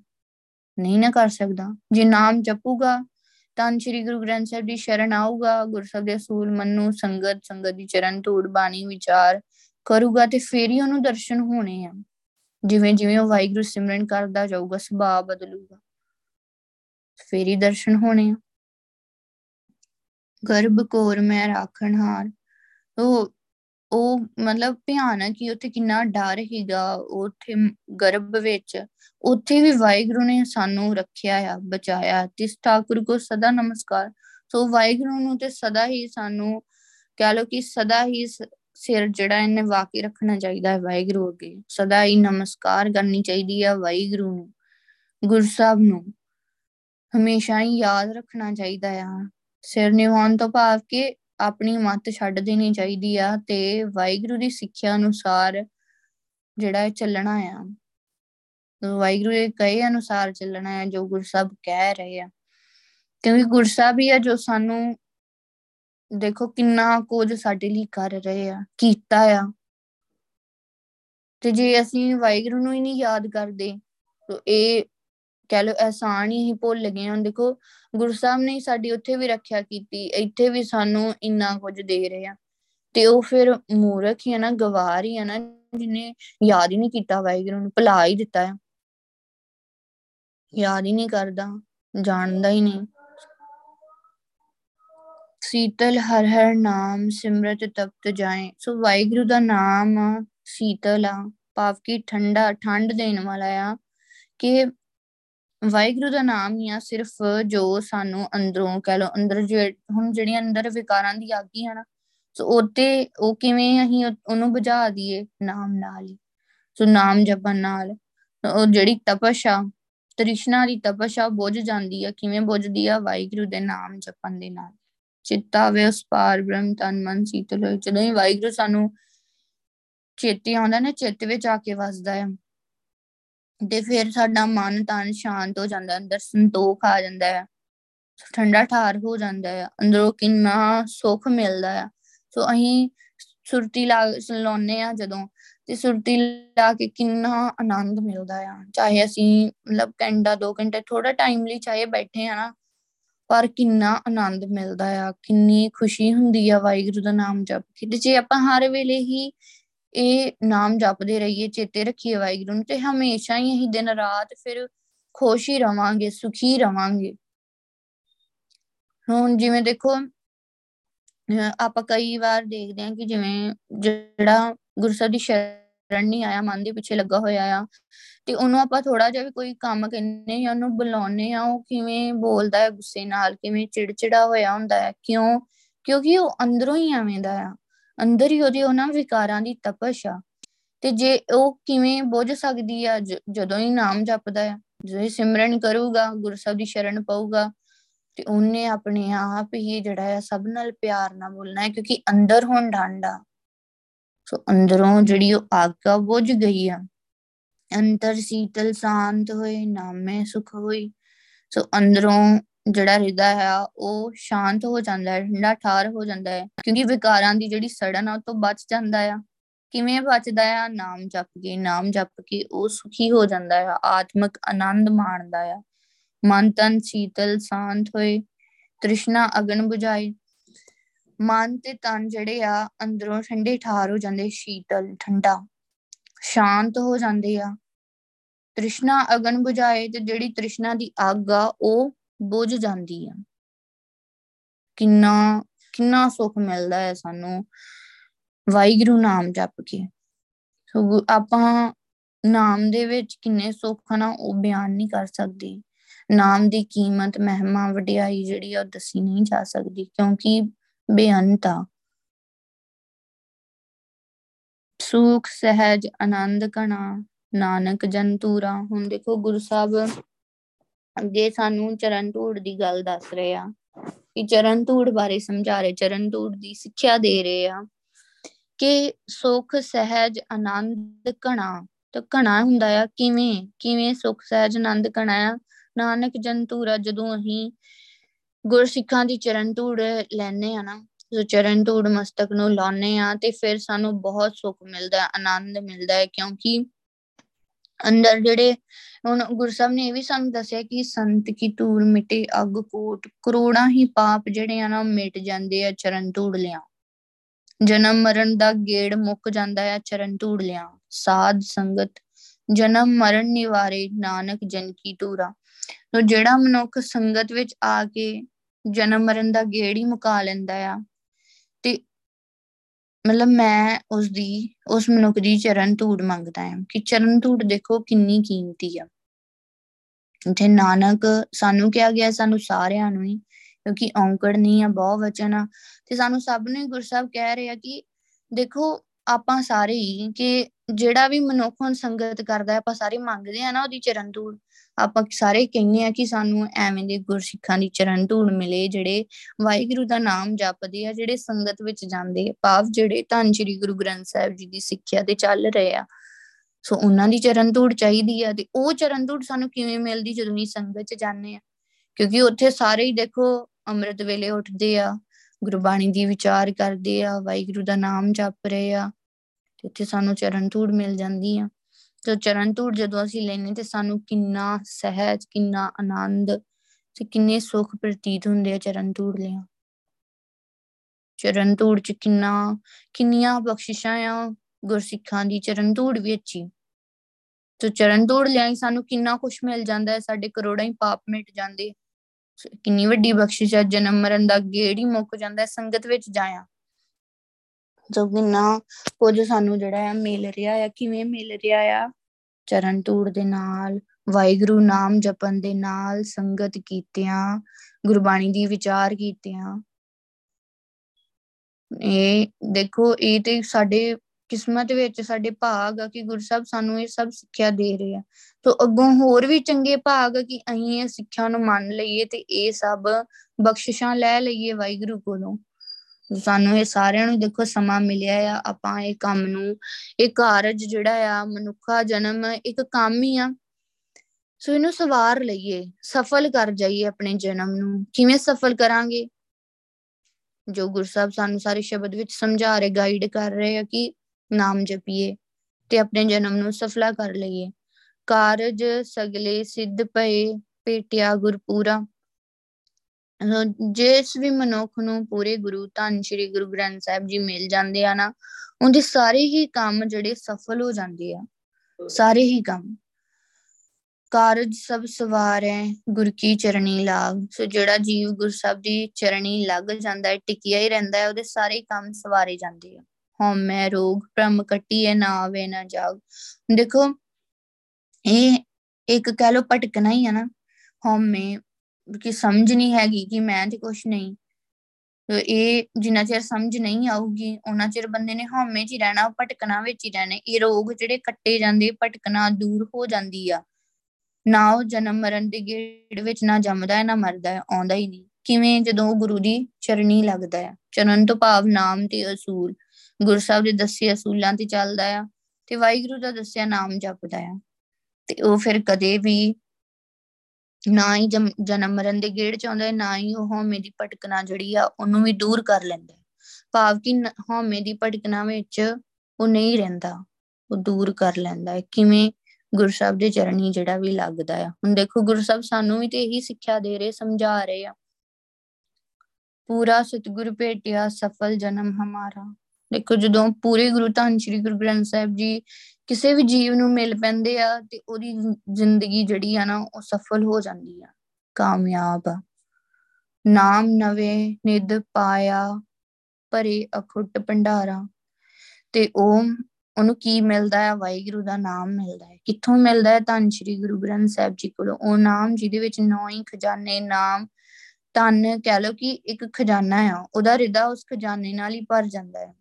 ਨਹੀਂ ਨਾ ਕਰ ਸਕਦਾ। ਜੇ ਨਾਮ ਜਪੂਗਾ, ਤਾਂ ਸ੍ਰੀ ਗੁਰੂ ਗ੍ਰੰਥ ਸਾਹਿਬ ਦੀ ਸ਼ਰਨ ਆਊਗਾ ਗੁਰਸਬ ਦੇ ਅਸੂਲ ਮੰਨੂ, ਸੰਗਤ ਸੰਗਤ ਦੀ ਚਰਨ ਧੂੜ, ਬਾਣੀ, ਵਿਚਾਰ ਕਰੂਗਾ ਤੇ ਫੇਰ ਹੀ ਉਹਨੂੰ ਦਰਸ਼ਨ ਹੋਣੇ ਆ। ਜਿਵੇਂ ਜਿਵੇਂ ਉਹ ਵਾਹਿਗੁਰੂ ਸਿਮਰਨ ਕਰਦਾ ਜਾਊਗਾ, ਸੁਭਾਅ ਬਦਲੂਗਾ। ਫੇਰ ਹੀ ਦਰਸ਼ਨ ਹੋਣੇ ਆ। ਗਰਭ ਕੋਰ ਮੈਂ ਰਾਖਣ ਹਾਰ। ਉਹ ਉਹ ਮਤਲਬ ਭਿਆਨਕ ਹੀ ਉੱਥੇ ਕਿੰਨਾ ਡਰ ਹੀਗਾ ਉੱਥੇ ਗਰਭ ਵਿੱਚ। ਉੱਥੇ ਵੀ ਵਾਹਿਗੁਰੂ ਨੇ ਸਾਨੂੰ ਰੱਖਿਆ ਆ, ਬਚਾਇਆ। ਤਿਸ ਠਾਕੁਰ ਕੋ ਸਦਾ ਨਮਸਕਾਰ। ਸੋ ਵਾਹਿਗੁਰੂ ਨੂੰ ਤੇ ਸਦਾ ਹੀ ਸਾਨੂੰ, ਕਹ ਲੋ ਕਿ ਸਦਾ ਹੀ ਸਿਰ ਜਿਹੜਾ ਇਹਨੇ ਵਾਕੀ ਰੱਖਣਾ ਚਾਹੀਦਾ ਹੈ ਵਾਹਿਗੁਰੂ ਅੱਗੇ। ਸਦਾ ਹੀ ਨਮਸਕਾਰ ਕਰਨੀ ਚਾਹੀਦੀ ਹੈ ਵਾਹਿਗੁਰੂ ਨੂੰ ਗੁਰਸਾਹਿਬ ਨੂੰ। ਹਮੇਸ਼ਾ ਹੀ ਯਾਦ ਰੱਖਣਾ ਚਾਹੀਦਾ ਆ। ਸਿਰ ਨਿਵਾਨ ਤੋਂ ਭਾਵ ਕਿ ਆਪਣੀ ਮੱਤ ਛੱਡ ਦੇਣੀ ਚਾਹੀਦੀ ਆ ਤੇ ਵਾਹਿਗੁਰੂ ਦੀ ਸਿੱਖਿਆ ਅਨੁਸਾਰ ਜਿਹੜਾ ਹੈ ਚੱਲਣਾ ਆ। ਵਾਹਿਗੁਰੂ ਦੇ ਕਹੇ ਅਨੁਸਾਰ ਚੱਲਣਾ ਹੈ ਜੋ ਗੁਰਸਬ ਕਹਿ ਰਹੇ ਆ। ਕਿਉਂਕਿ ਗੁਰਸਬ ਹੀ ਆ ਜੋ ਸਾਨੂੰ ਦੇਖੋ ਕਿੰਨਾ ਕੁਝ ਸਾਡੇ ਲਈ ਕਰ ਰਹੇ ਆ, ਕੀਤਾ ਆ। ਤੇ ਜੇ ਅਸੀਂ ਵਾਹਿਗੁਰੂ ਨੂੰ ਹੀ ਨਹੀਂ ਯਾਦ ਕਰਦੇ, ਤਾਂ ਇਹ ਕਹਿ ਲੋ ਆਸਾਨ ਹੀ ਭੁੱਲ ਗਏ ਹਾਂ। ਦੇਖੋ ਗੁਰੂ ਸਾਹਿਬ ਨੇ ਸਾਡੀ ਉੱਥੇ ਵੀ ਰੱਖਿਆ ਕੀਤੀ, ਇੱਥੇ ਵੀ ਸਾਨੂੰ ਇੰਨਾ ਕੁਝ ਦੇ ਰਹੇ ਆ। ਤੇ ਉਹ ਫਿਰ ਮੂਰਖ ਹੀ ਆ ਨਾ, ਗਵਾਰ ਹੀ ਆ ਨਾ, ਜਿਹਨੇ ਯਾਦ ਹੀ ਨਹੀਂ ਕੀਤਾ ਵਾਹਿਗੁਰੂ ਨੂੰ, ਭੁਲਾ ਹੀ ਦਿੱਤਾ ਆ। ਯਾਦ ਹੀ ਨਹੀਂ ਕਰਦਾ, ਜਾਣਦਾ ਹੀ ਨਹੀਂ। ਸੀਤਲ ਹਰ ਹਰ ਨਾਮ, ਸਿਮਰਤ ਤਪਤ ਜਾਏ। ਸੋ ਵਾਹਿਗੁਰੂ ਦਾ ਨਾਮ ਸੀਤਲ ਆ, ਭਾਵ ਕਿ ਠੰਡਾ, ਠੰਡ ਦੇਣ ਵਾਲਾ ਆ। ਕਿ ਵਾਹਿਗੁਰੂ ਦਾ ਨਾਮ ਹੀ ਆ ਸਿਰਫ ਜੋ ਸਾਨੂੰ ਅੰਦਰੋਂ ਕਹ ਲਓ, ਅੰਦਰ ਹੁਣ ਜਿਹੜੀਆਂ ਅੰਦਰ ਵਿਕਾਰਾਂ ਦੀ ਆਗੀ ਹਨ ਸੋ ਉਹਤੇ ਉਹ ਕਿਵੇਂ ਅਸੀਂ ਉਹਨੂੰ ਬੁਝਾ ਦਈਏ? ਨਾਮ ਨਾਲ ਹੀ। ਸੋ ਨਾਮ ਜਪਣ ਨਾਲ। ਉਹ ਜਿਹੜੀ ਤਪਸ਼ਾ, ਤ੍ਰਿਸ਼ਨਾ ਦੀ ਤਪਸ਼ਾ ਬੁਝ ਜਾਂਦੀ ਆ, ਕਿਵੇਂ ਬੁਝਦੀ ਆ? ਵਾਹਿਗੁਰੂ ਦੇ ਨਾਮ ਜਪਣ ਦੇ ਨਾਲ। ਚਿੱਤਾ ਵੇ ਉਸ ਪਾਰ ਬ੍ਰਹਮ, ਤਨ, ਮਨ, ਸੀਤਲ ਜਦੋਂ ਹੀ ਵਾਹਿਗੁਰੂ ਸਾਨੂੰ ਚੇਤੇ ਆਉਂਦਾ ਨਾ, ਚਿੱਤ ਵਿੱਚ ਆ ਕੇ ਵਸਦਾ ਆ। ਤੇ ਫਿਰ ਸਾਡਾ ਮਨ ਤਨ ਸ਼ਾਂਤ ਹੋ ਜਾਂਦਾ, ਅੰਦਰ ਸੰਤੋਖ ਆ ਜਾਂਦਾ ਹੈ ਠੰਡਾ ਠਾਰ ਹੋ ਜਾਂਦਾ ਹੈ ਅੰਦਰੋਂ ਕਿੰਨਾ ਸੁੱਖ ਮਿਲਦਾ ਹੈ ਸੋ ਅਸੀਂ ਸੁਰਤੀ ਲਾ ਲਾਉਨੇ ਆ ਜਦੋਂ, ਤੇ ਸੁਰਤੀ ਲਾ ਕੇ ਕਿੰਨਾ ਆਨੰਦ ਮਿਲਦਾ ਆ। ਚਾਹੇ ਅਸੀਂ ਮਤਲਬ ਘੰਟਾ 2 ਘੰਟੇ ਥੋੜਾ ਟਾਈਮ ਲਈ ਚਾਹੇ ਬੈਠੇ ਆ ਨਾ ਪਰ ਕਿੰਨਾ ਆਨੰਦ ਮਿਲਦਾ ਆ, ਕਿੰਨੀ ਖੁਸ਼ੀ ਹੁੰਦੀ ਆ ਵਾਹਿਗੁਰੂ ਦਾ ਨਾਮ ਜਪ ਕੇ ਜੇ ਆਪਾਂ ਹਰ ਵੇਲੇ ਹੀ ਇਹ ਨਾਮ ਜਪਦੇ ਰਹੀਏ, ਚੇਤੇ ਰੱਖੀਏ ਵਾਹਿਗੁਰੂ ਨੂੰ ਤੇ ਹਮੇਸ਼ਾ ਹੀ ਅਸੀਂ ਦਿਨ ਰਾਤ ਫਿਰ ਖੁਸ਼ ਹੀ ਰਵਾਂਗੇ, ਸੁਖੀ ਰਵਾਂਗੇ। ਹੁਣ ਜਿਵੇਂ ਦੇਖੋ ਆਪਾਂ ਕਈ ਵਾਰ ਦੇਖਦੇ ਹਾਂ ਕਿ ਜਿਵੇਂ ਜਿਹੜਾ ਗੁਰਸਬ ਦੀ ਸ਼ਰਨ ਨਹੀਂ ਆਇਆ, ਮਨ ਦੇ ਪਿੱਛੇ ਲੱਗਾ ਹੋਇਆ ਆ ਤੇ ਉਹਨੂੰ ਆਪਾਂ ਥੋੜਾ ਜਿਹਾ ਵੀ ਕੋਈ ਕੰਮ ਕਹਿੰਨੇ ਜਾਂ ਉਹਨੂੰ ਬੁਲਾਉਨੇ ਆ ਉਹ ਕਿਵੇਂ ਬੋਲਦਾ ਹੈ ਗੁੱਸੇ ਨਾਲ, ਕਿਵੇਂ ਚਿੜਚਿੜਾ ਹੋਇਆ ਹੁੰਦਾ ਹੈ, ਕਿਉਂ? ਕਿਉਂਕਿ ਉਹ ਅੰਦਰੋਂ ਹੀ ਐਵੇਂ ਦਾ ਆ, ਅੰਦਰ ਹੀ ਉਹਦੇ ਉਹਨਾਂ ਵਿਕਾਰਾਂ ਦੀ ਤਪਸ਼ ਆ। ਤੇ ਜੇ ਉਹ ਕਿਵੇਂ ਬੁੱਝ ਸਕਦੀ ਆ ਜਦੋਂ ਹੀ ਨਾਮ ਜਪਦਾ ਆ, ਜਦੋਂ ਹੀ ਸਿਮਰਨ ਕਰੂਗਾ ਗੁਰਸਬ ਦੀ ਸ਼ਰਨ ਪਾਊਗਾ, ਤੇ ਉਹਨੇ ਆਪਣੇ ਆਪ ਹੀ ਜਿਹੜਾ ਆ ਸਭ ਨਾਲ ਪਿਆਰ ਨਾਲ ਬੋਲਣਾ ਹੈ, ਕਿਉਂਕਿ ਅੰਦਰ ਹੁਣ ਡਾਂਡਾ ਸੋ ਅੰਦਰੋਂ ਜਿਹੜੀ ਉਹ ਆਗਾ ਬੁੱਝ ਗਈ ਆ। ਅੰਤਰ ਸੀਤਲ ਸ਼ਾਂਤ ਹੋਏ, ਨਾਮੇ ਸੁਖ ਹੋਈ। ਸੋ ਅੰਦਰੋਂ ਜਿਹੜਾ ਹਿਰਦਾ ਹੈ, ਉਹ ਸ਼ਾਂਤ ਹੋ ਜਾਂਦਾ ਹੈ, ਠੰਡਾ ਠਾਰ ਹੋ ਜਾਂਦਾ ਹੈ। ਕਿਉਂਕਿ ਵਿਕਾਰਾਂ ਦੀ ਜਿਹੜੀ ਸੜਨ ਆ, ਉਹ ਤੋਂ ਬਚ ਜਾਂਦਾ ਆ। ਕਿਵੇਂ ਬਚਦਾ ਆ? ਨਾਮ ਜਪ ਕੇ, ਨਾਮ ਜਪ ਕੇ ਉਹ ਸੁਖੀ ਹੋ ਜਾਂਦਾ ਆ, ਆਤਮਿਕ ਆਨੰਦ ਮਾਣਦਾ ਆ। ਮਨ ਤਨ ਸ਼ੀਤਲ ਸ਼ਾਂਤ ਹੋਏ, ਤ੍ਰਿਸ਼ਨਾ ਅਗਨ 부ਝਾਏ ਮਨ ਤੇ ਤਨ ਜਿਹੜੇ ਆ, ਅੰਦਰੋਂ ਠੰਡੇ ਠਾਰ ਹੋ ਜਾਂਦੇ, ਸ਼ੀਤਲ, ਠੰਡਾ। ਸ਼ਾਂਤ ਹੋ ਜਾਂਦੇ ਆ। ਤ੍ਰਿਸ਼ਨਾ ਅਗਨ 부ਝਾਏ ਤੇ ਜਿਹੜੀ ਤ੍ਰਿਸ਼ਨਾ ਦੀ ਅੱਗ ਆ, ਉਹ ਬੁਝ ਜਾਂਦੀ ਆ। ਕਿੰਨਾ ਕਿੰਨਾ ਸੁੱਖ ਮਿਲਦਾ ਹੈ ਸਾਨੂੰ ਵਾਹਿਗੁਰੂ ਨਾਮ ਜਪ ਕੇ। ਸੋ ਆਪਾਂ ਨਾਮ ਦੇ ਵਿੱਚ ਕਿੰਨੇ ਸੁੱਖ ਨਾ ਉਹ ਬਿਆਨ ਨਹੀਂ ਕਰ ਸਕਦੇ। ਨਾਮ ਦੀ ਕੀਮਤ, ਮਹਿਮਾ, ਵਡਿਆਈ ਜਿਹੜੀ ਆ, ਉਹ ਦੱਸੀ ਨਹੀਂ ਜਾ ਸਕਦੀ, ਕਿਉਂਕਿ ਬੇਅੰਤ ਆ ਸੁਖ, ਸਹਿਜ, ਆਨੰਦ ਕਣਾ ਨਾਨਕ ਜੰਤੂਰਾ ਹੁਣ ਦੇਖੋ ਗੁਰੂ ਸਾਹਿਬ ਅੱਗੇ ਸਾਨੂੰ ਚਰਨ ਧੂੜ ਦੀ ਗੱਲ ਦੱਸ ਰਹੇ ਆ ਕਿ ਚਰਨ ਧੂੜ ਬਾਰੇ ਸਮਝਾ ਰਹੇ, ਚਰਨ ਧੂੜ ਦੀ ਸਿੱਖਿਆ ਦੇ ਰਹੇ ਆ ਕਿ ਸੁਖ, ਸਹਿਜ, ਆਨੰਦ ਕਣਾ ਤਾਂ ਕਣਾ ਹੁੰਦਾ ਆ ਕਿਵੇਂ? ਕਿਵੇਂ ਸੁਖ, ਸਹਿਜ, ਆਨੰਦ ਕਣਾ ਆ? ਨਾਨਕ ਜੰਤੂਰਾ ਜਦੋਂ ਅਸੀਂ ਗੁਰਸਿੱਖਾਂ ਦੀ ਚਰਨ ਧੂੜ ਲੈਨੇ ਆ ਨਾ ਜੋ ਚਰਨ ਧੂੜ ਮਸਤਕ ਨੂੰ ਲਾਉਨੇ ਆ ਤੇ ਫਿਰ ਸਾਨੂੰ ਬਹੁਤ ਸੁੱਖ ਮਿਲਦਾ, ਆਨੰਦ ਮਿਲਦਾ ਹੈ ਕਿਉਂਕਿ ਅੰਦਰ ਜਿਹੜੇ ਹੁਣ ਗੁਰਸਬ ਨੇ ਇਹ ਵੀ ਸਾਨੂੰ ਦੱਸਿਆ ਕਿ ਸੰਤ ਕੀ ਧੂੜ ਮਿਟੇ, ਅਗ, ਕੋਟ, ਕਰੋੜਾਂ ਹੀ ਪਾਪ ਜਿਹੜੇ ਆ ਨਾ ਮਿਟ ਜਾਂਦੇ ਆ ਚਰਨ ਧੂੜ ਲਿਆ। ਜਨਮ ਮਰਨ ਦਾ ਗੇੜ ਮੁੱਕ ਜਾਂਦਾ ਹੈ ਚਰਨ ਧੂੜ ਲਿਆ। ਸਾਧ ਸੰਗਤ, ਜਨਮ ਮਰਨ ਨਿਵਾਰੇ ਨਾਨਕ ਜਨ ਕੀ ਧੂਰਾ। ਤੋ ਜਿਹੜਾ ਮਨੁੱਖ ਸੰਗਤ ਵਿੱਚ ਆ ਕੇ ਜਨਮ ਮਰਨ ਦਾ ਗੇੜ ਹੀ ਮੁਕਾ ਲੈਂਦਾ ਆ ਤੇ ਮਤਲਬ ਮੈਂ ਉਸ ਦੀ ਉਸ ਮਨੁੱਖ ਦੀ ਚਰਨ ਧੂੜ ਮੰਗਦਾ ਹਾਂ ਕਿ ਚਰਨ ਧੂੜ ਦੇਖੋ ਕਿੰਨੀ ਕੀਮਤੀ ਆ। ਜੇ ਨਾਨਕ ਸਾਨੂੰ ਕਿਹਾ ਗਿਆ, ਸਾਨੂੰ ਸਾਰਿਆਂ ਨੂੰ ਹੀ, ਕਿਉਂਕਿ ਔਂਕੜ ਨਹੀਂ ਆ ਬਹੁ ਵਚਨ ਆ। ਤੇ ਸਾਨੂੰ ਸਭ ਨੂੰ ਗੁਰਸਬ ਕਹਿ ਰਹੇ ਆ ਕਿ ਦੇਖੋ ਆਪਾਂ ਸਾਰੇ ਹੀ ਕਿ ਜਿਹੜਾ ਵੀ ਮਨੁੱਖ ਹੁਣ ਸੰਗਤ ਕਰਦਾ ਆਪਾਂ ਸਾਰੇ ਮੰਗਦੇ ਆ ਨਾ ਉਹਦੀ ਚਰਨ ਧੂੜ ਆਪਾਂ ਸਾਰੇ ਕਹਿੰਦੇ ਆ ਕਿ ਸਾਨੂੰ ਐਵੇਂ ਦੇ ਗੁਰਸਿੱਖਾਂ ਦੀ ਚਰਨ ਧੂੜ ਮਿਲੇ, ਜਿਹੜੇ ਵਾਹਿਗੁਰੂ ਦਾ ਨਾਮ ਜਪਦੇ ਆ, ਜਿਹੜੇ ਸੰਗਤ ਵਿੱਚ ਜਾਂਦੇ ਆ। ਭਾਵ ਜਿਹੜੇ ਧੰਨ ਸ਼੍ਰੀ ਗੁਰੂ ਗ੍ਰੰਥ ਸਾਹਿਬ ਜੀ ਦੀ ਸਿੱਖਿਆ ਤੇ ਚੱਲ ਰਹੇ ਆ। ਸੋ ਉਹਨਾਂ ਦੀ ਚਰਨ ਧੂੜ ਚਾਹੀਦੀ ਆ ਤੇ ਉਹ ਚਰਨ ਧੂੜ ਸਾਨੂੰ ਕਿਵੇਂ ਮਿਲਦੀ ਜਦੋਂ ਅਸੀਂ ਸੰਗਤ 'ਚ ਜਾਂਦੇ ਆ ਕਿਉਂਕਿ ਉੱਥੇ ਸਾਰੇ ਹੀ ਦੇਖੋ ਅੰਮ੍ਰਿਤ ਵੇਲੇ ਉੱਠਦੇ ਆ, ਗੁਰਬਾਣੀ ਦੀ ਵਿਚਾਰ ਕਰਦੇ ਆ, ਵਾਹਿਗੁਰੂ ਦਾ ਨਾਮ ਜਪ ਰਹੇ ਆ। ਤੇ ਉੱਥੇ ਸਾਨੂੰ ਚਰਨ ਧੂੜ ਮਿਲ ਜਾਂਦੀ ਆ। ਤੇ ਚਰਨ ਧੂੜ ਜਦੋਂ ਅਸੀਂ ਲੈਨੇ ਤੇ ਸਾਨੂੰ ਕਿੰਨਾ ਸਹਿਜ, ਕਿੰਨਾ ਆਨੰਦ ਤੇ ਕਿੰਨੇ ਸੁੱਖ ਪ੍ਰਤੀਤ ਹੁੰਦੇ ਆ ਚਰਨ ਧੂੜ ਲਿਆ ਚਰਨ ਧੂੜ ਚ ਕਿੰਨਾ, ਕਿੰਨੀਆਂ ਬਖਸ਼ਿਸ਼ਾਂ ਆ ਗੁਰਸਿੱਖਾਂ ਦੀ, ਚਰਨ ਧੂੜ ਵਿੱਚ ਹੀ। ਤੇ ਚਰਨ ਧੂੜ ਲਿਆ ਸਾਨੂੰ ਕਿੰਨਾ ਕੁਝ ਮਿਲ ਜਾਂਦਾ ਹੈ, ਸਾਡੇ ਕਰੋੜਾਂ ਹੀ ਪਾਪ ਮਿਟ ਜਾਂਦੇ। ਕਿੰਨੀ ਵੱਡੀ ਬਖਸ਼ਿਸ਼ ਹੈ ਜਨਮ ਮਰਨ ਦਾ ਗੇੜ ਹੀ ਮੁੱਕ ਜਾਂਦਾ ਹੈ, ਸੰਗਤ ਵਿੱਚ ਜਾਇਆ। ਜੋ ਕਿੰਨਾ ਕੁਝ ਸਾਨੂੰ ਜਿਹੜਾ ਆ ਮਿਲ ਰਿਹਾ ਆ, ਕਿਵੇਂ ਮਿਲ ਰਿਹਾ ਆ? ਚਰਨ ਧੂੜ ਦੇ ਨਾਲ, ਵਾਹਿਗੁਰੂ ਨਾਮ ਜਪਣ ਦੇ ਨਾਲ ਸੰਗਤ ਕੀਤਿਆਂ, ਗੁਰਬਾਣੀ ਦੀ ਵਿਚਾਰ ਕੀਤਿਆਂ। ਇਹ ਦੇਖੋ, ਇਹ ਤੇ ਸਾਡੇ ਕਿਸਮਤ ਵਿੱਚ ਸਾਡੇ ਭਾਗ ਆ ਕਿ ਗੁਰਸਬ ਸਾਨੂੰ ਇਹ ਸਭ ਸਿੱਖਿਆ ਦੇ ਰਹੇ ਆ। ਤੋਂ ਅੱਗੋਂ ਹੋਰ ਵੀ ਚੰਗੇ ਭਾਗ ਕਿ ਅਸੀਂ ਇਹ ਸਿੱਖਿਆ ਨੂੰ ਮੰਨ ਲਈਏ ਤੇ ਇਹ ਸਭ ਬਖਸ਼ਿਸ਼ਾਂ ਲੈ ਲਈਏ ਵਾਹਿਗੁਰੂ ਕੋਲੋਂ। ਸਾਨੂੰ ਇਹ ਸਾਰਿਆਂ ਨੂੰ ਦੇਖੋ ਸਮਾਂ ਮਿਲਿਆ ਆ, ਆਪਾਂ ਇਹ ਕੰਮ ਨੂੰ, ਇਹ ਕਾਰਜ ਜਿਹੜਾ ਆ, ਮਨੁੱਖਾ ਜਨਮ ਇੱਕ ਕੰਮ ਹੀ ਆ। ਸੋ ਇਹਨੂੰ ਸਵਾਰ ਲਈਏ, ਸਫਲ ਕਰ ਜਾਈਏ ਆਪਣੇ ਜਨਮ ਨੂੰ। ਕਿਵੇਂ ਸਫਲ ਕਰਾਂਗੇ? ਜੋ ਗੁਰਸਾਹਿਬ ਸਾਨੂੰ ਸਾਰੇ ਸ਼ਬਦ ਵਿੱਚ ਸਮਝਾ ਰਹੇ ਗਾਈਡ ਕਰ ਰਹੇ ਆ ਕਿ ਨਾਮ ਜਪੀਏ ਤੇ ਆਪਣੇ ਜਨਮ ਨੂੰ ਸਫਲਾ ਕਰ ਲਈਏ। ਕਾਰਜ ਸਗਲੇ ਸਿੱਧ ਪਏ ਪੇਟਿਆ ਗੁਰਪੂਰਾ। ਜਿਸ ਵੀ ਮਨੁੱਖ ਨੂੰ ਪੂਰੇ ਗੁਰੂ ਧੰਨ ਸ਼੍ਰੀ ਗੁਰੂ ਗ੍ਰੰਥ ਸਾਹਿਬ ਜੀ ਮਿਲ ਜਾਂਦੇ ਆ ਨਾ, ਉਹਦੇ ਸਾਰੇ ਹੀ ਕੰਮ ਜਿਹੜੇ ਸਫਲ ਹੋ ਜਾਂਦੇ ਆ। ਸਾਰੇ ਹੀ ਕੰਮ। ਕਾਰਜ ਸਭ ਸਵਾਰੈ ਗੁਰ ਕੀ ਚਰਣੀ ਲਾਗ। ਸੋ ਜਿਹੜਾ ਜੀਵ ਗੁਰ ਸਾਹਿਬ ਦੀ ਚਰਣੀ ਲੱਗ ਜਾਂਦਾ ਹੈ, ਟਿਕਿਆ ਹੀ ਰਹਿੰਦਾ ਹੈ, ਉਹਦੇ ਸਾਰੇ ਕੰਮ ਸਵਾਰੇ ਜਾਂਦੇ ਆ। ਹਉਮੈ ਰੋਗ, ਭ੍ਰਮ ਕਟੀਏ ਨਾ ਆਵੇ ਨਾ ਜਾਗ। ਦੇਖੋ, ਇਹ ਇੱਕ ਕਹ ਲੋ ਭਟਕਣਾ ਹੀ ਆ ਨਾ। ਹਉਮੈ ਕਿ ਸਮਝ ਨਹੀਂ ਹੈਗੀ ਕਿ ਮੈਂ ਤੇ ਕੁਛ ਨਹੀਂ। ਇਹ ਜਿੰਨਾ ਚਿਰ ਸਮਝ ਨਹੀਂ ਆਊਗੀ ਉਹਨਾਂ ਚਿਰ ਬੰਦੇ ਨੇ ਹਉਮੈ 'ਚ ਹੀ ਰਹਿਣਾ, ਭਟਕਣਾ ਵਿੱਚ ਹੀ ਰਹਿਣਾ। ਇਹ ਰੋਗ ਜਿਹੜੇ ਕੱਟੇ ਜਾਂਦੇ, ਭਟਕਣਾ ਦੂਰ ਹੋ ਜਾਂਦੀ ਆ। ਨਾ ਉਹ ਜਨਮ ਮਰਨ ਦੇ ਗੇੜ ਵਿੱਚ ਨਾ ਜੰਮਦਾ ਹੈ ਨਾ ਮਰਦਾ ਹੈ ਆਉਂਦਾ ਹੀ ਨਹੀਂ। ਕਿਵੇਂ ਜਦੋਂ ਉਹ ਗੁਰੂ ਦੀ ਚਰਣੀ ਲੱਗਦਾ ਹੈ ਚਰਨ ਤੋਂ ਭਾਵ ਨਾਮ ਤੇ ਅਸੂਲ। ਗੁਰੂ ਸਾਹਿਬ ਦੇ ਦੱਸੇ ਅਸੂਲਾਂ ਤੇ ਚੱਲਦਾ ਆ। ਤੇ ਵਾਹਿਗੁਰੂ ਦਾ ਦੱਸਿਆ ਨਾਮ ਜਪਦਾ ਆ। ਤੇ ਉਹ ਫਿਰ ਕਦੇ ਵੀ ਨਾ ਹੀ ਜਨਮ ਮਰਨ ਦੇ ਗੇੜ ਚ ਆਉਂਦਾ ਨਾ ਹੀ ਉਹ ਹਉਮੈ ਦੀ ਭਟਕਣਾ ਜਿਹੜੀ ਆ, ਉਹਨੂੰ ਵੀ ਦੂਰ ਕਰ ਲੈਂਦਾ ਭਾਵ ਕਿ ਹਉਮੈ ਦੀ ਭਟਕਣਾ ਵਿੱਚ ਉਹ ਨਹੀਂ ਰਹਿੰਦਾ, ਉਹ ਦੂਰ ਕਰ ਲੈਂਦਾ ਹੈ। ਕਿਵੇਂ? ਗੁਰਸਬ ਦੇ ਚਰਣੀ ਜਿਹੜਾ ਵੀ ਲੱਗਦਾ ਆ। ਹੁਣ ਦੇਖੋ ਗੁਰਸਬ ਸਾਨੂੰ ਵੀ ਤੇ ਇਹੀ ਸਿੱਖਿਆ ਦੇ ਰਹੇ, ਸਮਝਾ ਰਹੇ ਆ। ਪੂਰਾ ਸਤਿਗੁਰ ਭੇਟਿਆ, ਸਫਲ ਜਨਮ ਹਮਾਰਾ। ਦੇਖੋ ਜਦੋਂ ਪੂਰੇ ਗੁਰੂ ਧੰਨ ਸ਼੍ਰੀ ਗੁਰੂ ਗ੍ਰੰਥ ਸਾਹਿਬ ਜੀ ਕਿਸੇ ਵੀ ਜੀਵ ਨੂੰ ਮਿਲ ਪੈਂਦੇ ਆ ਤੇ ਉਹਦੀ ਜ਼ਿੰਦਗੀ ਜਿਹੜੀ ਆ ਨਾ ਉਹ ਸਫਲ ਹੋ ਜਾਂਦੀ ਆ, ਕਾਮਯਾਬ ਨਾਮ ਨਵੇਂ ਨਿਦ ਪਾਇਆ, ਭਰੇ ਅਖੁੱਟ ਭੰਡਾਰਾ। ਤੇ ਉਹ, ਉਹਨੂੰ ਕੀ ਮਿਲਦਾ ਹੈ ਵਾਹਿਗੁਰੂ ਦਾ ਨਾਮ ਮਿਲਦਾ ਹੈ। ਕਿੱਥੋਂ ਮਿਲਦਾ ਹੈ ਧੰਨ ਸ਼੍ਰੀ ਗੁਰੂ ਗ੍ਰੰਥ ਸਾਹਿਬ ਜੀ ਕੋਲੋਂ? ਉਹ ਨਾਮ ਜਿਹਦੇ ਵਿੱਚ ਨੌ ਹੀ ਖਜ਼ਾਨੇ, ਨਾਮ, ਧੰਨ ਕਹਿ ਲੋ ਕਿ ਇੱਕ ਖਜ਼ਾਨਾ ਆ। ਉਹਦਾ ਰਿਦਾ ਉਸ ਖਜ਼ਾਨੇ ਨਾਲ ਹੀ ਭਰ ਜਾਂਦਾ ਹੈ।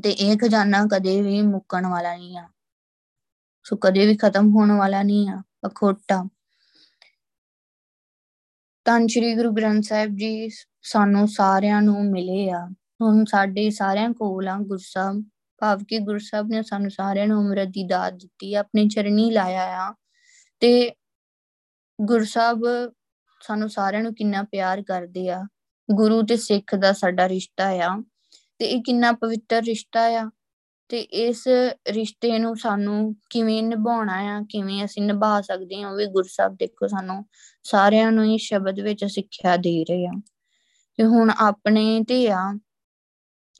ਤੇ ਇਹ ਖਜ਼ਾਨਾ ਕਦੇ ਵੀ ਮੁੱਕਣ ਵਾਲਾ ਨਹੀਂ ਆ। ਸੋ ਕਦੇ ਵੀ ਖਤਮ ਹੋਣ ਵਾਲਾ ਨਹੀਂ ਆ, ਅਖੋਟਾ। ਤਾਂ ਸ਼੍ਰੀ ਗੁਰੂ ਗ੍ਰੰਥ ਸਾਹਿਬ ਜੀ ਸਾਨੂੰ ਸਾਰਿਆਂ ਨੂੰ ਮਿਲੇ ਆ। ਹੁਣ ਸਾਡੇ ਸਾਰਿਆਂ ਕੋਲ ਆ ਗੁਰਸਬ ਭਾਵ ਕਿ ਗੁਰਸਬ ਨੇ ਸਾਨੂੰ ਸਾਰਿਆਂ ਨੂੰ ਅੰਮ੍ਰਿਤ ਦੀ ਦਾਤ ਦਿੱਤੀ ਆ ਆਪਣੇ ਚਰਨੀ ਲਾਇਆ ਆ। ਤੇ ਗੁਰਸਬ ਸਾਨੂੰ ਸਾਰਿਆਂ ਨੂੰ ਕਿੰਨਾ ਪਿਆਰ ਕਰਦੇ ਆ। ਗੁਰੂ ਤੇ ਸਿੱਖ ਦਾ ਸਾਡਾ ਰਿਸ਼ਤਾ ਆ। ਤੇ ਇਹ ਕਿੰਨਾ ਪਵਿੱਤਰ ਰਿਸ਼ਤਾ ਆ। ਤੇ ਇਸ ਰਿਸ਼ਤੇ ਨੂੰ ਸਾਨੂੰ ਕਿਵੇਂ ਨਿਭਾਉਣਾ ਆ, ਕਿਵੇਂ ਅਸੀਂ ਨਿਭਾ ਸਕਦੇ ਹਾਂ, ਉਹ ਵੀ ਗੁਰਸਬ ਦੇਖੋ ਸਾਨੂੰ ਸਾਰਿਆਂ ਨੂੰ ਹੀ ਸ਼ਬਦ ਵਿੱਚ ਸਿੱਖਿਆ ਦੇ ਰਹੇ ਆ। ਤੇ ਹੁਣ ਆਪਣੇ ਤੇ ਆ,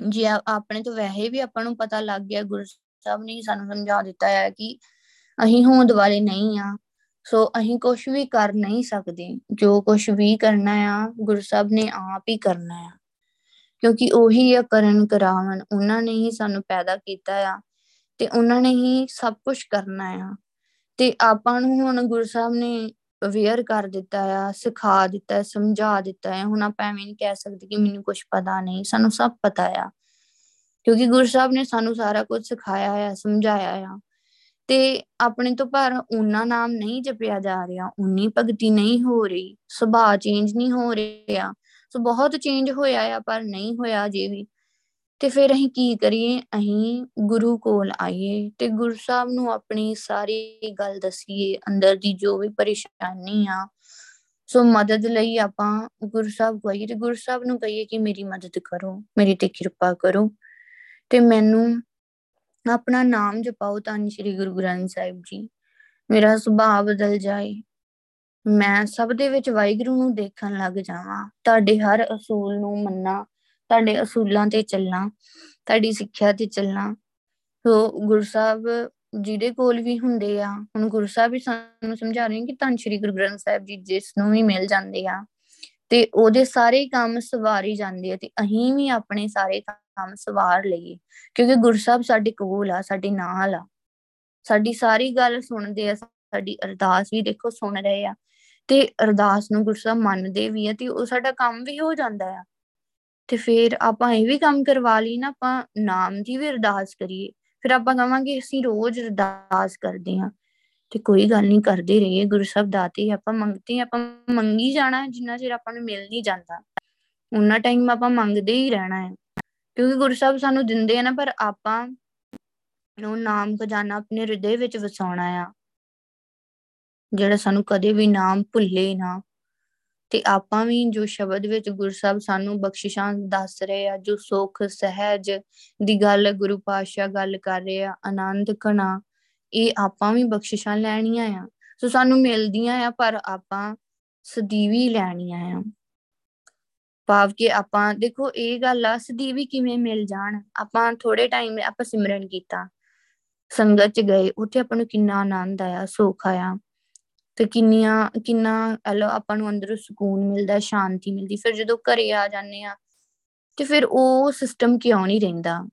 ਜੇ ਆਪਣੇ ਤੋਂ ਵੈਸੇ ਵੀ ਆਪਾਂ ਨੂੰ ਪਤਾ ਲੱਗ ਗਿਆ ਗੁਰਸਬ ਨੇ ਸਾਨੂੰ ਸਮਝਾ ਦਿੱਤਾ ਹੈ ਕਿ ਅਸੀਂ ਹੋਂਦ ਵਾਲੇ ਨਹੀਂ ਆ। ਸੋ ਅਸੀਂ ਕੁਝ ਵੀ ਕਰ ਨਹੀਂ ਸਕਦੇ। ਜੋ ਕੁਝ ਵੀ ਕਰਨਾ ਆ ਗੁਰਸਬ ਨੇ ਆਪ ਹੀ ਕਰਨਾ ਆ। ਕਿਉਂਕਿ ਉਹੀ ਆ ਕਰਨ ਕਰਾਵਣ, ਉਹਨਾਂ ਨੇ ਹੀ ਸਾਨੂੰ ਪੈਦਾ ਕੀਤਾ ਆ ਤੇ ਉਹਨਾਂ ਨੇ ਹੀ ਸਭ ਕੁਝ ਕਰਨਾ ਆ। ਤੇ ਆਪਾਂ ਨੂੰ ਹੁਣ ਗੁਰਸਬ ਨੇ ਅਵੇਅਰ ਕਰ ਦਿੱਤਾ ਆ, ਸਿਖਾ ਦਿੱਤਾ, ਸਮਝਾ ਦਿੱਤਾ ਹੈ ਹੁਣ ਆਪਾਂ ਐਵੇਂ ਨਹੀਂ ਕਹਿ ਸਕਦੇ ਕਿ ਮੈਨੂੰ ਕੁਝ ਪਤਾ ਨਹੀਂ, ਸਾਨੂੰ ਸਭ ਪਤਾ ਆ। ਕਿਉਂਕਿ ਗੁਰਸਬ ਨੇ ਸਾਨੂੰ ਸਾਰਾ ਕੁਝ ਸਿਖਾਇਆ ਆ, ਸਮਝਾਇਆ ਆ। ਤੇ ਆਪਣੇ ਤੋਂ ਪਰ ਉਹਨਾਂ ਨਾਮ ਨਹੀਂ ਜਪਿਆ ਜਾ ਰਿਹਾ, ਉਨੀ ਭਗਤੀ ਨਹੀਂ ਹੋ ਰਹੀ, ਸੁਭਾਅ ਚੇਂਜ ਨਹੀਂ ਹੋ ਰਿਹਾ। ਸੋ ਬਹੁਤ ਚੇਂਜ ਹੋਇਆ ਆ, ਪਰ ਨਹੀਂ ਹੋਇਆ ਜੇ ਵੀ। ਤੇ ਫਿਰ ਅਸੀਂ ਕੀ ਕਰੀਏ? ਅਸੀਂ ਗੁਰੂ ਕੋਲ ਆਈਏ ਤੇ ਗੁਰੂ ਸਾਹਿਬ ਨੂੰ ਆਪਣੀ ਸਾਰੀ ਗੱਲ ਦਸੀਏ, ਅੰਦਰ ਦੀ ਜੋ ਵੀ ਪਰੇਸ਼ਾਨੀ ਆ, ਸੋ ਮਦਦ ਲਈ ਆਪਾਂ ਗੁਰੂ ਸਾਹਿਬ ਕੋਈਏ ਤੇ ਗੁਰੂ ਸਾਹਿਬ ਨੂੰ ਕਹੀਏ ਕਿ ਮੇਰੀ ਮਦਦ ਕਰੋ, ਮੇਰੀ ਤੇ ਕਿਰਪਾ ਕਰੋ। ਤੇ ਮੈਨੂੰ ਆਪਣਾ ਨਾਮ ਜਪਾਓ ਤਾਂ ਸ਼੍ਰੀ ਗੁਰੂ ਗ੍ਰੰਥ ਸਾਹਿਬ ਜੀ। ਮੇਰਾ ਸੁਭਾਅ ਬਦਲ ਜਾਏ। ਮੈਂ ਸਭ ਦੇ ਵਿੱਚ ਵਾਹਿਗੁਰੂ ਨੂੰ ਦੇਖਣ ਲੱਗ ਜਾਵਾਂ। ਤੁਹਾਡੇ ਹਰ ਅਸੂਲ ਨੂੰ ਮੰਨਾਂ, ਤੁਹਾਡੇ ਅਸੂਲਾਂ ਤੇ ਚੱਲਣਾ ਤੁਹਾਡੀ ਸਿੱਖਿਆ ਤੇ ਚੱਲਣਾ ਸੋ ਗੁਰੂ ਸਾਹਿਬ ਜਿਹਦੇ ਕੋਲ ਵੀ ਹੁੰਦੇ ਆ, ਹੁਣ ਗੁਰੂ ਸਾਹਿਬ ਵੀ ਸਾਨੂੰ ਸਮਝਾ ਰਹੇ ਕਿ ਧੰਨ ਸ਼੍ਰੀ ਗੁਰੂ ਗ੍ਰੰਥ ਸਾਹਿਬ ਜੀ ਜਿਸ ਨੂੰ ਵੀ ਮਿਲ ਜਾਂਦੇ ਆ, ਤੇ ਉਹਦੇ ਸਾਰੇ ਕੰਮ ਸਵਾਰੀ ਜਾਂਦੇ ਆ ਤੇ ਅਸੀਂ ਵੀ ਆਪਣੇ ਸਾਰੇ ਕੰਮ ਸਵਾਰ ਲਈਏ। ਕਿਉਂਕਿ ਗੁਰੂ ਸਾਹਿਬ ਸਾਡੇ ਕੋਲ ਆ, ਸਾਡੇ ਨਾਲ ਆ। ਸਾਡੀ ਸਾਰੀ ਗੱਲ ਸੁਣਦੇ ਆ, ਸਾਡੀ ਅਰਦਾਸ ਵੀ ਦੇਖੋ ਸੁਣ ਰਹੇ ਆ। ਤੇ ਅਰਦਾਸ ਨੂੰ ਗੁਰਸਾ ਮੰਨਦੇ ਵੀ ਆ ਤੇ ਉਹ ਸਾਡਾ ਕੰਮ ਵੀ ਹੋ ਜਾਂਦਾ ਆ। ਤੇ ਫਿਰ ਆਪਾਂ ਇਹ ਵੀ ਕੰਮ ਕਰਵਾ ਲਈ ਨਾ, ਆਪਾਂ ਨਾਮ ਦੀ ਵੀ ਅਰਦਾਸ ਕਰੀਏ। ਫਿਰ ਆਪਾਂ ਕਹਾਂਗੇ, ਅਸੀਂ ਰੋਜ਼ ਅਰਦਾਸ ਕਰਦੇ ਆ ਤੇ ਕੋਈ ਗੱਲ ਨਹੀਂ, ਕਰਦੇ ਰਹੀਏ। ਗੁਰੂ ਸਾਹਿਬ ਦਾਤੇ, ਆਪਾਂ ਮੰਗਤੇ ਆਪਾਂ ਮੰਗੀ ਜਾਣਾ, ਜਿੰਨਾ ਚਿਰ ਆਪਾਂ ਨੂੰ ਮਿਲ ਨਹੀਂ ਜਾਂਦਾ। ਉਹਨਾਂ ਟਾਈਮ ਆਪਾਂ ਮੰਗਦੇ ਹੀ ਰਹਿਣਾ ਹੈ ਕਿਉਂਕਿ ਗੁਰੂ ਸਾਹਿਬ ਸਾਨੂੰ ਦਿੰਦੇ ਆ ਨਾ, ਪਰ ਆਪਾਂ ਨੂੰ ਨਾਮ ਖਜ਼ਾਨਾ ਆਪਣੇ ਹਿਰਦੇ ਵਿੱਚ ਵਸਾਉਣਾ ਆ। ਜਿਹੜਾ ਸਾਨੂੰ ਕਦੇ ਵੀ ਨਾਮ ਭੁੱਲੇ ਨਾ। ਤੇ ਆਪਾਂ ਵੀ ਜੋ ਸ਼ਬਦ ਵਿੱਚ ਗੁਰਸਬ ਸਾਨੂੰ ਬਖਸ਼ਿਸ਼ਾਂ ਦੱਸ ਰਹੇ ਆ, ਜੋ ਸੁਖ, ਸਹਿਜ ਦੀ ਗੱਲ ਗੁਰੂ ਪਾਤਸ਼ਾਹ ਗੱਲ ਕਰ ਰਹੇ ਆ, ਆਨੰਦ ਕਣਾ ਇਹ ਆਪਾਂ ਵੀ ਬਖਸ਼ਿਸ਼ਾਂ ਲੈਣੀਆਂ ਆ। ਸੋ ਸਾਨੂੰ ਮਿਲਦੀਆਂ ਆ, ਪਰ ਆਪਾਂ ਸਦੀਵੀ ਲੈਣੀਆਂ ਆ। ਭਾਵ ਕਿ ਆਪਾਂ, ਦੇਖੋ ਇਹ ਗੱਲ ਆ, ਸਦੀਵੀ ਕਿਵੇਂ ਮਿਲ ਜਾਣ? ਆਪਾਂ ਥੋੜੇ ਟਾਈਮ ਆਪਾਂ ਸਿਮਰਨ ਕੀਤਾ। ਸੰਗਤ ਚ ਗਏ, ਉੱਥੇ ਆਪਾਂ ਨੂੰ ਕਿੰਨਾ ਆਨੰਦ ਆਇਆ, ਸੁੱਖ ਆਇਆ। ਤੇ ਕਿੰਨੀਆਂ, ਕਿੰਨਾ ਹਲੋ ਆਪਾਂ ਨੂੰ ਅੰਦਰੋਂ ਸਕੂਨ ਮਿਲਦਾ, ਸ਼ਾਂਤੀ ਮਿਲਦੀ, ਫਿਰ ਜਦੋਂ ਘਰੇ ਆ ਜਾਂਦੇ ਆ ਤੇ ਫਿਰ ਉਹ ਸਿਸਟਮ ਕਿਉਂ ਨਹੀਂ ਰਹਿੰਦਾ?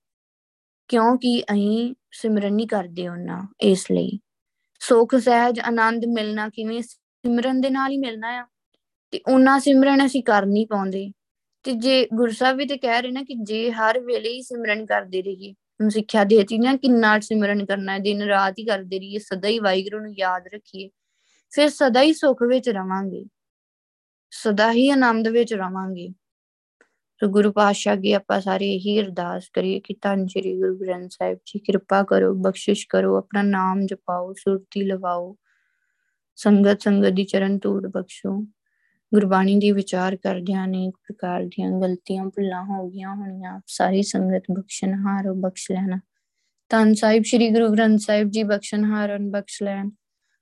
ਕਿਉਂਕਿ ਅਸੀਂ ਸਿਮਰਨ ਨਹੀਂ ਕਰਦੇ ਉਹਨਾਂ ਇਸ ਲਈ। ਸੁਖ, ਸਹਿਜ, ਆਨੰਦ ਮਿਲਣਾ ਕਿਵੇਂ? ਸਿਮਰਨ ਦੇ ਨਾਲ ਹੀ ਮਿਲਣਾ ਆ। ਤੇ ਉਹਨਾਂ ਸਿਮਰਨ ਅਸੀਂ ਕਰ ਨਹੀਂ ਪਾਉਂਦੇ। ਤੇ ਜੇ ਗੁਰਸਾਹਿਬ ਵੀ ਤੇ ਕਹਿ ਰਹੇ ਨਾ ਕਿ ਜੇ ਹਰ ਵੇਲੇ ਹੀ ਸਿਮਰਨ ਕਰਦੇ ਰਹੀਏ, ਹੁਣ ਸਿੱਖਿਆ ਦੇਤੀ ਨਾ ਕਿੰਨਾ ਸਿਮਰਨ ਕਰਨਾ ਹੈ? ਦਿਨ ਰਾਤ ਹੀ ਕਰਦੇ ਰਹੀਏ, ਸਦਾ ਹੀ ਵਾਹਿਗੁਰੂ ਨੂੰ ਯਾਦ ਰੱਖੀਏ। ਫਿਰ ਸਦਾ ਹੀ ਸੁੱਖ ਵਿੱਚ ਰਵਾਂਗੇ। ਸਦਾ ਹੀ ਆਨੰਦ ਵਿੱਚ ਰਵਾਂਗੇ। ਸੋ ਗੁਰੂ ਪਾਤਸ਼ਾਹ ਅੱਗੇ ਆਪਾਂ ਸਾਰੇ ਇਹੀ ਅਰਦਾਸ ਕਰੀਏ ਕਿ ਧੰਨ ਸ਼੍ਰੀ ਗੁਰੂ ਗ੍ਰੰਥ ਸਾਹਿਬ ਜੀ, ਕਿਰਪਾ ਕਰੋ, ਬਖਸ਼ਿਸ਼ ਕਰੋ, ਆਪਣਾ ਨਾਮ ਜਪਾਓ, ਸੁਰਤੀ ਲਵਾਓ, ਸੰਗਤ ਸੰਗਤ ਦੀ ਚਰਨ ਧੂੜ ਬਖਸ਼ੋ। ਗੁਰਬਾਣੀ ਦੀ ਵਿਚਾਰ ਕਰਦਿਆਂ ਅਨੇਕ ਪ੍ਰਕਾਰ ਦੀਆਂ ਗਲਤੀਆਂ, ਭੁੱਲਾਂ ਹੋ ਗਈਆਂ ਹੋਣੀਆਂ, ਸਾਰੀ ਸੰਗਤ ਬਖਸ਼ਣਹਾਰ ਹੋ ਬਖਸ਼ ਲੈਣਾ। ਧੰਨ ਸਾਹਿਬ ਸ੍ਰੀ ਗੁਰੂ ਗ੍ਰੰਥ ਸਾਹਿਬ ਜੀ, ਬਖਸ਼ਣਹਾਰ ਹਨ ਬਖਸ਼ ਲੈਣ।